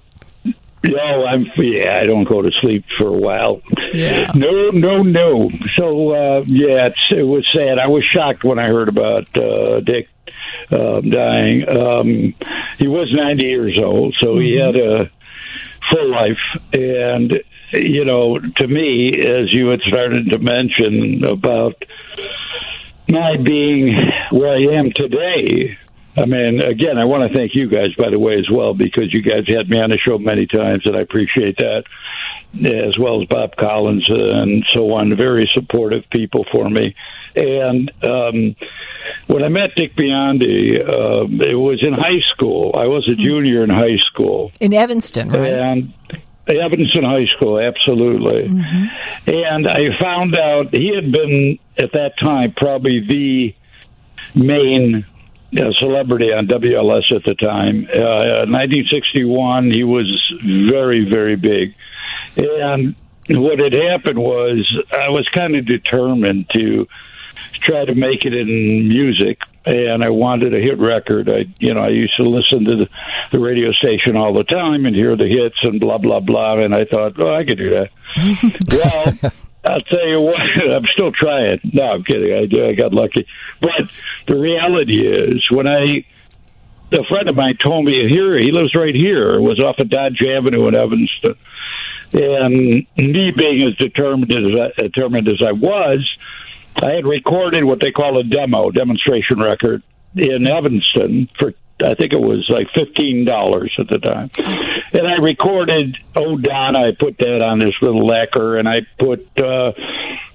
No, I'm. Yeah, I don't go to sleep for a while. Yeah. No, no, no. So uh, yeah, it's, it was sad. I was shocked when I heard about uh, Dick um, dying. Um, he was 90 years old, so he had a full life, and you know, to me, as you had started to mention about my being where I am today. I mean, again, I want to thank you guys, by the way, as well, because you guys had me on the show many times, and I appreciate that, as well as Bob Collins and so on. Very supportive people for me. And um, when I met Dick Biondi, uh, it was in high school. I was a junior in high school. In Evanston, right? And Evanston High School, absolutely. And I found out he had been at that time probably the main uh, celebrity on WLS at the time. Uh, 1961, he was very, very big. And what had happened was I was kind of determined to try to make it in music and I wanted a hit record. I you know, I used to listen to the, the radio station all the time and hear the hits and blah blah blah and I thought, oh I could do that. <laughs> well I'll tell you what, <laughs> I'm still trying. No, I'm kidding. I, I got lucky. But the reality is, when I, a friend of mine told me here, he lives right here, was off of Dodge Avenue in Evanston. And me being as determined as determined as I was, I had recorded what they call a demo, demonstration record in Evanston for I think it was like fifteen dollars at the time. And I recorded Oh Don." I put that on this little lacquer and I put uh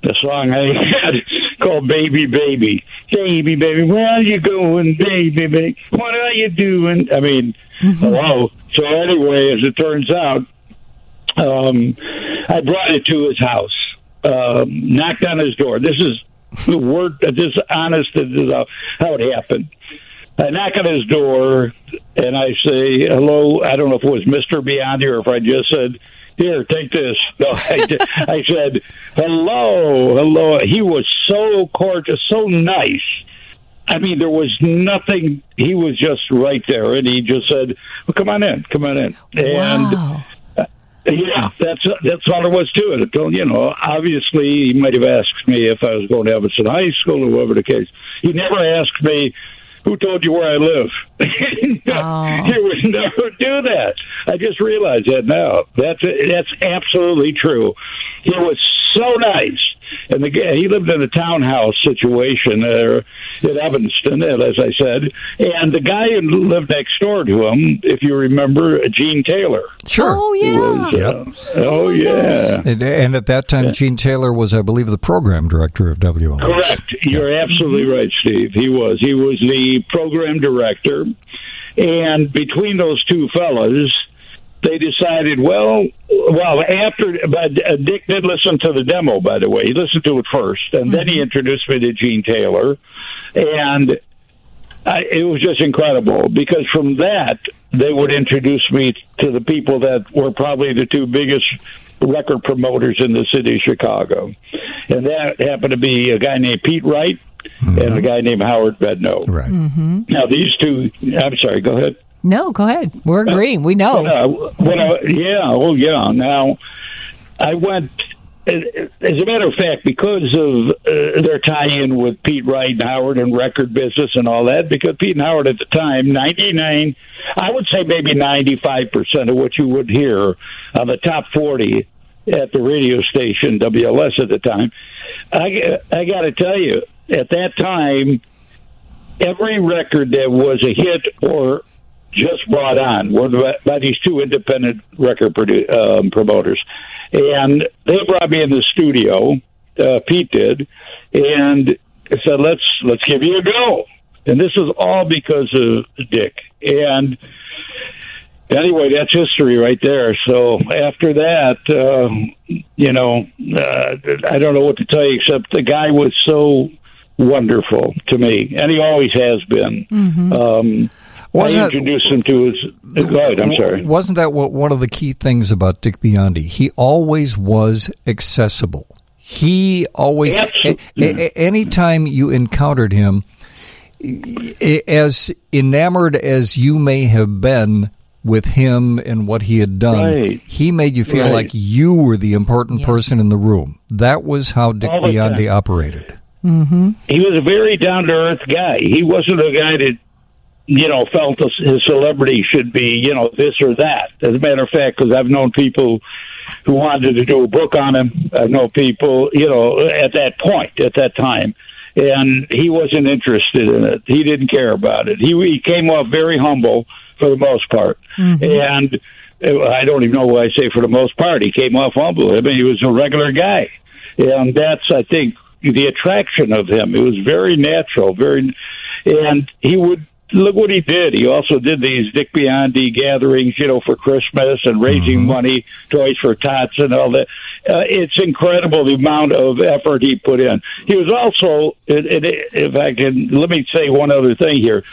the song I had <laughs> called Baby Baby. Baby baby, where are you going, baby baby? What are you doing? I mean, hello. So anyway, as it turns out, Um, I brought it to his house, um, knocked on his door. This is the word. This is honest. This is how, how it happened. I knock on his door and I say hello. I don't know if it was Mister Biondi or if I just said, "Here, take this." <laughs> No, I, I said hello, hello. He was so cordial, so nice. I mean, there was nothing. He was just right there, and he just said, "Well, come on in, come on in." And Wow. Uh, yeah, that's that's all there was to it. Until you know, obviously, he might have asked me if I was going to Evanston High School or whatever the case. He never asked me. Who told you where I live? <laughs> Oh. He would never do that. I just realized that now. That's that's absolutely true. He was so nice, and the he lived in a townhouse situation there in Evanston, as I said, and the guy who lived next door to him, if you remember, Gene Taylor. Sure. Oh, yeah. was, uh, oh yeah. And, and at that time, Gene Taylor was, I believe, the program director of WLS. Correct. You're absolutely right, Steve. He was. He was the program director, and between those two fellas, they decided. Well, well, after but uh, Dick did listen to the demo. By the way, he listened to it first, and then he introduced me to Gene Taylor, and I, it was just incredible because from that they would introduce me to the people that were probably the two biggest record promoters in the city of Chicago, and that happened to be a guy named Pete Wright and a guy named Howard Bedno. Right. mhm Now these two, I'm sorry, go ahead. No, go ahead. We're agreeing. We know. Uh, when I, yeah, oh yeah. Now, I went. As a matter of fact, because of uh, their tie-in with Pete Wright and Howard and record business and all that, because Pete and Howard at the time, ninety-nine, I would say maybe ninety-five percent of what you would hear on the top forty at the radio station WLS at the time. I I got to tell you, at that time, every record that was a hit or just brought on were by these two independent record produ- um, promoters, and they brought me in the studio. Uh, Pete did, and said, "Let's let's give you a go." And this is all because of Dick. And anyway, that's history right there. So after that, uh, you know, uh, I don't know what to tell you except the guy was so wonderful to me, and he always has been. Um, I Wasn't that- introduced him to his. Go ahead. I'm sorry. Wasn't that what, one of the key things about Dick Biondi? He always was accessible. He always, a, a, a- anytime you encountered him, as enamored as you may have been with him and what he had done, Right. he made you feel Right. like you were the important person in the room. That was how Dick All the Biondi time. operated. Mm-hmm. he was a very down to earth guy. He wasn't a guy that you know felt his his celebrity should be you know this or that. As a matter of fact, because I've known people who wanted to do a book on him. I've known people you know at that point at that time. And he wasn't interested in it. He didn't care about it. He, he came off very humble for the most part. And uh, I don't even know what I say for the most part. He came off humble. I mean, he was a regular guy. And that's, I think, the attraction of him. It was very natural, very, and he would look what he did. He also did these Dick Biondi gatherings, you know, for Christmas and raising money, toys for tots and all that. Uh, it's incredible the amount of effort he put in. He was also, if I can, let me say one other thing here.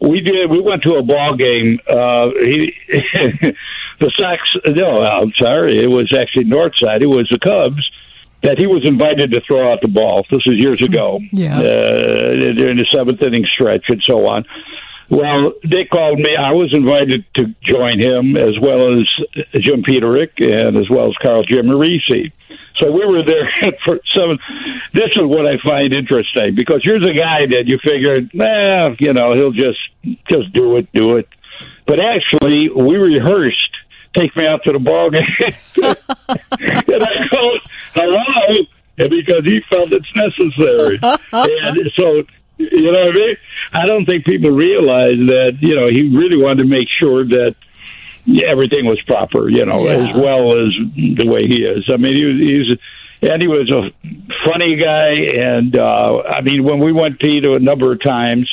We did. We went to a ball game. Uh, he, <laughs> the Sox. No, I'm sorry. It was actually Northside. It was the Cubs that he was invited to throw out the ball. This was years ago. Yeah. Uh, during the seventh inning stretch and so on. Well, they called me. I was invited to join him as well as Jim Peterick and as well as Carl Giammarese. So we were there <laughs> for seven. This is what I find interesting because here's a guy that you figured, nah, you know, he'll just just do it, do it. But actually, we rehearsed. Take me out to the ball game, <laughs> and I go, "Hello," and because he felt it's necessary, <laughs> and so you know what I mean. I don't think people realize that you know he really wanted to make sure that everything was proper, you know, Yeah. as well as the way he is. I mean, he was, he's and he was a funny guy, and uh, I mean, when we went Pete a number of times,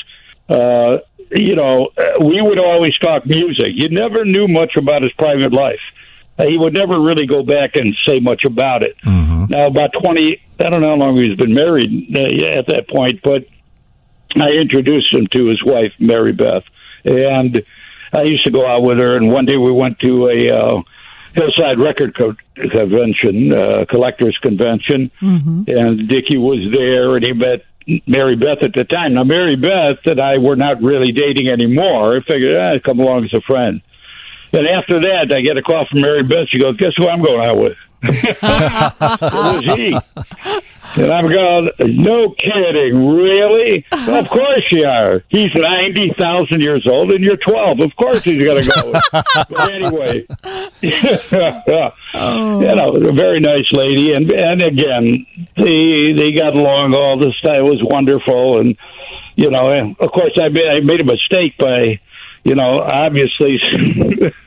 uh, you know, we would always talk music. You never knew much about his private life. Uh, he would never really go back and say much about it. Mm-hmm. Now, about 20, I don't know how long he's been married uh, at that point, but I introduced him to his wife, Mary Beth. And I used to go out with her, and one day we went to a uh, Hillside Record Co- Convention, uh, collectors convention, and Dickie was there, and he met Mary Beth at the time. Now, Mary Beth and I were not really dating anymore. I figured ah, I'd come along as a friend. Then after that, I get a call from Mary Beth. She goes, "Guess who I'm going out with?" <laughs> it was he. And I'm going, no kidding, really? Well, of course you are. He's 90,000 years old and you're 12. Of course he's going to go. but anyway, <laughs> oh. you know, a very nice lady. And, and again, they, they got along all this time. It was wonderful. And, you know, and of course I made, I made a mistake by, you know, obviously <laughs>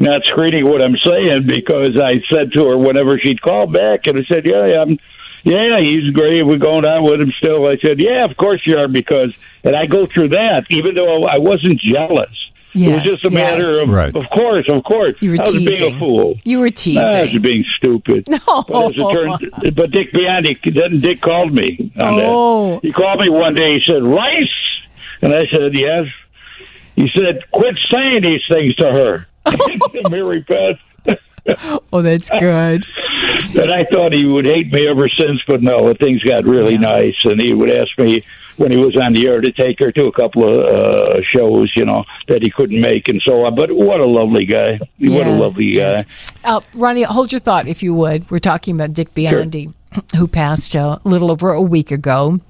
not screening what I'm saying because I said to her whenever she'd call back and I said, yeah, I'm, yeah, he's great. We're going out with him still. I said, yeah, of course you are because, and I go through that even though I wasn't jealous. it was just a yes. matter of, Right. of course, of course. You were I was being a fool. You were teasing. I was being stupid. <laughs> No. But as it turned, but Dick Biondi, then Dick called me on Oh. that. He called me one day. He said, Rice? And I said, yes. He said, quit saying these things to her. <laughs> Mary Beth. <laughs> Oh, that's good. And I thought he would hate me ever since, but no, things got really nice. And he would ask me when he was on the air to take her to a couple of uh, shows, you know, that he couldn't make and so on. But what a lovely guy. What a Yes, lovely guy. Uh, Ronnie, hold your thought, if you would. We're talking about Dick Biondi, who passed uh, a little over a week ago.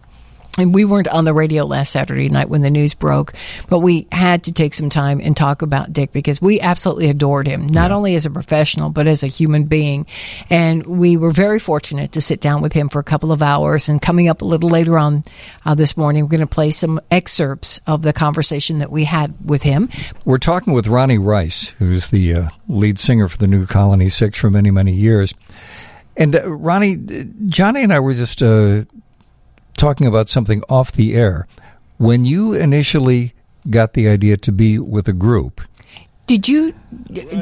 And we weren't on the radio last Saturday night when the news broke, but we had to take some time and talk about Dick because we absolutely adored him, not only as a professional, but as a human being. And we were very fortunate to sit down with him for a couple of hours. And coming up a little later on uh, this morning, we're going to play some excerpts of the conversation that we had with him. We're talking with Ronnie Rice, who's the uh, lead singer for the New Colony Six for many, many years. And uh, Ronnie, Johnnie and I were just uh, talking about something off the air. When you initially got the idea to be with a group, Did you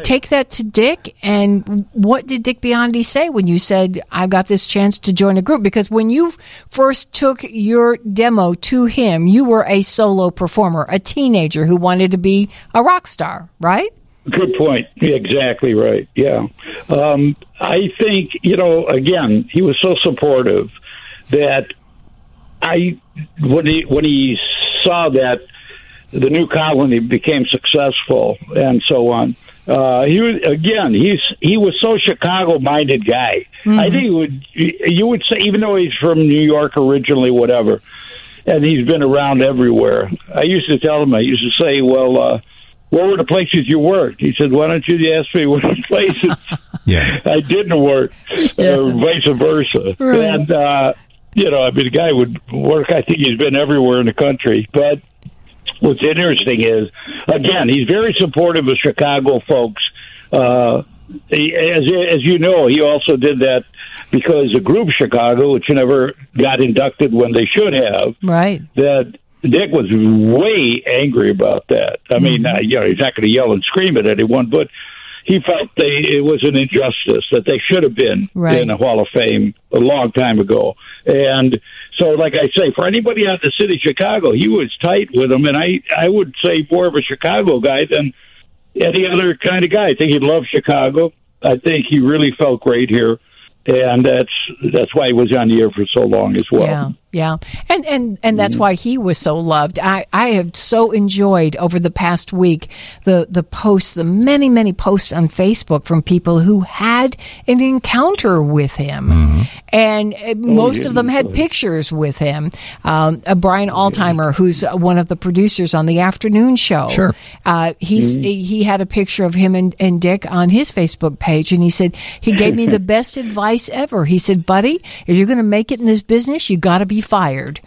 take that to Dick? And what did Dick Biondi say when you said, I've got this chance to join a group? Because when you first took your demo to him, you were a solo performer, a teenager who wanted to be a rock star, right? Good point. Exactly right. Yeah. Um, I think, you know, again, he was so supportive that I, when he, when he saw that the new colony became successful and so on, uh, he was, again, he's, he was so Chicago minded guy. I think he would, you would say, even though he's from New York originally, whatever, and he's been around everywhere. I used to tell him, I used to say, well, uh, what were the places you worked? He said, why don't you ask me what places <laughs> yeah, I didn't work, or vice versa. Right. And, uh, you know, I mean, the guy would work, I think he's been everywhere in the country. But what's interesting is, again, he's very supportive of Chicago folks. Uh, he, as, as you know, he also did that because the group Chicago, which never got inducted when they should have, Right. that Dick was way angry about that. I mean, uh, you know, he's not going to yell and scream at anyone, but he felt they it was an injustice that they should have been Right. in the Hall of Fame a long time ago. And so, like I say, for anybody out in the city of Chicago, he was tight with them, and I I would say more of a Chicago guy than any other kind of guy. I think he loved Chicago. I think he really felt great here, and that's that's why he was on the air for so long as well. Yeah, yeah, and and and that's why he was so loved. I I have so enjoyed over the past week the the posts, the many many posts on Facebook from people who had an encounter with him, and uh, most of them had pictures with him. Um, uh, Brian Altimer, who's one of the producers on the afternoon show, Sure. uh, he's he had a picture of him and, and Dick on his Facebook page, and he said he gave me the <laughs> best advice ever. He said, "Buddy, if you're going to make it in this business, you got to be fired."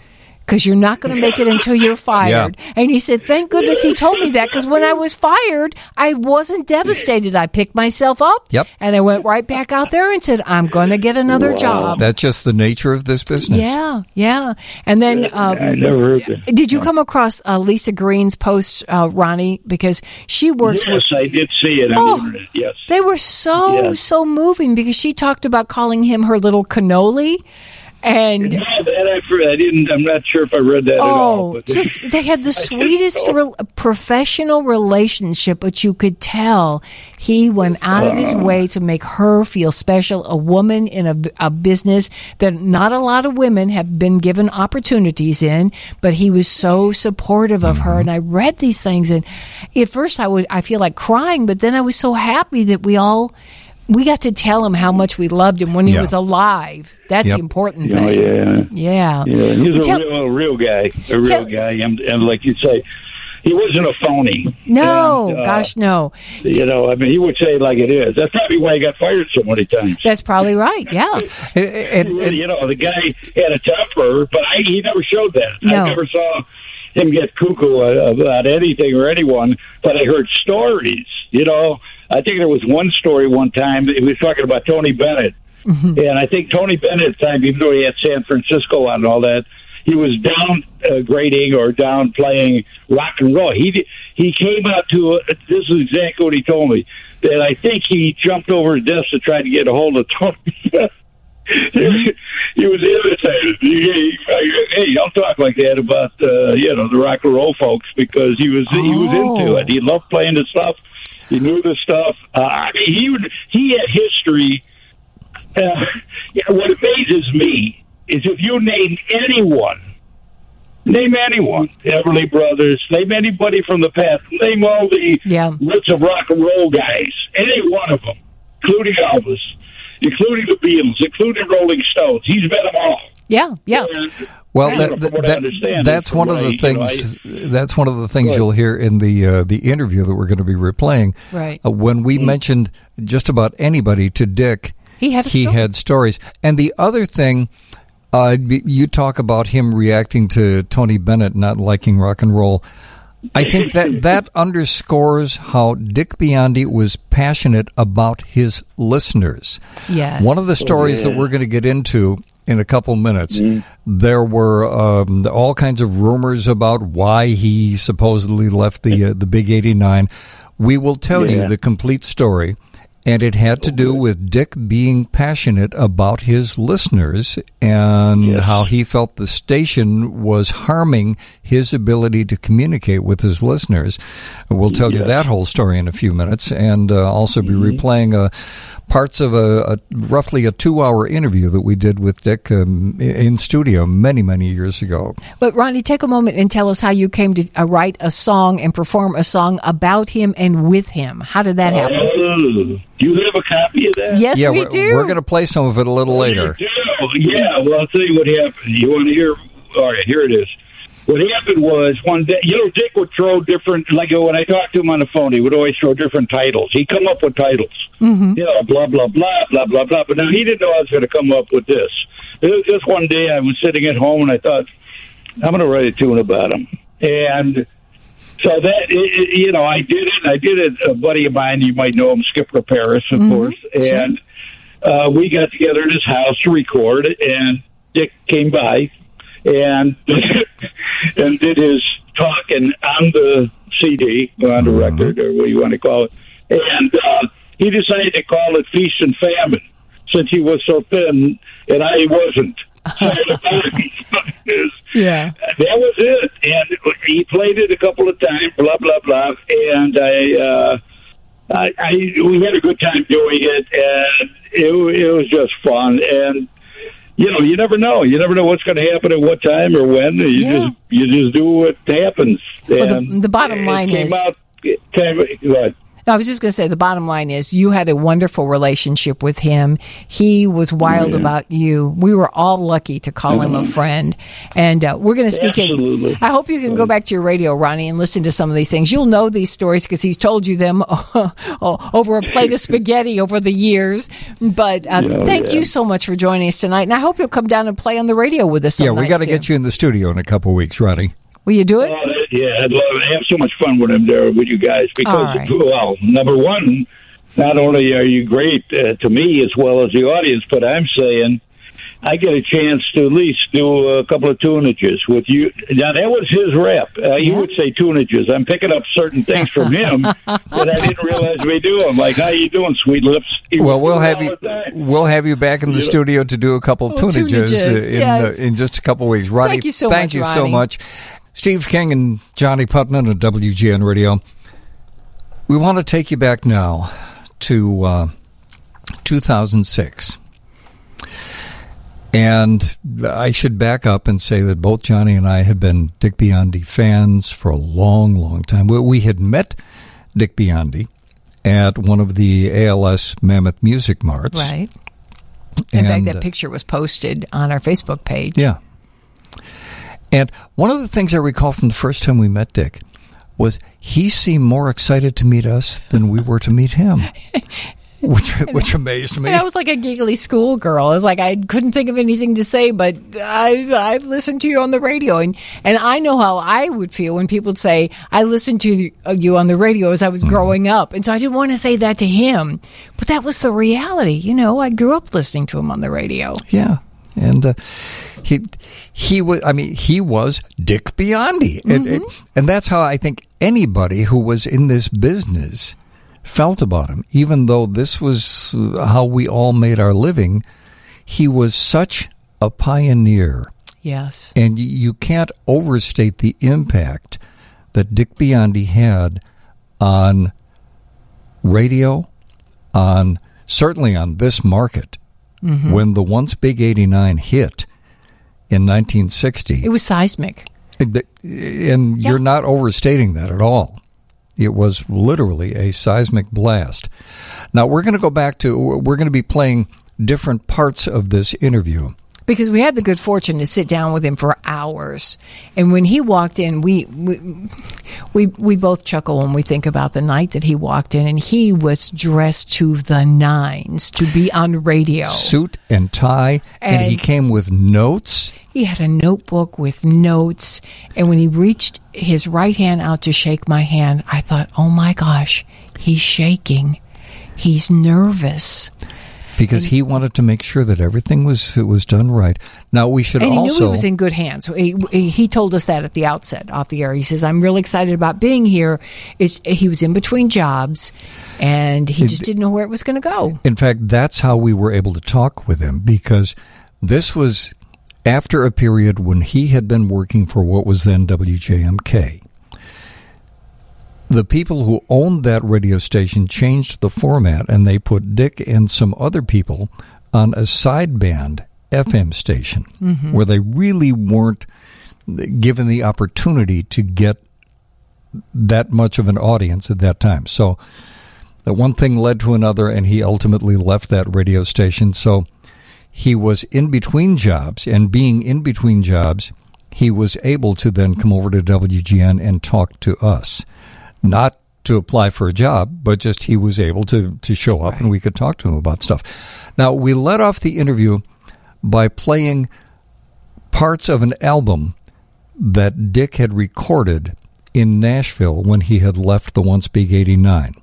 because you're not going to make it until you're fired. And he said, Thank goodness he told me that because when I was fired, I wasn't devastated. I picked myself up Yep. and I went right back out there and said, I'm going to get another job. That's just the nature of this business. Yeah, yeah. And then, uh, I never heard that. did you come across uh, Lisa Green's post, uh, Ronnie? Because she works Yes, with. I did see it Oh. the. Yes. They were so Yes. so moving because she talked about calling him her little cannoli, and I've. I didn't. I'm not sure if I read that at all. oh, But just <laughs> they had the sweetest rel professional relationship, but you could tell he went out of his way to make her feel special. A woman in a, a business that not a lot of women have been given opportunities in, but he was so supportive of her. Mm-hmm. And I read these things, and at first I would I feel like crying, but then I was so happy that we all. We got to tell him how much we loved him when he Yeah. was alive. That's Yep. the important oh yeah. Yeah. Yeah, he's a Tell- real, real guy, a real Tell- guy, and, and like you say, he wasn't a phony. No, And, uh, gosh, no. You know, I mean, he would say it like it is. That's probably why he got fired so many times. That's probably right. Yeah. And- and- and- you know, the guy had a temper, but I, he never showed that. No. I never saw him get cuckoo uh, about anything or anyone, but I heard stories. You know, I think there was one story one time that he was talking about Tony Bennett, and I think Tony Bennett at the time, even though he had San Francisco on and all that, he was down uh, grading or down playing rock and roll. He he came out to a, this is exactly what he told me that I think he jumped over his desk to try to get a hold of Tony. <laughs> He was irritated. He, he, hey, don't talk like that about uh, you know the rock and roll folks because he was he was into Oh. it. He loved playing the stuff. He knew the stuff. Uh, I mean, he would he had history. Uh, <laughs> yeah, what amazes me is if you name anyone, name anyone, Everly Brothers, name anybody from the past, name all the Yeah. roots of rock and roll guys, any one of them, including Elvis, including the Beatles, including Rolling Stones. He's been them all. Yeah. Yeah. And, Well, that, don't know, from what I that- that's one of the I- you know, things. that's one of the things you'll hear in the uh, the interview that we're going to be replaying. Right. Uh, when we Mm. mentioned just about anybody to Dick, He had a he story. had stories. And the other thing, uh, you talk about him reacting to Tony Bennett not liking rock and roll. I think that <laughs> that underscores how Dick Biondi was passionate about his listeners. Yes. One of the stories that we're going to get into in a couple minutes, there were um, all kinds of rumors about why he supposedly left the uh, the Big 89. We will tell you the complete story. And it had to do with Dick being passionate about his listeners and Yes. how he felt the station was harming his ability to communicate with his listeners. We'll tell you that whole story in a few minutes and uh, also be Mm-hmm. replaying uh, parts of a, a roughly a two hour interview that we did with Dick um, in studio many, many years ago. But Ronnie, take a moment and tell us how you came to uh, write a song and perform a song about him and with him. How did that happen? Oh, do you have a copy of that? Yes, yeah, we we're, do. we're going to play some of it a little later. You do? Yeah, well, I'll tell you what happened. You want to hear? All right, here it is. What happened was one day, you know, Dick would throw different, like when I talked to him on the phone, he would always throw different titles. He'd come up with titles. Mm-hmm. You know, blah, blah, blah, blah, blah, blah. But now he didn't know I was going to come up with this. It was just one day I was sitting at home and I thought, I'm going to write a tune about him. And so that, you know, I did it. I did it. A buddy of mine, you might know him, Skipper Paris, of course. And uh, we got together at his house to record, and Dick came by and <laughs> and did his talking on the CD, on the record, or what you want to call it. And uh, he decided to call it Feast and Famine since he was so thin and I wasn't. So the bottom is Yeah. that was it. And he played it a couple of times, blah blah blah. And I, uh, I, I we had a good time doing it, and it, it was just fun. And you know, you never know. You never know what's going to happen at what time or when. You Yeah. just you just do what happens. Well, the- the bottom it line came is- out, came? No, I was just going to say the bottom line is you had a wonderful relationship with him. He was wild yeah. about you. We were all lucky to call him a friend, and uh, we're going to sneak Absolutely. in. I hope you can go back to your radio, Ronnie, and listen to some of these things. You'll know these stories because he's told you them <laughs> over a plate of spaghetti over the years. But uh, Yeah, thank yeah. you so much for joining us tonight, and I hope you'll come down and play on the radio with us. Yeah, we got to get you in the studio in a couple weeks, Ronnie. Will you do it? Uh, yeah, I'd love to have so much fun with him there with you guys because, All right. well, number one, not only are you great uh, to me as well as the audience, but I'm saying I get a chance to at least do a couple of tunages with you. Now that was his rep. Uh, He Yeah. would say tunages. I'm picking up certain things from him <laughs> that I didn't realize we do. I'm like, how you doing, sweet lips? He Well, we'll have you. We'll have you back in the studio to do a couple Oh, tunages, tunages, in yes. uh, in just a couple of weeks. Ronnie, Thank you so thank much, you so Ronnie. much. Steve King and Johnnie Putman at WGN Radio. We want to take you back now to uh, 2006. And I should back up and say that both Johnny and I have been Dick Biondi fans for a long, long time. We, we had met Dick Biondi at one of the ALS Mammoth Music Marts. Right. In fact, that uh, picture was posted on our Facebook page. Yeah. And one of the things I recall from the first time we met Dick was he seemed more excited to meet us than we were to meet him, <laughs> which which amazed me. And I was like a giggly schoolgirl. It was like I couldn't think of anything to say, but I, I've listened to you on the radio, and and I know how I would feel when people would say I listened to you uh, on the radio as I was mm-hmm. growing up, and so I didn't want to say that to him, but that was the reality. You know, I grew up listening to him on the radio. Yeah, and uh, he he was. I mean, he was Dick Biondi, and, and and that's how I think anybody who was in this business felt about him. Even though this was how we all made our living, he was such a pioneer. Yes. And you can't overstate the impact that Dick Biondi had on radio, on certainly on this market. Mm-hmm. When the once big 89 hit in 1960, It was seismic. and you're not overstating that at all. It was literally a seismic blast. Now we're going to go back to we're going to be playing different parts of this interview. Because we had the good fortune to sit down with him for hours. And when he walked in, we we we, we both chuckle when we think about the night that he walked in, and he was dressed to the nines to be on radio. Suit and tie, and, he came with notes. He had a notebook with notes, and when he reached his right hand out to shake my hand, I thought, "Oh my gosh, he's shaking. He's nervous." Because he wanted to make sure that everything was was done right. Now we should and he also knew he was in good hands. He, he, he told us that at the outset, off the air. He says, "I'm really excited about being here." It's, he was in between jobs, and he just didn't know where it was going to go. in fact that's how we were able to talk with him because this was after a period when he had been working for what was then WJMK. The people who owned that radio station changed the format and they put Dick and some other people on a sideband FM station mm-hmm. where they really weren't given the opportunity to get that much of an audience at that time. So that one thing led to another, and he ultimately left that radio station. So he was in between jobs, and being in between jobs, he was able to then come over to WGN and talk to us. Not to apply for a job, but just he was able to, to show up and we could talk to him about stuff. Now, we let off the interview by playing parts of an album that Dick had recorded in Nashville when he had left the Once Big 89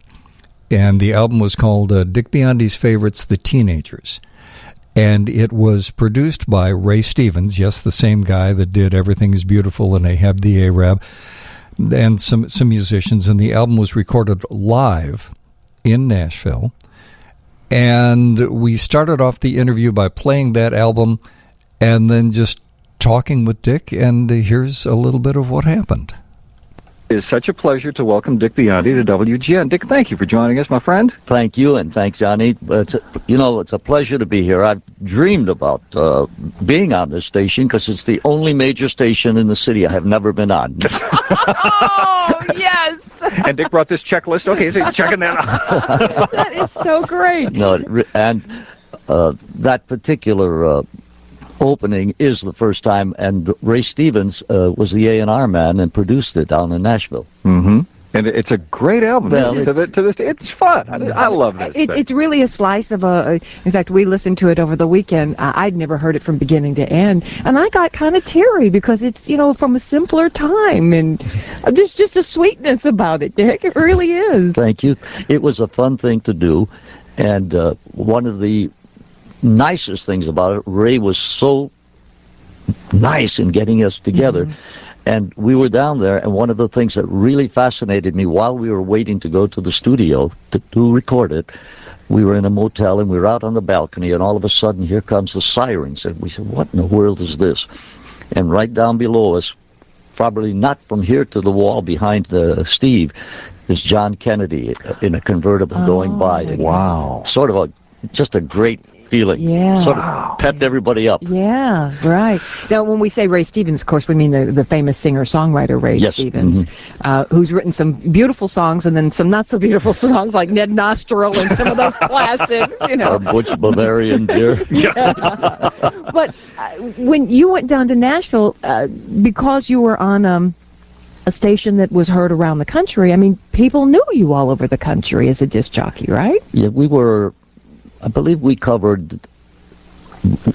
and the album was called uh, Dick Biondi's Favorites, The Teenagers. And it was produced by Ray Stevens, yes, the same guy that did Everything is Beautiful and Ahab the Arab, and some, some musicians. And the album was recorded live in Nashville. And we started off the interview by playing that album and then just talking with Dick. And here's a little bit of what happened. It's such a pleasure to welcome Dick Biondi to WGN. Dick, thank you for joining us, my friend. Thank you, and thanks, Johnnie. It's a, you know, it's a pleasure to be here. I've dreamed about uh, being on this station because it's the only major station in the city I have never been on. <laughs> oh, yes. And Dick brought this checklist. Okay, so he's checking that out. that is so great. No, and uh, that particular uh, opening is the first time, and Ray Stevens uh, was the A and R man and produced it down in Nashville. Mm-hmm. And it's a great album. Well, to, the, to this, it's fun. I, I love this. It, it's really a slice of a. In fact, we listened to it over the weekend. Uh, I'd never heard it from beginning to end, and I got kind of teary because it's you know from a simpler time, and there's just a sweetness about it. Dick, it really is. Thank you. It was a fun thing to do, and uh, one of the nicest things about it, Ray was so nice in getting us together. And we were down there, and one of the things that really fascinated me while we were waiting to go to the studio to, to record it, we were in a motel and we were out on the balcony, and all of a sudden, here comes the sirens. And we said, What in the world is this? And right down below us, probably not from here to the wall behind uh, Steve, is John Kennedy in a convertible going by. And wow. Sort of a just a great feeling. Yeah. Sort of pepped everybody up. Yeah, right. Now, when we say Ray Stevens, of course, we mean the, the famous singer-songwriter Ray Yes, Stevens, uh, who's written some beautiful songs and then some not so beautiful <laughs> songs like Ned Nostril and some of those <laughs> classics, you know. Our Butch Bavarian dear. <laughs> but uh, when you went down to Nashville, uh, because you were on um, a station that was heard around the country, I mean, people knew you all over the country as a disc jockey, right? Yeah, we were. I believe we covered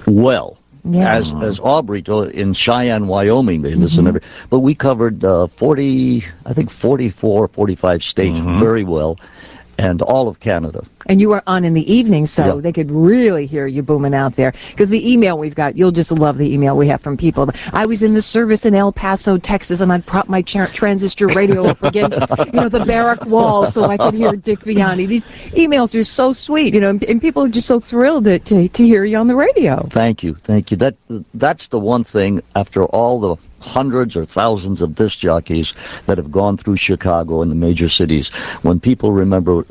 well. Yeah. As uh-huh. as Aubrey told in Cheyenne, Wyoming, they listen mm-hmm. every. But we covered uh, forty, I think 44, 45 states mm-hmm. very well, and all of Canada. And you were on in the evening, so Yeah. they could really hear you booming out there. Because the email we've got, you'll just love the email we have from people. I was in the service in El Paso, Texas, and I'd prop my tra- transistor radio up against, you know, the barrack wall so I could hear Dick Biondi. These emails are so sweet, you know, and, and people are just so thrilled to, to, to hear you on the radio. Thank you, thank you. That that's the one thing after all the hundreds or thousands of disc jockeys that have gone through Chicago and the major cities. When people remember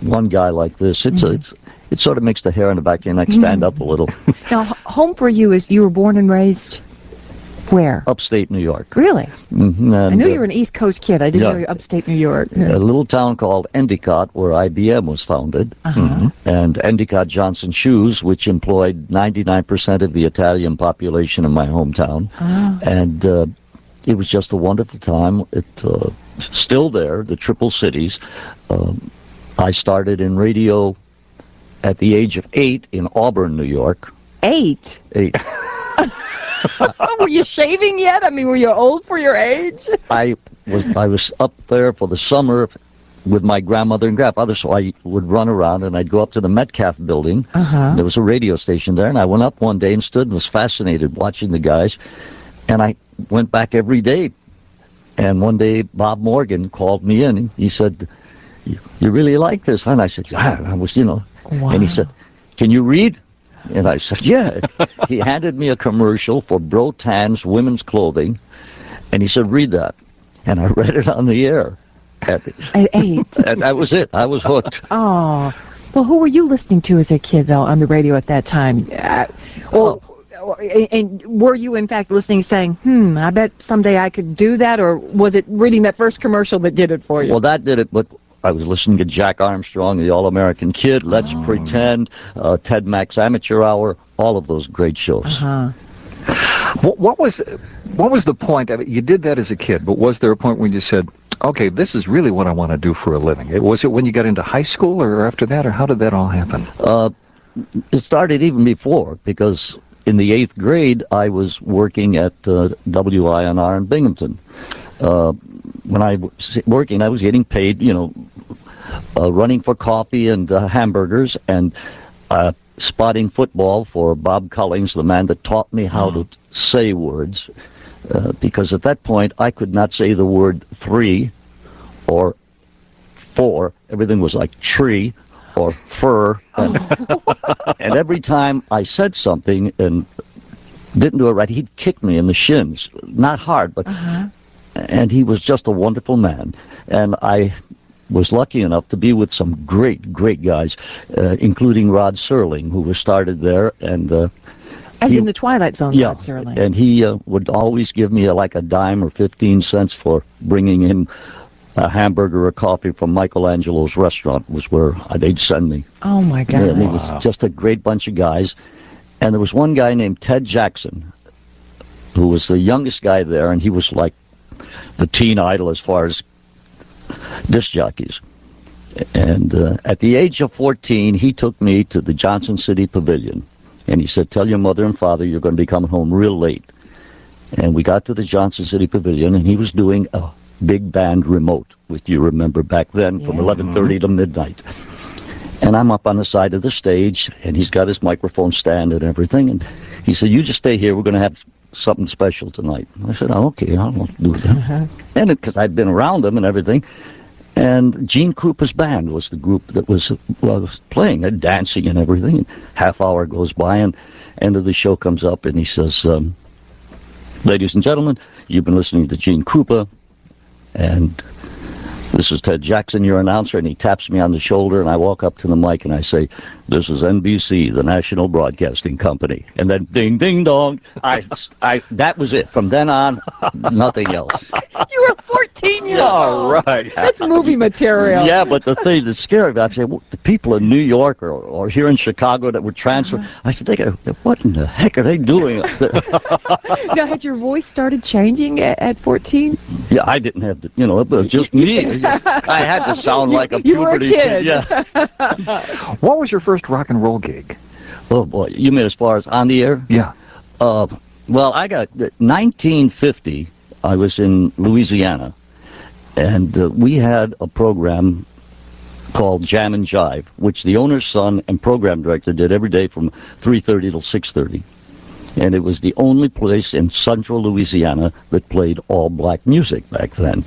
one guy like this, it's mm-hmm. it's it sort of makes the hair on the back of your neck stand mm-hmm. up a little. <laughs> Now, home for you is you were born and raised where? Upstate New York. Really? hmm I knew you were an East Coast kid. I didn't yeah. know you were upstate New York. a little town called Endicott, where IBM was founded, Uh-huh. and Endicott Johnson Shoes, which employed 99% of the Italian population in my hometown, Ah. and uh, it was just a wonderful time. It's uh, still there, the Triple Cities. Um, I started in radio at the age of eight in Auburn, New York. Eight? Eight. <laughs> were you shaving yet? I mean, were you old for your age? <laughs> I was I was up there for the summer with my grandmother and grandfather, so I would run around and I'd go up to the Metcalf building. Uh-huh. There was a radio station there, and I went up one day and stood and was fascinated watching the guys. And I went back every day. And one day, Bob Morgan called me in. He said, "You really like this?" huh?" And I said, "Yeah." I was, you know. Wow. And he said, "Can you read?" And I said, "Yeah." <laughs> he handed me a commercial for Brotan's women's clothing, and he said, "Read that." And I read it on the air. At, At eight. <laughs> and that was it. I was hooked. <laughs> Oh. Well, who were you listening to as a kid, though, on the radio at that time? Uh, well, and were you, in fact, listening, saying, hmm, I bet someday I could do that? Or was it reading that first commercial that did it for you? Well, that did it, but I was listening to Jack Armstrong, the All American Kid, Let's Pretend, uh, Ted Mack's Amateur Hour, all of those great shows. Uh-huh. What, what was what was the point? I mean, you did that as a kid, but was there a point when you said, "Okay, this is really what I want to do for a living"? It- Was it when you got into high school, or after that, or how did that all happen? Uh, it started even before because in the eighth grade I was working at uh, WINR in Binghamton. Uh, when I was working, I was getting paid, you know, uh, running for coffee and uh, hamburgers and uh, spotting football for Bob Cullings, the man that taught me how to say words. Uh, because at that point I could not say the word three or four. Everything was like tree or fur. And, <laughs> and every time I said something and didn't do it right, he'd kick me in the shins. Not hard, but and he was just a wonderful man. And I was lucky enough to be with some great, great guys, uh, including Rod Serling, who was started there, and uh, As he- in the Twilight Zone, yeah, Rod Serling. and he uh, would always give me uh like a dime or fifteen cents for bringing him a hamburger or coffee from Michelangelo's restaurant. Was where they'd send me. oh my God. And it was just a great bunch of guys. And there was one guy named Ted Jackson, who was the youngest guy there, and he was like the teen idol as far as disc jockeys. And uh, at the age of 14, he took me to the Johnson City Pavilion. And he said, Tell your mother and father you're going to be coming home real late. And we got to the Johnson City Pavilion, and he was doing a big band remote, which you remember back then from 11:30 to midnight. And I'm up on the side of the stage, and he's got his microphone stand and everything. And he said, "You just stay here. We're going to have something special tonight." I said, oh, "Okay, I'll do that." <laughs> And because I'd been around them and everything, and Gene Krupa's band was the group that was well, was playing, and dancing and everything. And half hour goes by, and end of the show comes up, and he says, um, "Ladies and gentlemen, you've been listening to Gene Krupa, and this is Ted Jackson, your announcer." And he taps me on the shoulder, and I walk up to the mic and I say, "This is NBC, the National Broadcasting Company." And then, ding, ding, dong. I, I, that was it. From then on, nothing else. <laughs> you were 14 years All old. right. That's movie material. Yeah, but the thing that's scary, I say, well, the people in New York or, or here in Chicago that were transferred, uh-huh. I said, they go, what in the heck are they doing? <laughs> now, had your voice started changing at, at 14? yeah, I didn't have to, you know, it was just <laughs> me. I had to sound like a You were a puberty kid. Yeah. <laughs> What was your first rock and roll gig? Oh boy, you mean as far as on the air? Yeah. Uh, well, I got 1950. I was in Louisiana, and uh, we had a program called Jam and Jive, which the owner's son and program director did every day from 3:30 till 6:30. And it was the only place in central Louisiana that played all black music back then.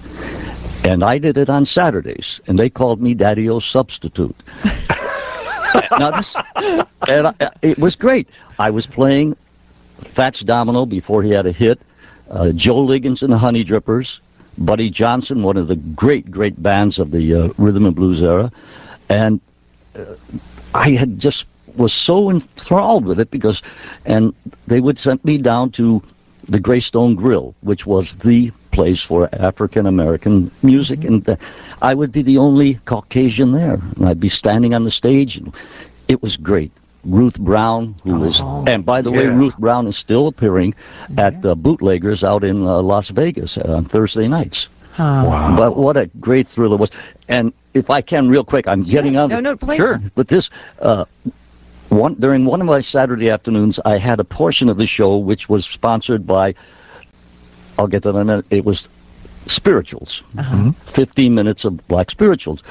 And I did it on Saturdays, and they called me Daddy O Substitute. <laughs> now this, and I, it was great. I was playing Fats Domino before he had a hit, uh, Joe Liggins and the Honey Drippers, Buddy Johnson, one of the great, great bands of the uh, rhythm and blues era, and uh, I had just was so enthralled with it because, and they would send me down to the Greystone Grill, which was the place for African American music, and uh, I would be the only Caucasian there, and I'd be standing on the stage, and it was great. Ruth Brown, who was, and by the way, Ruth Brown is still appearing at uh, Bootleggers out in uh, Las Vegas on Thursday nights. Wow. But what a great thrill it was. And if I can, real quick, I'm getting on. No, no, please. Sure. But this, uh, one during one of my Saturday afternoons, I had a portion of the show which was sponsored by. I'll get to that in a minute. It was spirituals. Uh-huh. 15 minutes of black spirituals.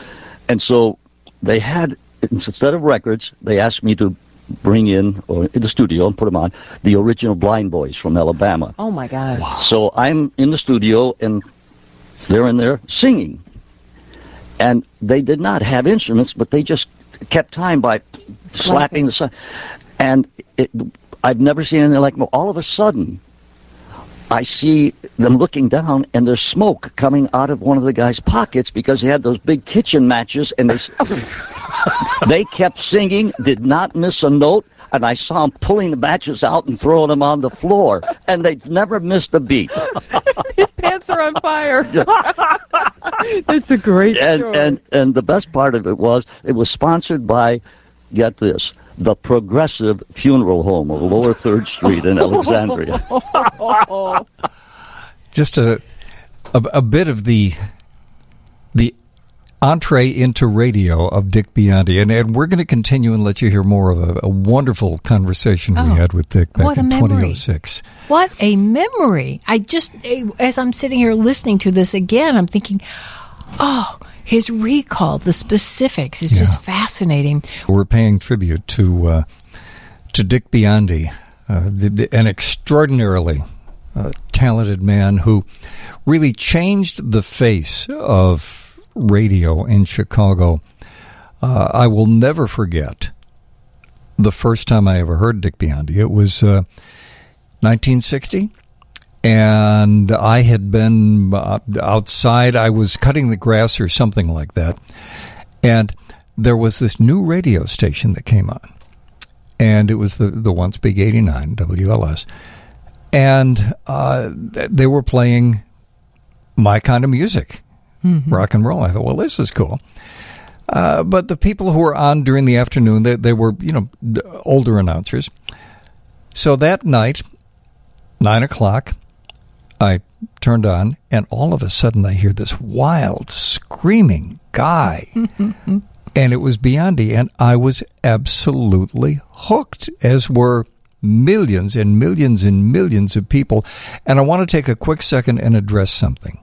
And so they had, instead of records, they asked me to bring in, or in the studio and put them on, the original Blind Boys from Alabama. Oh, my gosh. So I'm in the studio and they're in there singing. And they did not have instruments, but they just kept time by slapping the sun. And it, I've never seen anything like all of a sudden I see them looking down and there's smoke coming out of one of the guy's pockets because he had those big kitchen matches and they <laughs> they kept singing, did not miss a note, and I saw them pulling the matches out and throwing them on the floor, and they never missed a beat. <laughs> His pants are on fire. <laughs> It's a great and, story. and and the best part of it was it was sponsored by get this the Progressive Funeral Home of Lower Third Street in <laughs> Alexandria. just a, a a bit of the the entree into radio of Dick Biondi, and, and we're going to continue and let you hear more of a, a wonderful conversation Oh, we had with Dick back in memory. 2006. What a memory. I just, as I'm sitting here listening to this again, I'm thinking, oh, his recall, the specifics is just fascinating. We're paying tribute to uh, to Dick Biondi, uh, the, the- an extraordinarily uh, talented man who really changed the face of radio in Chicago. Uh, I will never forget the first time I ever heard Dick Biondi. It was uh, 1960, and I had been uh, outside. I was cutting the grass or something like that, and there was this new radio station that came on, and it was the the once big eighty nine WLS, and uh, they were playing my kind of music, Mm-hmm. rock and roll. I thought, well, this is cool. Uh, but the people who were on during the afternoon, they, they were, you know, older announcers. So that night, nine o'clock, I turned on, and all of a sudden I hear this wild, screaming guy. <laughs> and it was Biondi, and I was absolutely hooked, as were millions and millions and millions of people. And I want to take a quick second and address something.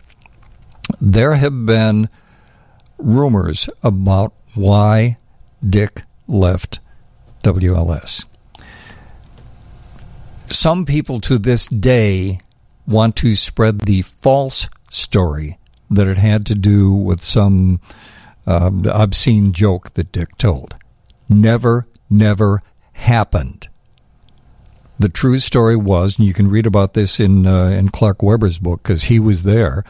There have been rumors about why Dick left WLS. Some people to this day want to spread the false story that it had to do with some uh, obscene joke that Dick told. Never, never happened. The true story was, and you can read about this in uh, in Clark Weber's book because he was there.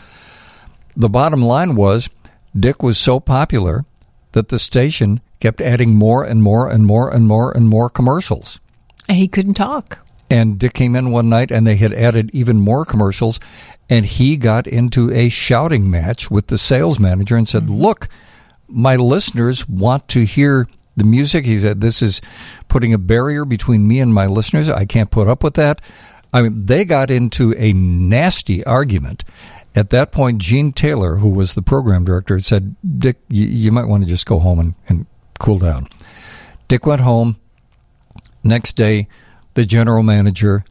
The bottom line was, Dick was so popular that the station kept adding more and more and more and more and more commercials. And he couldn't talk. And Dick came in one night and they had added even more commercials. And he got into a shouting match with the sales manager and said, mm-hmm. Look, my listeners want to hear the music. He said, This is putting a barrier between me and my listeners. I can't put up with that. I mean, they got into a nasty argument. At that point, Gene Taylor, who was the program director, said, Dick, you, you might want to just go home and, and cool down. Dick went home. Next day, the general manager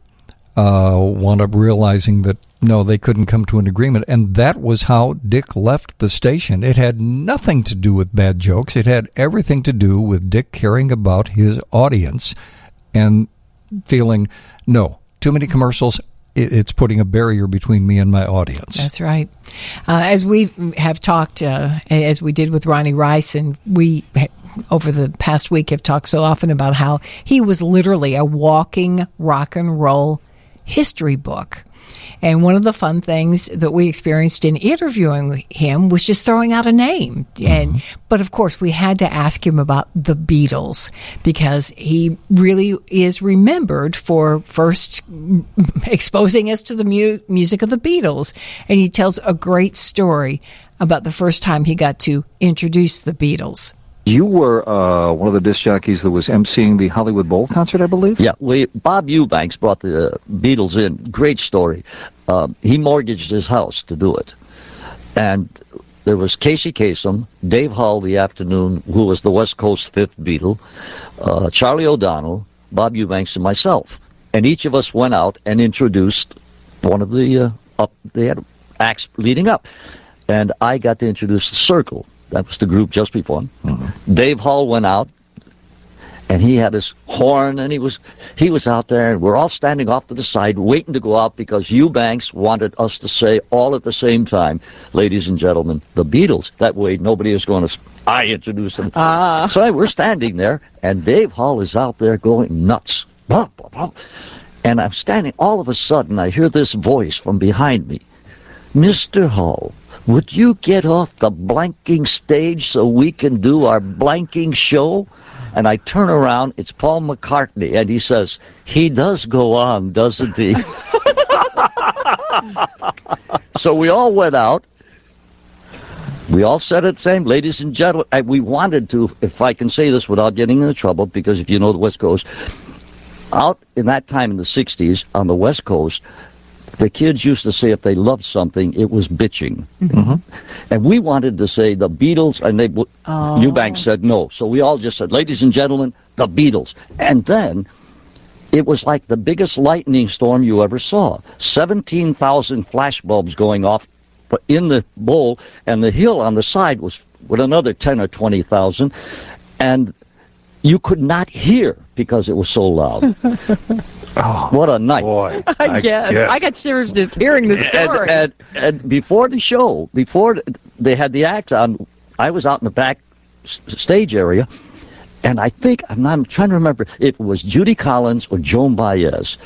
uh, wound up realizing that no, they couldn't come to an agreement. And that was how Dick left the station. It had nothing to do with bad jokes, it had everything to do with Dick caring about his audience and feeling, no, too many commercials. It- It's putting a barrier between me and my audience. That's right. Uh, as we have talked, uh, as we did with Ronnie Rice, and we over the past week have talked so often about how he was literally a walking rock and roll history book. And one of the fun things that we experienced in interviewing him was just throwing out a name. Mm-hmm. And but of course we had to ask him about the Beatles because he really is remembered for first <laughs> exposing us to the mu- music of the Beatles. And he tells a great story about the first time he got to introduce the Beatles. You were uh, one of the disc jockeys that was emceeing the Hollywood Bowl concert, I believe. Yeah, we Bob Eubanks brought the Beatles in. Great story. Um, he mortgaged his house to do it, and there was Casey Kasem, Dave Hull the afternoon, who was the West Coast fifth Beatle, uh, Charlie O'Donnell, Bob Eubanks, and myself, and each of us went out and introduced one of the uh, up. They had acts leading up, and I got to introduce the Circle. That was the group just before. Him. Dave Hull went out, and he had his horn, and he was he was out there, and we're all standing off to the side, waiting to go out because Eubanks wanted us to say all at the same time, "Ladies and gentlemen, the Beatles." That way, nobody is going to. I introduce them. Ah. So we're standing there, and Dave Hull is out there going nuts. Blah, blah, blah. And I'm standing. All of a sudden, I hear this voice from behind me, Mister Hull. Would you get off the blanking stage so we can do our blanking show? And I turn around, it's Paul McCartney, and he says, He does go on, doesn't he? <laughs> so we all went out. We all said it same, ladies and gentlemen. I, we wanted to, if I can say this without getting into trouble, because if you know the West Coast, out in that time in the 60s on the West Coast, the kids used to say if they loved something, it was bitching. Mm-hmm. Mm-hmm. And we wanted to say the Beatles, and they Oh. Eubanks said no. So we all just said, ladies and gentlemen, the Beatles. And then it was like the biggest lightning storm you ever saw. 17,000 flash bulbs going off in the bowl, and the hill on the side was with another 10 or 20,000. And you could not hear because it was so loud. <laughs> oh, what a night. Boy, <laughs> I, guess. I got serious just hearing the story. And, and, and before the show, before they had the act on, I was out in the back s- stage area, and I think I'm, not, I'm trying to remember if it was Judy Collins or Joan Baez.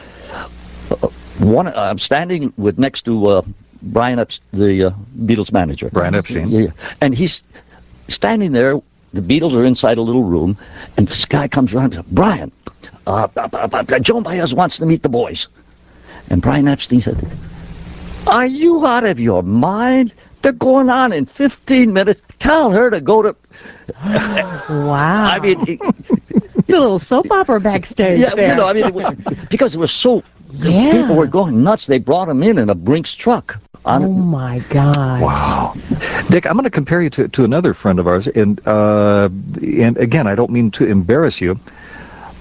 Uh, one, I'm standing with next to uh, Brian Epstein, the uh, Beatles manager. Brian Epstein. Yeah, yeah. and he's standing there. The Beatles are inside a little room, and this guy comes around and says, Brian, uh, uh, uh, uh, Joan Baez wants to meet the boys. And Brian Epstein said, Are you out of your mind? They're going on in 15 minutes. Tell her to go to. <laughs> wow. I mean, it- <laughs> The little soap opera backstage yeah, there. you know, I mean, it because it was so. Yeah. People were going nuts. They brought him in in a Brinks truck. On, oh my God! Wow, Dick, I'm going to compare you to, to another friend of ours, and uh, and again, I don't mean to embarrass you,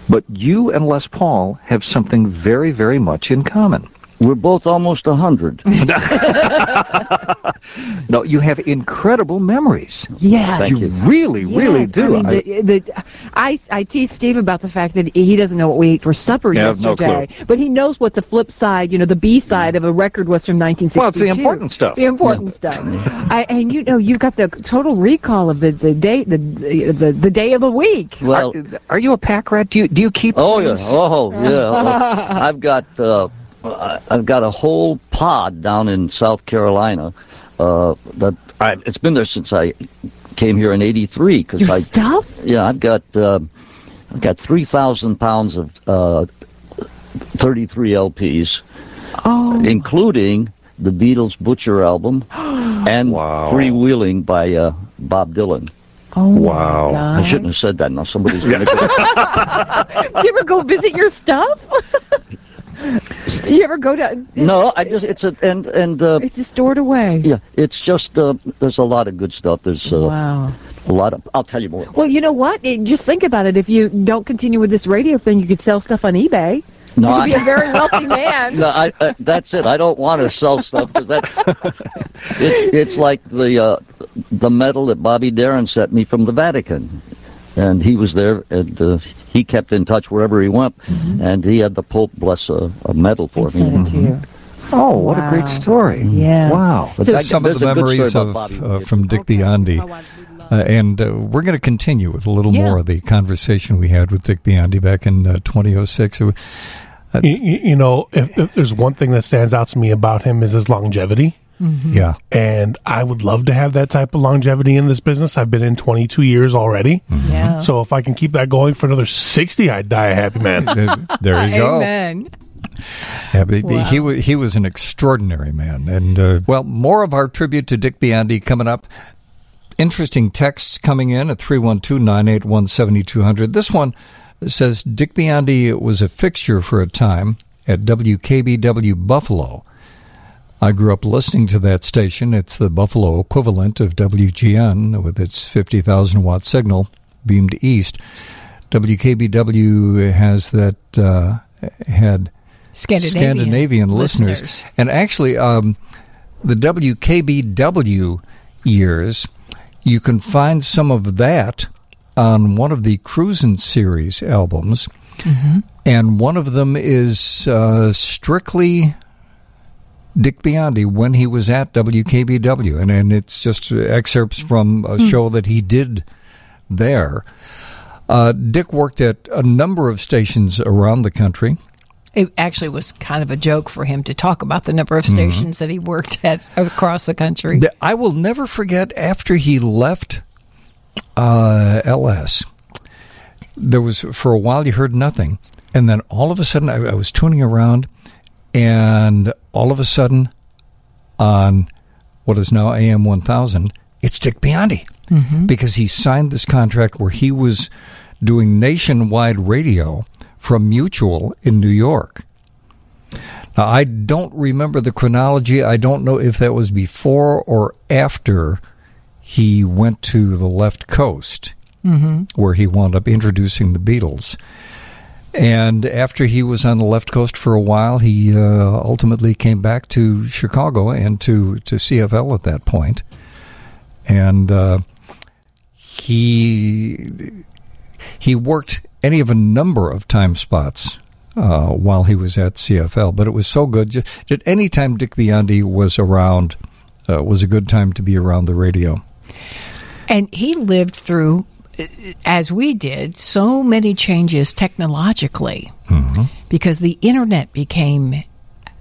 but you and Les Paul have something very, very much in common. We're both almost a hundred. <laughs> No, you have incredible memories. Yeah. you, really, really Yes, do. I, mean, the, the, I, I tease Steve about the fact that he doesn't know what we ate for supper Yeah, I have no yesterday, but he knows what the flip side, you know, the B side of a record was from 1962. Well, it's the important stuff. The important stuff. I, and you know, you've got the total recall of the the day the the, the day of the week. Well, are, are you a pack rat? Do you do you keep? Oh yeah, oh yeah. <laughs> Oh, I've got uh, I- I've got a whole pod down in South Carolina. Uh, that I, it's been there since I came here in '83. Because Your I stuff? yeah, I've got uh, I've got three thousand pounds of uh, 33 LPs, Oh. including the Beatles Butcher album <gasps> and Freewheeling by uh, Bob Dylan. Oh wow! I shouldn't have said that. Now somebody's going to get Do you ever go visit your stuff? <laughs> Do <laughs> you ever go to? No, I just it's a and and uh, It's just stored away. yeah, it's just uh, there's a lot of good stuff. There's uh, Wow. a lot of. I'll tell you more. Well, you know what? Just think about it. If you don't continue with this radio thing, you could sell stuff on eBay. No, you could be a very <laughs> wealthy man. No, I, I, that's it. I don't want to sell stuff because that it's it's like the uh, the medal that Bobby Darin sent me from the Vatican, and he was there and uh, he kept in touch wherever he went, and he had the Pope bless a, a medal for me. Send it. Oh, what a great story! Yeah. Wow. But Just that- some of the a good story memories of uh, from Dick Biondi. Uh, and uh, we're going to continue with a little Yeah. more of the conversation we had with Dick Biondi back in uh, 2006. Uh, You, you you know, if, if there's one thing that stands out to me about him is his longevity. Yeah. And I would love to have that type of longevity in this business. I've been in 22 years already. Yeah. So if I can keep that going for another 60, I'd die a happy man. <laughs> There you go. Amen. Yeah, but Wow. he wa he was an extraordinary man, and uh, well, more of our tribute to Dick Biondi coming up. Interesting texts coming in at 312-981-7200. This one says Dick Biondi was a fixture for a time at WKBW Buffalo. I grew up listening to that station. It's the Buffalo equivalent of WGN with its 50,000 watt signal beamed east. WKBW has that uh, had Scandinavian, Scandinavian listeners. listeners. And actually, um, the WKBW years, you can find some of that on one of the Cruisin' series albums. And one of them is uh, strictly Dick Biondi when he was at WKBW. And, and it's just excerpts from a show that he did there. Uh, Dick worked at a number of stations around the country. It actually was kind of a joke for him to talk about the number of Mm-hmm. stations that he worked at <laughs> across the country. I will never forget after he left uh, LS. There was for a while you heard nothing, and then all of a sudden I, I was tuning around, and all of a sudden, on what is now AM one thousand, it's Dick Biondi mm-hmm. because he signed this contract where he was doing nationwide radio from Mutual in New York. Now, I don't remember the chronology. I don't know if that was before or after he went to the left coast, mm-hmm. where he wound up introducing the Beatles. And after he was on the left coast for a while, he uh, ultimately came back to Chicago and to, to CFL at that point. And uh, he he worked any of a number of time spots uh, while he was at CFL, but it was so good. Just any time Dick Biondi was around uh, was a good time to be around the radio. And he lived through, as we did, so many changes technologically mm-hmm. because the internet became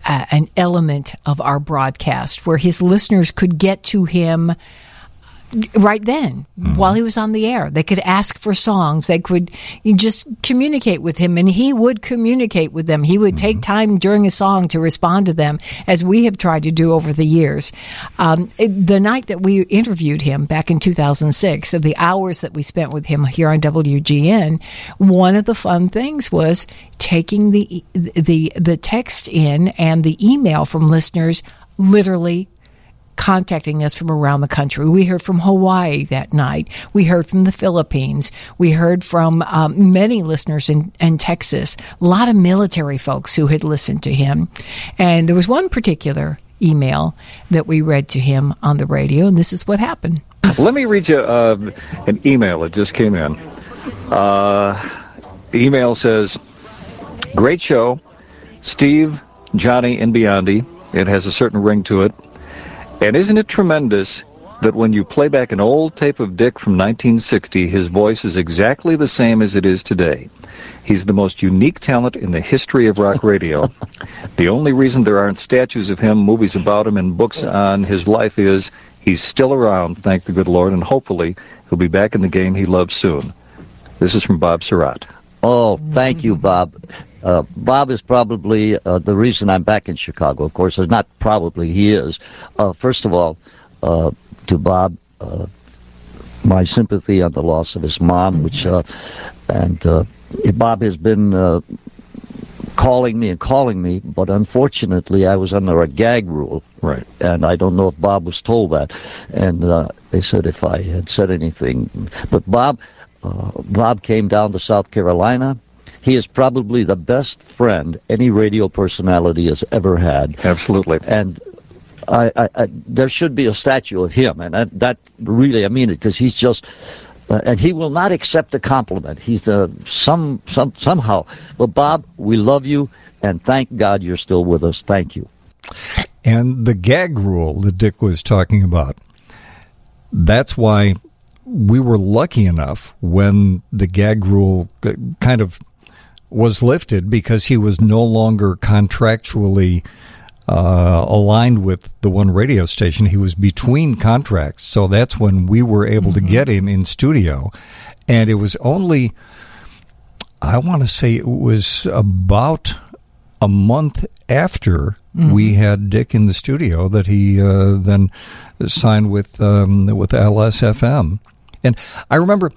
a, an element of our broadcast where his listeners could get to him right then while he was on the air. They could ask for songs. They could just communicate with him and he would communicate with them. He would take time during a song to respond to them as we have tried to do over the years. Um, it- the night that we interviewed him back in 2006, of the hours that we spent with him here on WGN, one of the fun things was taking the, the, the text in and the email from listeners literally contacting us from around the country. We heard from Hawaii that night. We heard from the Philippines. We heard from um, many listeners in, in Texas. A lot of military folks who had listened to him. And there was one particular email that we read to him on the radio, and this is what happened. Let me read you uh, an email that just came in. Uh, the email says, Great show. Steve, Johnnie, and Biondi. It has a certain ring to it. And isn't it tremendous that when you play back an old tape of Dick from 1960, his voice is exactly the same as it is today? He's the most unique talent in the history of rock radio. <laughs> the only reason there aren't statues of him, movies about him, and books on his life is he's still around, thank the good Lord, and hopefully he'll be back in the game he loves soon. This is from Bob Sirott. Oh, thank you, Bob. Uh, Bob is probably uh, the reason I'm back in Chicago. Of course, it's not probably, he is. Uh, first of all, uh, to Bob, uh, my sympathy on the loss of his mom, which, uh, and uh, Bob has been uh, calling me and calling me, but unfortunately, I was under a gag rule. Right. And I don't know if Bob was told that. And uh, they said if I had said anything. But Bob, uh, Bob came down to South Carolina. He is probably the best friend any radio personality has ever had. Absolutely. And I, I, I there should be a statue of him, and that, that really I mean it because he's just. Uh, and he will not accept a compliment. He's uh, some some somehow. But Bob, we love you, and thank God you're still with us. Thank you. And the gag rule that Dick was talking about, that's why we were lucky enough when the gag rule kind of was lifted because he was no longer contractually uh, aligned with the one radio station. He was between contracts. So that's when we were able to get him in studio. And it was only, I want to say it was about a month after we had Dick in the studio that he uh, then signed with um, with LSFM, and I remember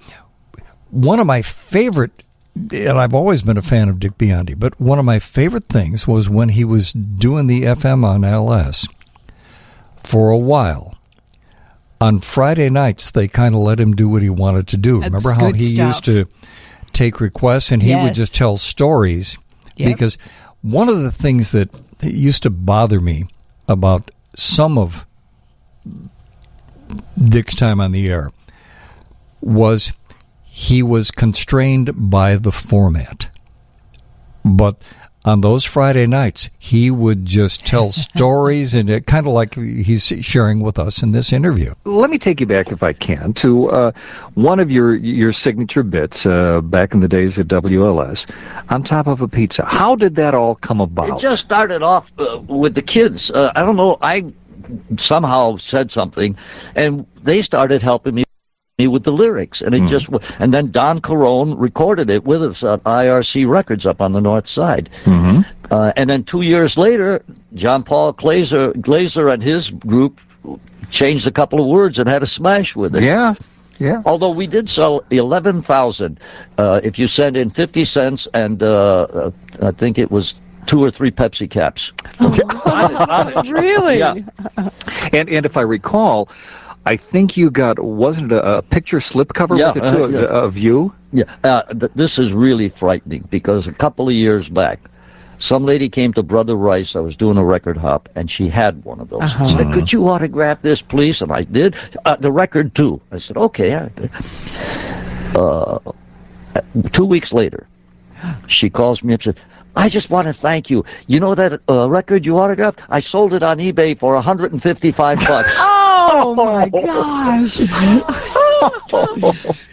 one of my favorite, and I've always been a fan of Dick Biondi, but one of my favorite things was when he was doing the FM on LS for a while. On Friday nights, they kind of let him do what he wanted to do. That's Remember how he stuff. used to take requests and he would just tell stories Yep. because one of the things that used to bother me about some of Dick's time on the air was he was constrained by the format. But on those Friday nights, he would just tell <laughs> stories and it kind of like he's sharing with us in this interview. Let me take you back, if I can, to uh, one of your your signature bits uh, back in the days at WLS, on top of a pizza. How did that all come about? It just started off uh, with the kids. Uh, I don't know. I somehow said something, and they started helping me me with the lyrics, and it just and then Don Carone recorded it with us at IRC Records up on the north side. Mm-hmm. Uh, and then two years later, John Paul Glazer, Glazer and his group changed a couple of words and had a smash with it. Yeah, yeah. Although we did sell eleven thousand, uh, if you send in fifty cents, and uh, uh, I think it was two or three Pepsi caps. <laughs> <laughs> really? Yeah. And and if I recall, I think you got wasn't it a, a picture slipcover Yeah, with it too, uh, yeah. of you? Yeah, uh, th- this is really frightening because a couple of years back, some lady came to Brother Rice. I was doing a record hop, and she had one of those. Uh-huh. She said, "Could you autograph this, please?" And I did. Uh, the record too. I said, "Okay." Uh, two weeks later, she calls me up and said, I just want to thank you. You know that uh, record you autographed? I sold it on eBay for 155 bucks. <laughs> Oh my gosh! <laughs>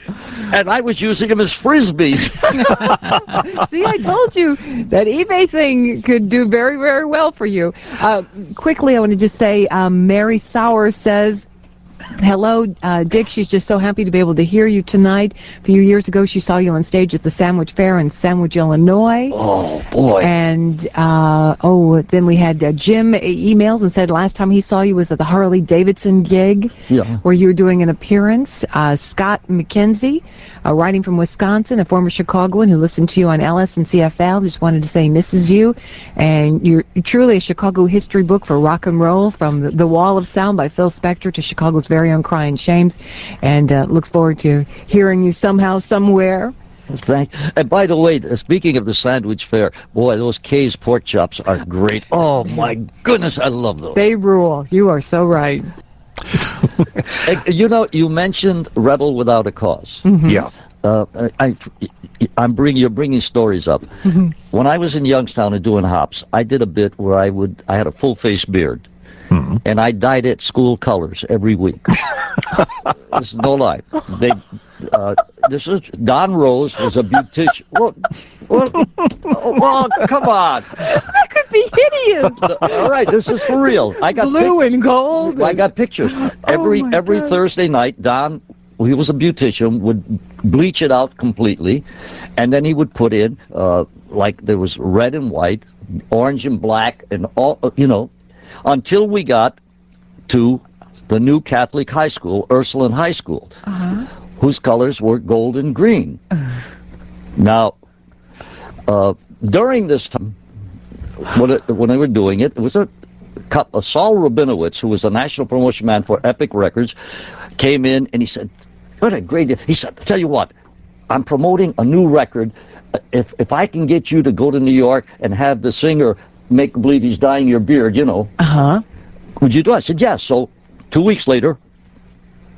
and I was using them as frisbees. <laughs> See, I told you that eBay thing could do very, very well for you. Uh, quickly, I want to just say um, Mary Sauer says, Hello, uh, Dick. She's just so happy to be able to hear you tonight. A few years ago, she saw you on stage at the Sandwich Fair in Sandwich, Illinois. Oh boy! And uh, oh, then we had uh, Jim emails and said last time he saw you was at the Harley Davidson gig, Yeah. where you were doing an appearance. Uh, Scott McKenzie, uh, writing from Wisconsin, a former Chicagoan who listened to you on LS and CFL, just wanted to say he misses you, and you're truly a Chicago history book for rock and roll, from the Wall of Sound by Phil Spector to Chicago's very own Cryan' Shames, and uh, looks forward to hearing you somehow, somewhere. Thank. And by the way, uh, speaking of the sandwich fair, boy, those K's pork chops are great. Oh my goodness, I love those. They rule. You are so right. <laughs> You know, you mentioned Rebel Without a because Mhm. Yeah. Uh, I, I'm bringing you're bringing stories up. Mhm. When I was in Youngstown and doing hops, I did a bit where I would I had a full face beard, and I dyed it school colors every week. <laughs> this is no lie. They uh, this is Don Rose was a beautician. Well, well, well, come on. That could be hideous. <laughs> All right, this is for real. I got Blue and gold. I got pictures. <gasps> Every my every God. Thursday night, Don, he was a beautician, would bleach it out completely, and then he would put in uh, like there was red and white, orange and black, and all uh, you know, until we got to the new Catholic high school, Ursuline High School, Uh-huh. whose colors were gold and green. Now, uh, during this time, when, it, when they were doing it, it was a, a Saul Rabinowitz, who was the national promotion man for Epic Records, came in and he said, "What a great!" He said, "Tell you what, I'm promoting a new record. Uh, If if I can get you to go to New York and have the singer make believe he's dyeing your beard, you know, Uh huh. would you do?" it? I said, "Yes." So two weeks later,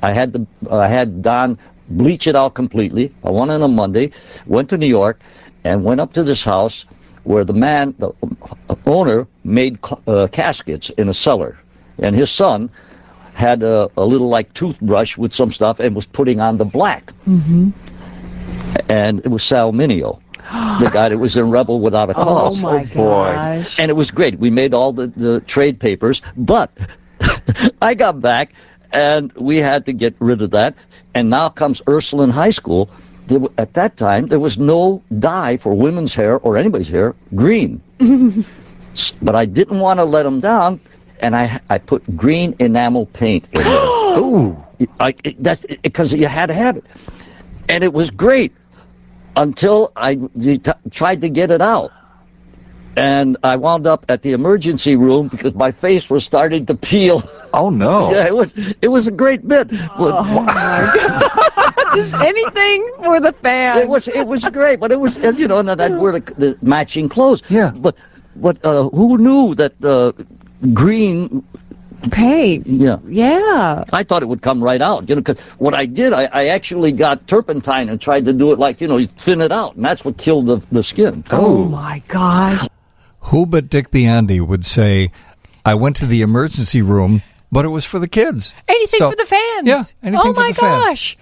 I had the I had Don bleach it out completely. I went on a Monday, went to New York, and went up to this house where the man, the owner, made uh, caskets in a cellar, and his son had a, a little like toothbrush with some stuff and was putting on the black, Mm-hmm. and it was Sal Mineo. The guy that was in Rebel Without a cause. Oh, Cause. my oh, gosh. And it was great. We made all the, the trade papers, but <laughs> I got back and we had to get rid of that. And now comes Ursuline High School. There, at that time, there was no dye for women's hair or anybody's hair green. <laughs> But I didn't want to let them down, and I I put green enamel paint in <gasps> there. Ooh, I, it, that's because you had to have it, and it was great until I d- t- tried to get it out. And I wound up at the emergency room because my face was starting to peel. Oh no! <laughs> Yeah, it was it was a great bit. Oh my God! <laughs> Just anything for the fans. It was it was great, but it was and, you know, and then I'd wear the, the matching clothes. Yeah, but but uh, who knew that uh, green paint? Yeah, yeah. I thought it would come right out. You know, 'cause what I did, I, I actually got turpentine and tried to do it like you know, you thin it out, and that's what killed the the skin. Oh, oh. my gosh! Who but Dick Biondi would say, I went to the emergency room, but it was for the kids. Anything So- for the fans. Yeah, anything oh for my the fans. gosh.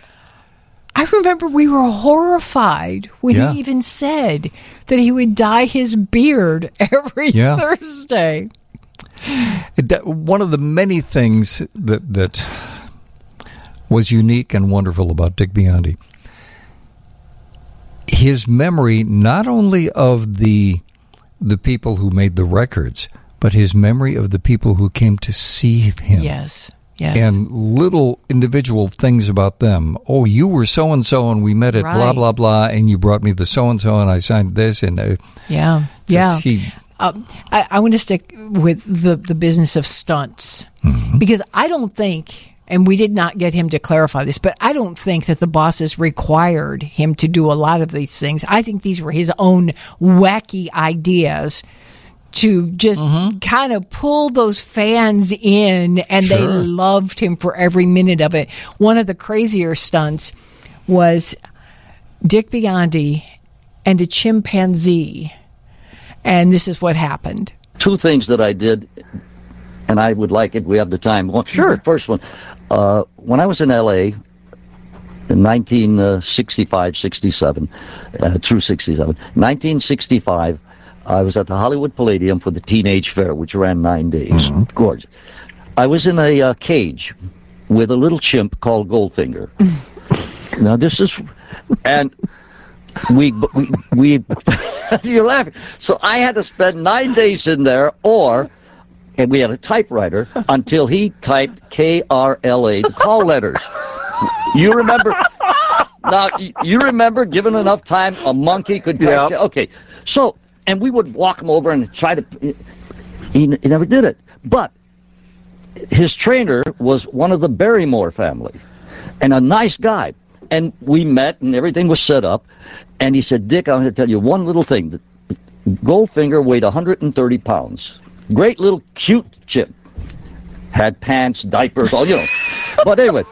I remember we were horrified when Yeah. he even said that he would dye his beard <laughs> every Yeah. Thursday. It, one of the many things that that was unique and wonderful about Dick Biondi, his memory not only of the the people who made the records, but his memory of the people who came to see him. Yes. Yes. And little individual things about them. Oh, you were so and so, and we met at blah Right. blah blah, and you brought me the so and so, and I signed this, and uh, Yeah, yeah. he- Um, I, I want to stick with the the business of stunts because I don't think, and we did not get him to clarify this, but I don't think that the bosses required him to do a lot of these things. I think these were his own wacky ideas to just kind of pull those fans in and they loved him for every minute of it. One of the crazier stunts was Dick Biondi and a chimpanzee. And this is what happened. two things that I did, and I would like it. We have the time. One, sure. First one, uh, when I was in L.A., in 1965, 67, uh, through 67. 1965, I was at the Hollywood Palladium for the Teenage Fair, which ran nine days. Gorgeous. I was in a uh, cage with a little chimp called Goldfinger. <laughs> now this is, and we we we <laughs> you're laughing. So I had to spend nine days in there, or and we had a typewriter until he typed K R L A the call letters. You remember? Now you remember? Given enough time, a monkey could. Yeah. Okay, so and we would walk him over and try to. He, he never did it, but his trainer was one of the Barrymore family, and a nice guy. And we met, and everything was set up. And he said, "Dick, I'm going to tell you one little thing. Goldfinger weighed 130 pounds. Great little cute chip. Had pants, diapers, all you know. But anyway,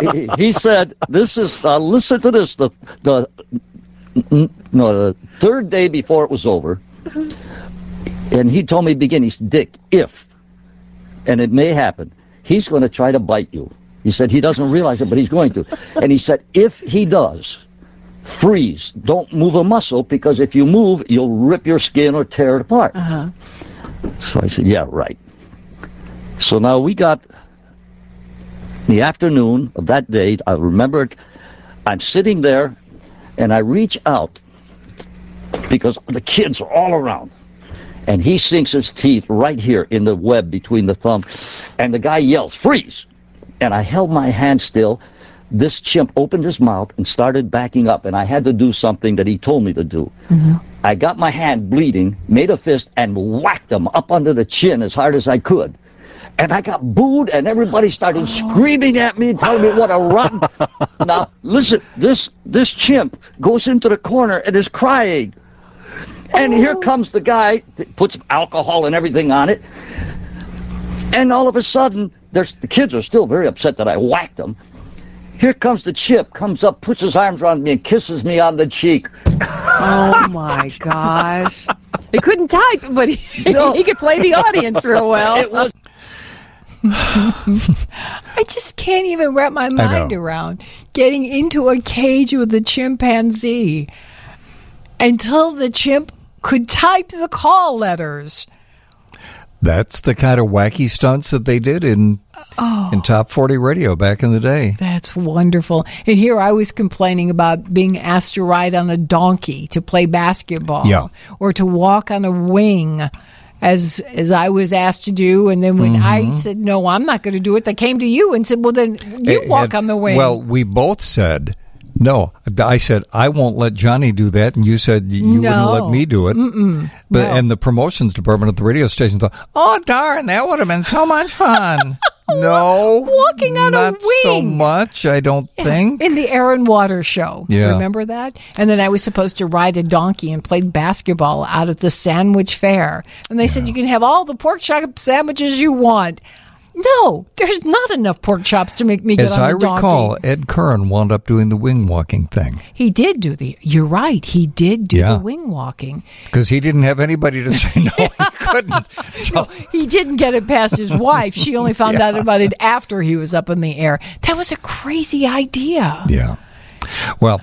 he, he said, "This is uh, listen to this. The the no the third day before it was over, and he told me begin. He Dick, if and it may happen, he's going to try to bite you. He said he doesn't realize it, but he's going to. <laughs> And he said if he does, freeze. Don't move a muscle because if you move, you'll rip your skin or tear it apart. Uh-huh. So I said, yeah, right. So now we got the afternoon of that day. I remember it. I'm sitting there, and I reach out because the kids are all around. And he sinks his teeth right here in the web between the thumb. And the guy yells, freeze! And I held my hand still. This chimp opened his mouth and started backing up, and I had to do something that he told me to do. Mm-hmm. I got my hand bleeding, made a fist, and whacked him up under the chin as hard as I could. And I got booed, and everybody started oh. screaming at me and telling me what a rotten. <laughs> now, listen, this this chimp goes into the corner and is crying. And here oh. comes the guy, that puts alcohol and everything on it. And all of a sudden, there's the kids are still very upset that I whacked them. Here comes the chip, comes up, puts his arms around me, and kisses me on the cheek. Oh my gosh. He couldn't type, but he, <laughs> No. he could play the audience real well. <laughs> It was <laughs> I just can't even wrap my mind around getting into a cage with a chimpanzee until the chimp could type the call letters. That's the kind of wacky stunts that they did in Oh. in top 40 radio back in the day. That's wonderful. And here I was complaining about being asked to ride on a donkey to play basketball Yeah. or to walk on a wing as as I was asked to do and then when I mm-hmm. said no, I'm not going to do it, they came to you and said, "Well then you It- walk it- on the wing." Well, we both said no. I said I won't let Johnnie do that, and you said you wouldn't let me do it. Mm-mm. But No. and the promotions department at the radio station thought, "Oh darn, that would have been so much fun." <laughs> no, Walking on a not so much. I don't think. in the Air and Water show. Yeah. Remember that? And then I was supposed to ride a donkey and play basketball out at the sandwich fair. And they said you can have all the pork chop sandwiches you want. No, there's not enough pork chops to make me get As on I a donkey. recall, Ed Curran wound up doing the wing walking thing He did do the. You're right. He did do Yeah. the wing walking. because he didn't have anybody to say no, he <laughs> couldn't. So He didn't get it past his <laughs> wife. She only found out about it after he was up in the air. That was a crazy idea. Yeah. Well,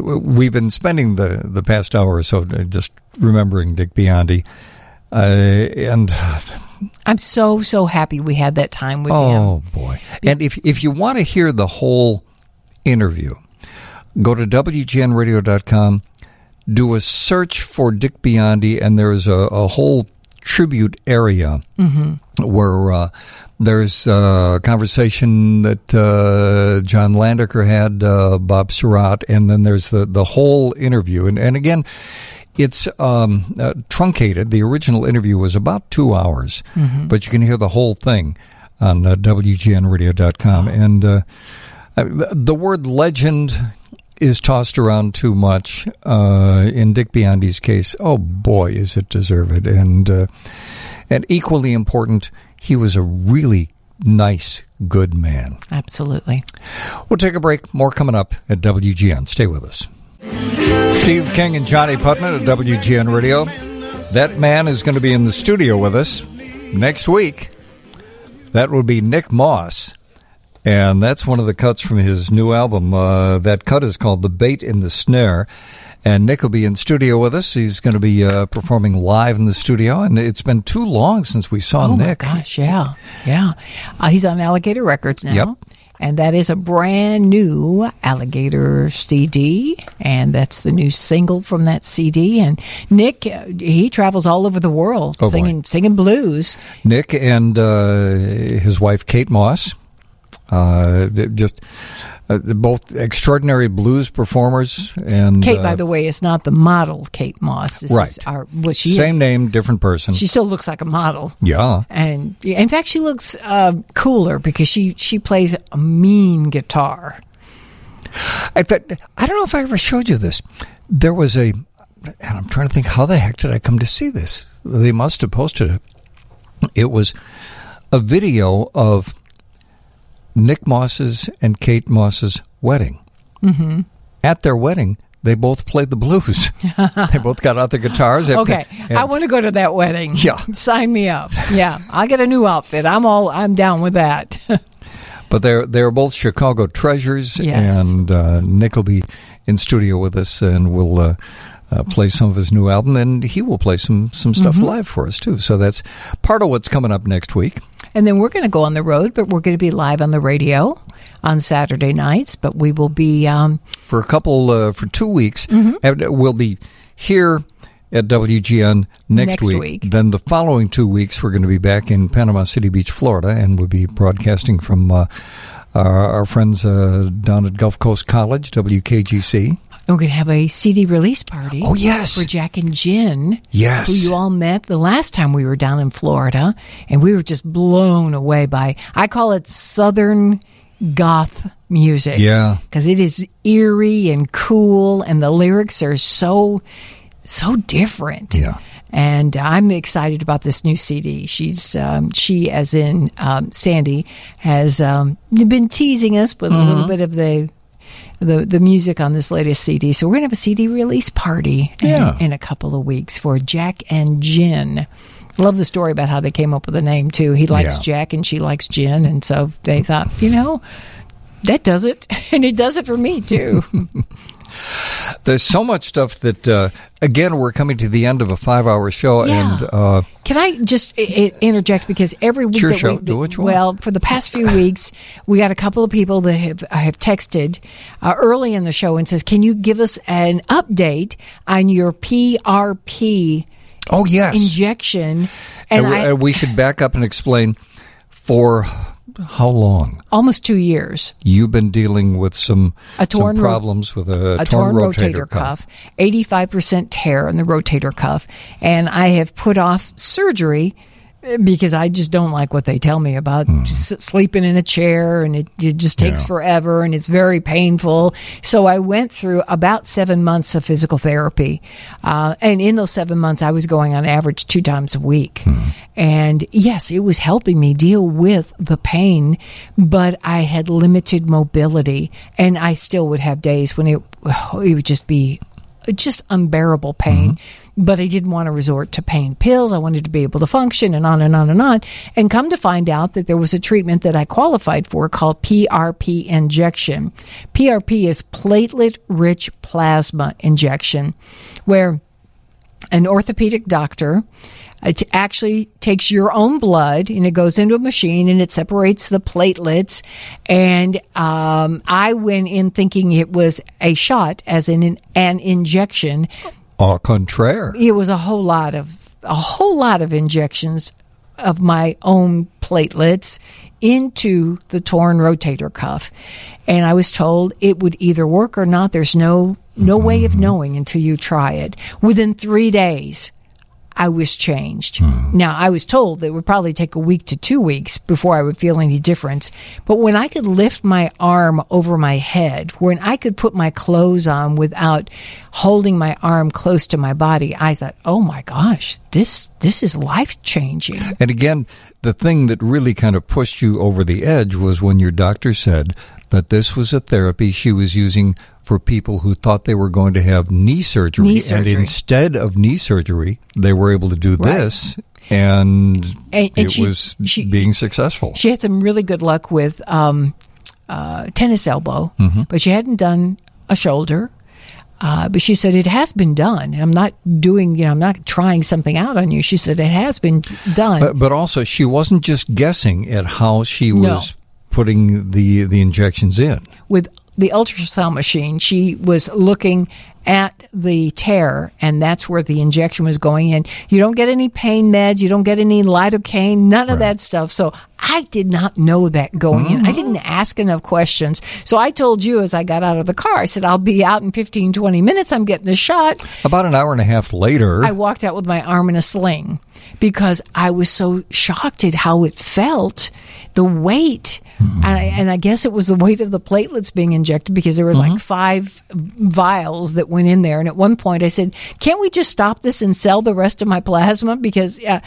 we've been spending the, the past hour or so just remembering Dick Biondi. Uh, and I'm so so happy we had that time with him. oh boy! And if if you want to hear the whole interview, go to wgnradio.com, do a search for Dick Biondi, and there's a, a whole tribute area where uh, there's a conversation that uh, John Landecker had, uh, Bob Sirott, and then there's the, the whole interview. And, and again, it's um, uh, truncated. The original interview was about two hours, but you can hear the whole thing on uh, WGNradio.com. And uh, uh, the word legend is tossed around too much. Uh, in Dick Biondi's case, oh boy, is it deserved. And uh, and equally important, he was a really nice, good man. Absolutely. We'll take a break. More coming up at WGN. Stay with us. Steve King and Johnnie Putman at WGN Radio. That man is going to be in the studio with us next week. That will be Nick Moss. And that's one of the cuts from his new album. Uh, that cut is called The Bait in the Snare. And Nick will be in studio with us. He's going to be uh, performing live in the studio. And it's been too long since we saw oh Nick. gosh, yeah, yeah. Uh, he's on Alligator Records now. Yep. And that is a brand new Alligator CD, and that's the new single from that CD. And Nick, he travels all over the world Oh, boy. singing singing blues. Nick and uh, his wife Kate Moss, uh, just uh, both extraordinary blues performers. And Kate, uh, by the way, is not the model Kate Moss. This right, is our what she same is. name, different person. She still looks like a model. yeah, And in fact, she looks uh, cooler because she she plays a mean guitar. Fact, I don't know if I ever showed you this. There was a, and I'm trying to think how the heck did I come to see this? They must have posted it. It was a video of Nick Moss's and Kate Moss's wedding. Mm-hmm. At their wedding, they both played the blues. <laughs> they both got out their guitars. Okay, and- I want to go to that wedding. Yeah. <laughs> sign me up. Yeah, I'll get a new outfit. I'm all I'm down with that. <laughs> But they're they're both Chicago treasures, Yes. and uh, Nick will be in studio with us, and we'll uh, uh, play some of his new album, and he will play some some stuff Mhm. live for us too. So that's part of what's coming up next week. And then we're going to go on the road, but we're going to be live on the radio on Saturday nights. But we will be um, for a couple uh, for two weeks. Mm-hmm. And we'll be here at WGN next, Next week. week. Then the following two weeks, we're going to be back in Panama City Beach, Florida, and we'll be broadcasting from uh, our, our friends uh, down at Gulf Coast College, WKGC. And we're going to have a CD release party. Oh, yes. for Jack and Jen. Yes. who you all met the last time we were down in Florida, and we were just blown away by. I call it Southern goth music. Yeah. because it is eerie and cool, and the lyrics are so so different. Yeah. And I'm excited about this new CD. She's um, she, as in um, Sandy, has um, been teasing us with a little Mhm. bit of the the the music on this latest CD. So we're gonna have a CD release party in- Yeah. in, a couple of weeks for Jack and Jen. Love the story about how they came up with the name too. He likes Yeah. Jack and she likes Jen, and so they thought, you know, that does it, <laughs> and it does it for me too. <laughs> There's so much stuff that, uh, again, we're coming to the end of a five hour show, Yeah. and uh, Can I just I- interject because every week that show. we, Do what you want. well for the past few weeks we got a couple of people that have have texted uh, early in the show and says, "Can you give us an update on your PRP oh yes, injection?" and, And, we- I and we should back up and explain for how long almost two years. you've been dealing with some, A torn some problems with a, a torn, torn rotator, rotator cuff, 85% tear in the rotator cuff. And I have put off surgery because I just don't like what they tell me about hmm. just sleeping in a chair and it, it just takes Yeah. forever and it's very painful. So I went through about seven months of physical therapy. Uh, and in those seven months, I was going on average two times a week. Hmm. And yes, it was helping me deal with the pain, but I had limited mobility and I still would have days when it, <sighs> it would just be just unbearable pain. Mm-hmm. But I didn't want to resort to pain pills. I wanted to be able to function and on and on and on. And come to find out that there was a treatment that I qualified for called PRP injection. PRP is platelet rich plasma injection, where an orthopedic doctor it actually takes your own blood and it goes into a machine and it separates the platelets. And um, I went in thinking it was a shot, as in an, an injection. Au contraire. It was a whole lot of a whole lot of injections of my own platelets into the torn rotator cuff. And I was told it would either work or not. There's no no way of mm-hmm. knowing until you try it. Within 3 days, I was changed. Hmm. Now, I was told that it would probably take a week to two weeks before I would feel any difference. But when I could lift my arm over my head, when I could put my clothes on without holding my arm close to my body, I thought, oh my gosh, this, this is life changing. And again, the thing that really kind of pushed you over the edge was when your doctor said that this was a therapy she was using for people who thought they were going to have knee surgery. Knee And instead of knee surgery, they were able to do Right. this. And, And- and it she- was she- being successful. She had some really good luck with um, uh, tennis elbow, Mhm. but she hadn't done a shoulder. Uh, but she said it has been done. I'm not doing, you know, I'm not trying something out on you. She said it has been done. But, but also, she wasn't just guessing at how she No. was putting the the injections in. with the ultrasound machine, she was looking at the tear, and that's where the injection was going in. You don't get any pain meds, you don't get any lidocaine, none of that stuff. So I did not know that going in. I mm-hmm. didn't ask enough questions. So I told you as I got out of the car, I said, I'll be out in 15, 20 minutes. I'm getting the shot. About an hour and a half later, I walked out with my arm in a sling because I was so shocked at how it felt, the weight. And, I, and I guess it was the weight of the platelets being injected because there were like five vials that went in there. And at one point I said, Can't we just stop this and sell the rest of my plasma? Because. Uh,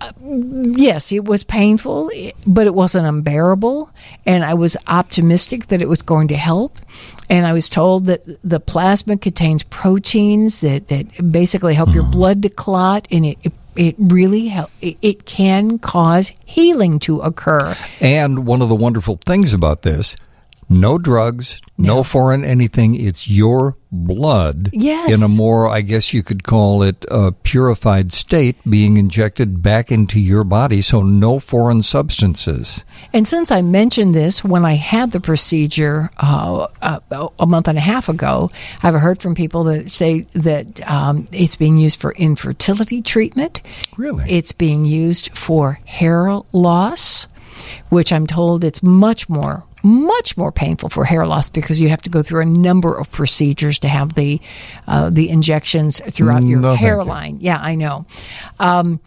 uh, yes, it was painful, but it wasn't unbearable. And I was optimistic that it was going to help. And I was told that the plasma contains proteins that, that basically help your blood to clot, and it, it, it really help, it, can cause healing to occur. and one of the wonderful things about this, no drugs, no foreign anything. It's your blood Yes. in a more, I guess you could call it, a purified state being injected back into your body. So no foreign substances. And since I mentioned this when I had the procedure uh, a, a month and a half ago, I've heard from people that say that um, it's being used for infertility treatment. Really? It's being used for hair loss, which I'm told it's much more. Much more painful for hair loss because you have to go through a number of procedures to have the uh, the injections throughout your No, thank you. hairline. Yeah, I know. Um,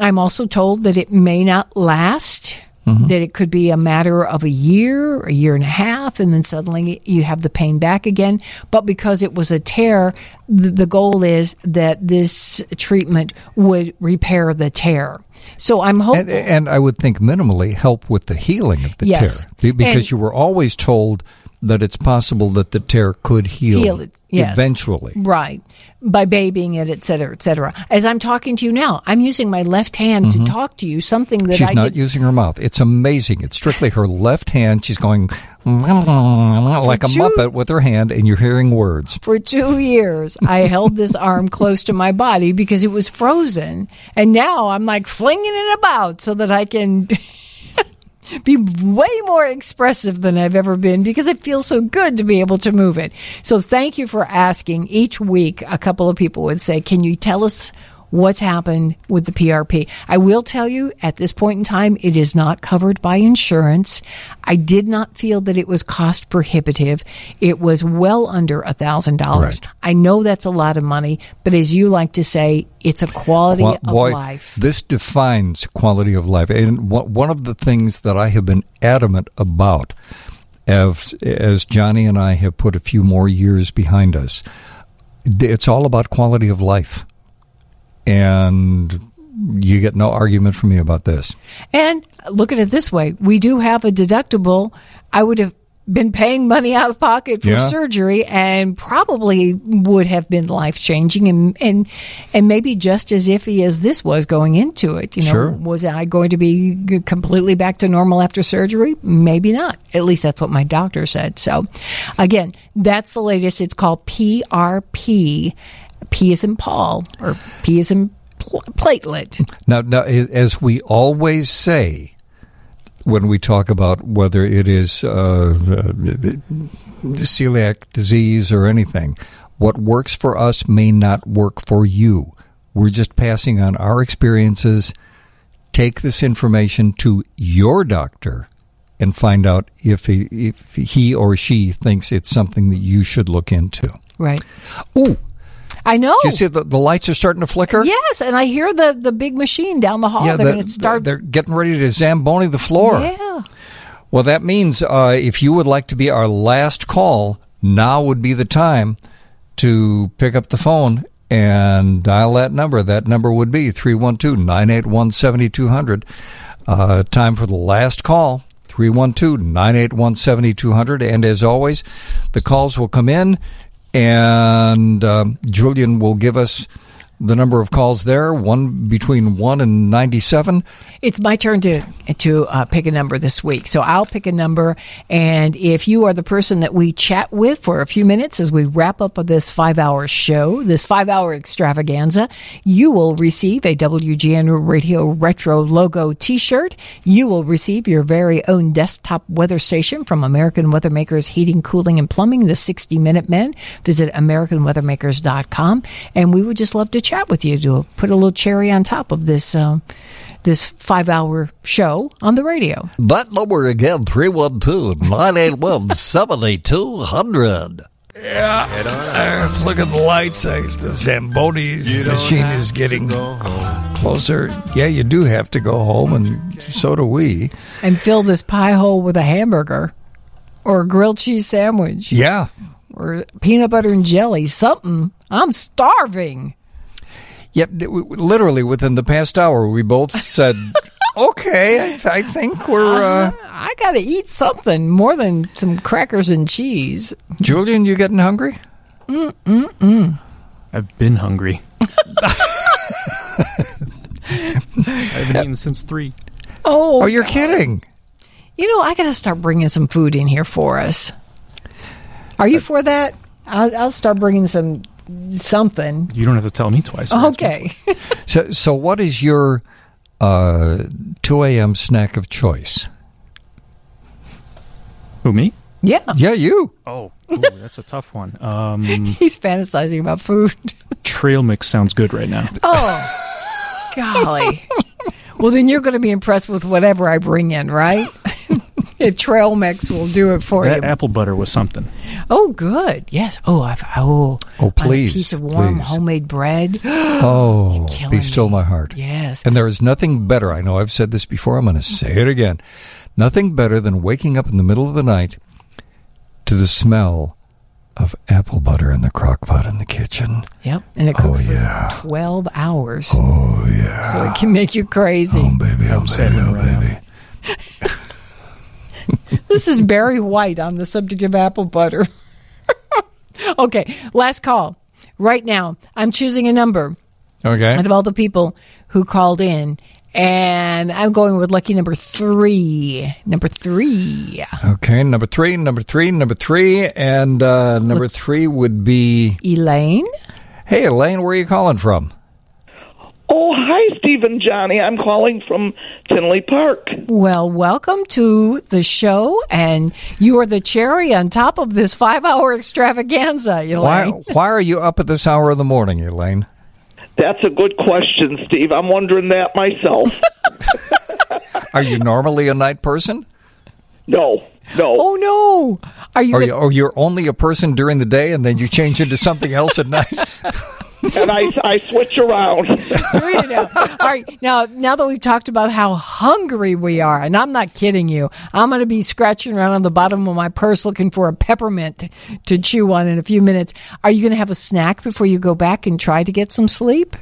I'm also told that it may not last. Mm-hmm. That it could be a matter of a year, a year and a half, and then suddenly you have the pain back again. But because it was a tear, the, the goal is that this treatment would repair the tear. So I'm hopeful. And, and I would think minimally help with the healing of the Yes. tear. Because And- you were always told that it's possible that the tear could heal, Heal it, yes. eventually. Right. By babying it, et cetera, et cetera. As I'm talking to you now, I'm using my left hand to talk to you, something that Mm-hmm. She's I not did. using her mouth. It's amazing. It's strictly her left hand. She's going like a two- muppet with her hand, and you're hearing words. For two years, I held this arm close to my body because it was frozen. And now I'm like flinging it about so that I can be way more expressive than I've ever been because it feels so good to be able to move it. So thank you for asking. Each week, a couple of people would say, Can you tell us what's happened with the PRP? I will tell you at this point in time, it is not covered by insurance. I did not feel that it was cost prohibitive. It was well under a thousand dollars. I know that's a lot of money, but as you like to say, it's a quality of boy, life. this defines quality of life. And one of the things that I have been adamant about, as, as Johnnie and I have put a few more years behind us, it's all about quality of life. And you get no argument from me about this. And look at it this way we do have a deductible. I would have been paying money out of pocket for Yeah. surgery and probably would have been life changing and, and and maybe just as iffy as this was going into it. You know, Sure. was I going to be completely back to normal after surgery? Maybe not. At least that's what my doctor said. So, again, that's the latest. It's called PRP. P is in Paul, or P is in pl- platelet. Now, now, as we always say when we talk about whether it is uh, celiac disease or anything, what works for us may not work for you. We're just passing on our experiences. Take this information to your doctor and find out if he, if he or she thinks it's something that you should look into. Right. Ooh, I know. do you see the, the lights are starting to flicker? Yes, and I hear the the big machine down the hall. Yeah, They're the- going to start. They're getting ready to zamboni the floor. Yeah. Well, that means uh, if you would like to be our last call, now would be the time to pick up the phone and dial that number. That number would be 312 981 7200. Uh, Time for the last call. 312 981 7200. And as always, the calls will come in and um, Julian will give us the number of calls there, one between 1 and 97. It's my turn to to uh, pick a number this week. So I'll pick a number, and if you are the person that we chat with for a few minutes as we wrap up this five hour show, this five hour extravaganza, you will receive a WGN Radio Retro logo t shirt. You will receive your very own desktop weather station from American Weathermakers Heating, Cooling, and Plumbing, the 60 Minute Men. Visit AmericanWeathermakers.com, and we would just love to chat with you to put a little cherry on top of this. Um, this five hour show on the radio. That number again, 312 981 7200. Yeah. Uh, look at the lights. The Zamboni machine is getting closer. Yeah, you do have to go home, and so do we. And fill this pie hole with a hamburger or a grilled cheese sandwich. Yeah. Or peanut butter and jelly, something. I'm starving. Yep, literally within the past hour, we both said, <laughs> "Okay, I, I think we're." Uh, I got to eat something more than some crackers and cheese. Julian, you getting hungry? Mm mm mm. I've been hungry. <laughs> I haven't eaten since three. Oh, oh, you're kidding! You know, I got to start bringing some food in here for us. Are you for that? I'll, I'll start bringing some something. You don't have to tell me twice. <laughs> Okay. so, so what is your uh, 2 a.m. snack of choice? Who me? Yeah. Yeah, you. Oh, ooh, that's a tough one. Um, <laughs> He's fantasizing about food. <laughs> trail mix sounds good right now. Oh, golly. well, then you're going to be impressed with whatever I bring in, right? <laughs> if Trail Mix will do it for that you. apple butter was something. Oh, good. Yes. Oh, I've oh. Oh, please, A piece of warm please. homemade bread. <gasps> Oh, killing be still my heart. Yes. And there is nothing better. I know I've said this before. I'm going to say it again. Nothing better than waking up in the middle of the night to the smell of apple butter in the crock pot in the kitchen. Yep. And it oh, cooks Oh, yeah. for 12 hours. Oh, yeah. So it can make you crazy. Oh, baby, oh, baby, oh, baby. <laughs> <laughs> This is Barry White on the subject of apple butter. <laughs> okay, last call. Right now, I'm choosing a number Okay. out of all the people who called in, and I'm going with lucky number three. Number three. Okay, number three, number three, number three, and uh, number Looks- three would be Elaine. Hey, Elaine, where are you calling from? Oh, hi, Steve and Johnnie. I'm calling from Tinley Park. Well, welcome to the show, and you are the cherry on top of this five hour extravaganza, Why, Elaine. why are you up at this hour of the morning, Elaine? That's a good question, Steve. I'm wondering that myself. <laughs> Are you normally a night person? no, no. Oh, no. Are you, Or, the- you, or you're only a person during the day and then you change into something else at night? <laughs> and I, I switch around. <laughs> Do? All right. Now, now that we've talked about how hungry we are, and I'm not kidding you, I'm going to be scratching around on the bottom of my purse looking for a peppermint to, to chew on in a few minutes. Are you going to have a snack before you go back and try to get some sleep?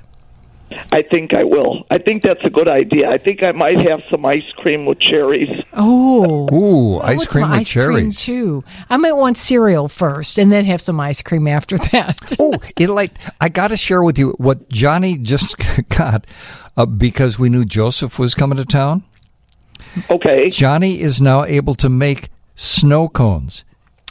I think I will. I think that's a good idea. I think I might have some ice cream with cherries. Oh. Ooh, I ice cream with ice cream cherries. too. I might want cereal first, and then have some ice cream after that. <laughs> oh, it like I got to share with you what Johnnie just <laughs> got uh, because we knew Joseph was coming to town. Okay. Johnnie is now able to make snow cones.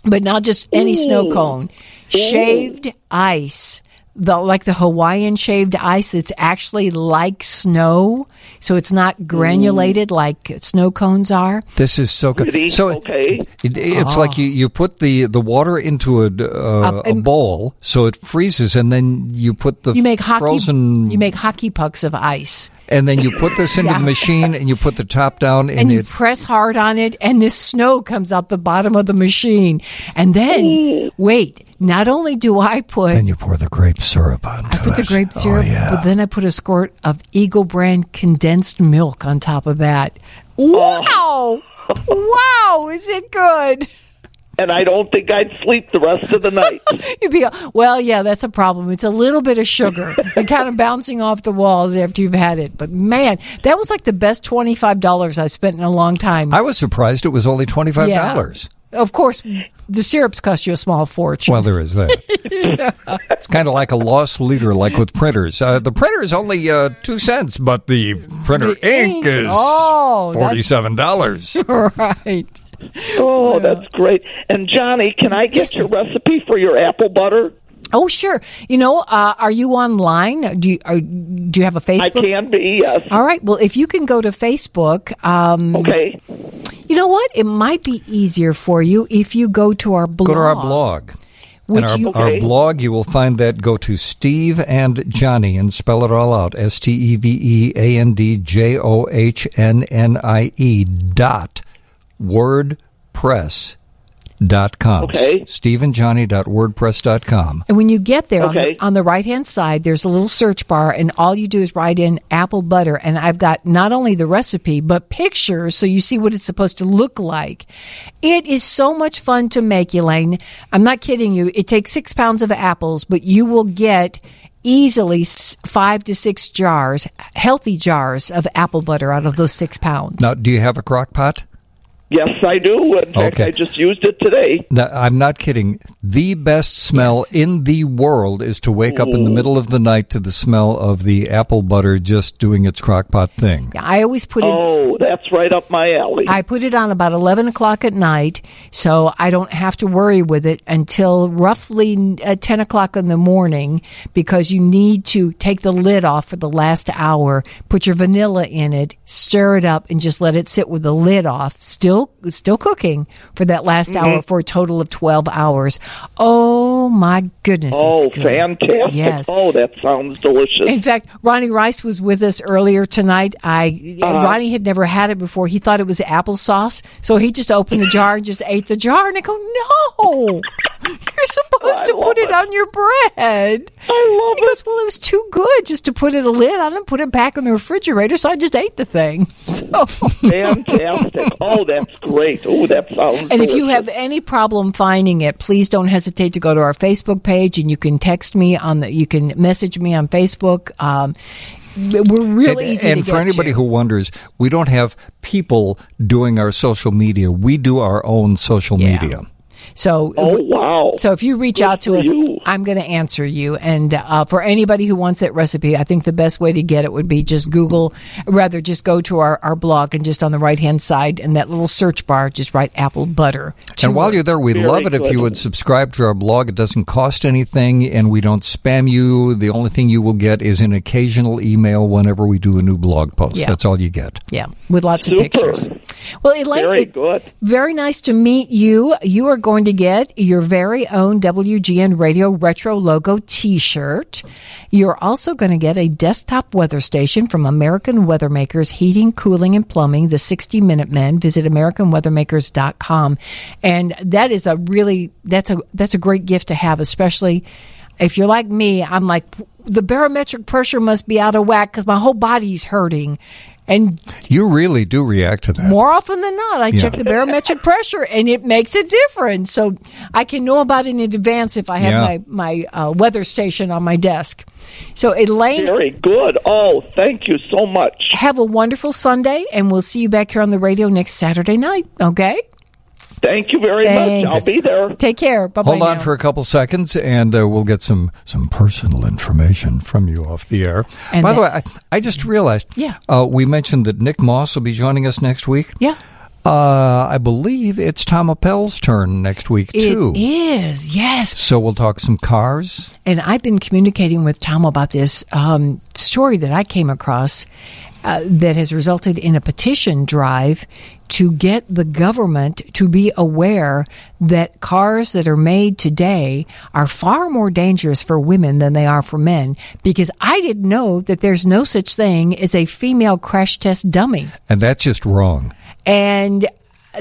but not just any snow Ooh. cone. Shaved ice. The, like the Hawaiian shaved ice that's actually like snow, so it's not granulated like snow cones are. This is so good. Pretty. So okay. It, it's Oh. like you, you put the, the water into a, uh, a and- bowl so it freezes, and then you put the You make hockey. frozen, You make hockey pucks of ice, and then you put this into Yeah. the machine, and you put the top down, <laughs> and, and you it press hard on it, and this snow comes out the bottom of the machine. And then, wait, not only do I put then you pour the grape syrup onto I put the it. grape Oh, syrup, yeah. but then I put a squirt of Eagle brand condensed milk on top of that. Oh. Wow! wow! Is it good? And I don't think I'd sleep the rest of the night. <laughs> You'd be well, yeah, that's a problem. It's a little bit of sugar and kind of bouncing off the walls after you've had it. But man, that was like the best twenty five dollars I spent in a long time. I was surprised it was only twenty five Yeah. Dollars. of course, the syrups cost you a small fortune. Well, there is that. <laughs> it's kind of like a loss leader, like with printers. Uh, the printer is only uh, two cents, but the printer ink, is Oh, that's- forty-seven dollars. <laughs> right. Oh, that's great. And Johnnie, can I get your recipe for your apple butter? Oh, sure. You know, uh, are you online? Do you, are, do you have a Facebook? I can be, yes. All right. Well, if you can go to Facebook. Um, okay. You know what? It might be easier for you if you go to our blog. Go to our blog. Which and our, you- our blog, you will find that. Go to Steve and Johnnie and spell it all out. S T E V E A N D J O H N N I E dot wordpress dot com. Okay. SteveandJohnnie.wordpress.com. And when you get there Okay. on the, on the right hand side, there's a little search bar, and all you do is write in apple butter. And I've got not only the recipe, but pictures so you see what it's supposed to look like. It is so much fun to make, Elaine. I'm not kidding you. It takes six pounds of apples, but you will get easily five to six jars, healthy jars of apple butter out of those six pounds. Now, do you have a crock pot? Yes, I do. In fact, Okay. I just used it today. No, I'm not kidding. The best smell in the world is to wake up in the middle of the night to the smell of the apple butter just doing its crock pot thing. I always put it. Oh, that's right up my alley. I put it on about 11 o'clock at night, so I don't have to worry with it until roughly uh, 10 o'clock in the morning because you need to take the lid off for the last hour, put your vanilla in it, stir it up, and just let it sit with the lid off, still still cooking for that last Mhm. hour for a total of 12 hours. Oh my goodness. oh, fantastic. Yes. Oh, that sounds delicious. In fact, Ronnie Rice was with us earlier tonight. I Uh-huh. Ronnie had never had it before. He thought it was applesauce, so he just opened the jar and just ate the jar. And I go, "No, you're supposed to put it, on your bread." I love he goes, "Well, it was too good just to put it a lid on and put it back in the refrigerator, so I just ate the thing." <laughs> So. Fantastic. oh, that's great. Oh, that sounds And if you have any problem finding it, please don't hesitate to go to our Facebook page, and you can text me on the. You can message me on Facebook. Um, we're really and, easy and to for get anybody to. who wonders, we don't have people doing our social media. We do our own social media. So, oh wow! So if you reach out to us, you. I'm going to answer you. And uh, for anybody who wants that recipe, I think the best way to get it would be just Google, rather just go to our, our blog and just on the right hand side in that little search bar, just write apple butter. And while you're there, we'd Very love it if you would subscribe to our blog. It doesn't cost anything, and we don't spam you. The only thing you will get is an occasional email whenever we do a new blog post. Yeah. That's all you get. Yeah, with lots Super. of pictures. Well, Elaine, Very it- good. very nice to meet you. You are going to get your very own WGN Radio Retro Logo T-shirt. You're also going to get a desktop weather station from American Weathermakers Heating, Cooling, and Plumbing, the 60 Minute Men. Visit AmericanWeathermakers.com, and that is a really that's a that's a great gift to have, especially if you're like me. I'm like the barometric pressure must be out of whack because my whole body's hurting. And You really do react to that. more often than not, I Yeah. check the barometric pressure, and it makes a difference. So I can know about it in advance if I have Yeah. my my uh, weather station on my desk. So Elaine, Very good. Oh, thank you so much. have a wonderful Sunday, and we'll see you back here on the radio next Saturday night. Okay? Thank you very Thanks. much. I'll be there. Take care. Bye bye. Hold on for a couple seconds, and uh, we'll get some some personal information from you off the air. And By the way, I, I just realized. Yeah. Uh, we mentioned that Nick Moss will be joining us next week. Yeah. Uh, I believe it's Tom Appel's turn next week too. It is yes. So we'll talk some cars. And I've been communicating with Tom about this um, story that I came across uh, that has resulted in a petition drive to get the government to be aware that cars that are made today are far more dangerous for women than they are for men. Because I didn't know that there's no such thing as a female crash test dummy. And that's just wrong. And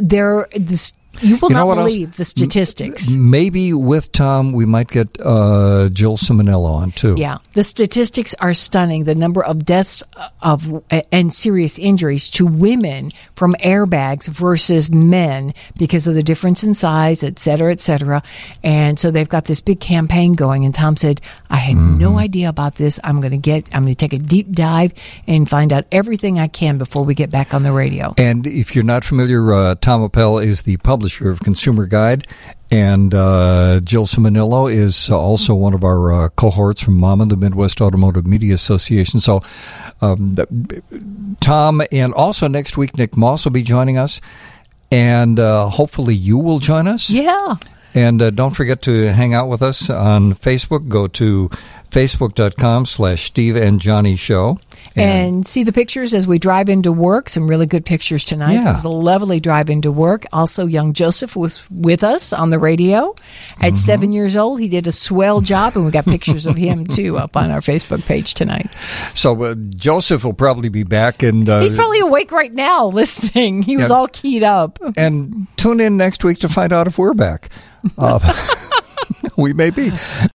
there, this, you will You know not else? believe the statistics. Maybe with Tom, we might get uh, Jill Ciminillo on too. Yeah, the statistics are stunning. The number of deaths of and serious injuries to women from airbags versus men because of the difference in size, et cetera, et cetera. And so they've got this big campaign going. And Tom said, "I had no idea about this. I'm going to get. I'm going to take a deep dive and find out everything I can before we get back on the radio." And if you're not familiar, uh, Tom Appel is the publisher publisher of Consumer Guide. And uh, Jill Ciminillo is also one of our uh, cohorts from MAMA, the Midwest Automotive Media Association. So, um, Tom, and also next week, Nick Moss will be joining us. And uh, hopefully you will join us. Yeah. And uh, don't forget to hang out with us on Facebook. Go to facebook.com slash Steve and Johnnie Show. And, see the pictures as we drive into work. Some really good pictures tonight. Yeah. It was a lovely drive into work. Also, young Joseph was with us on the radio. At Mm-hmm. seven years old, he did a swell job, and we got pictures of him <laughs> too up on our Facebook page tonight. So uh, Joseph will probably be back. and uh, He's probably awake right now <laughs> listening. He was Yeah. all keyed up. and tune in next week to find out if we're back. <laughs> Uh, we may be.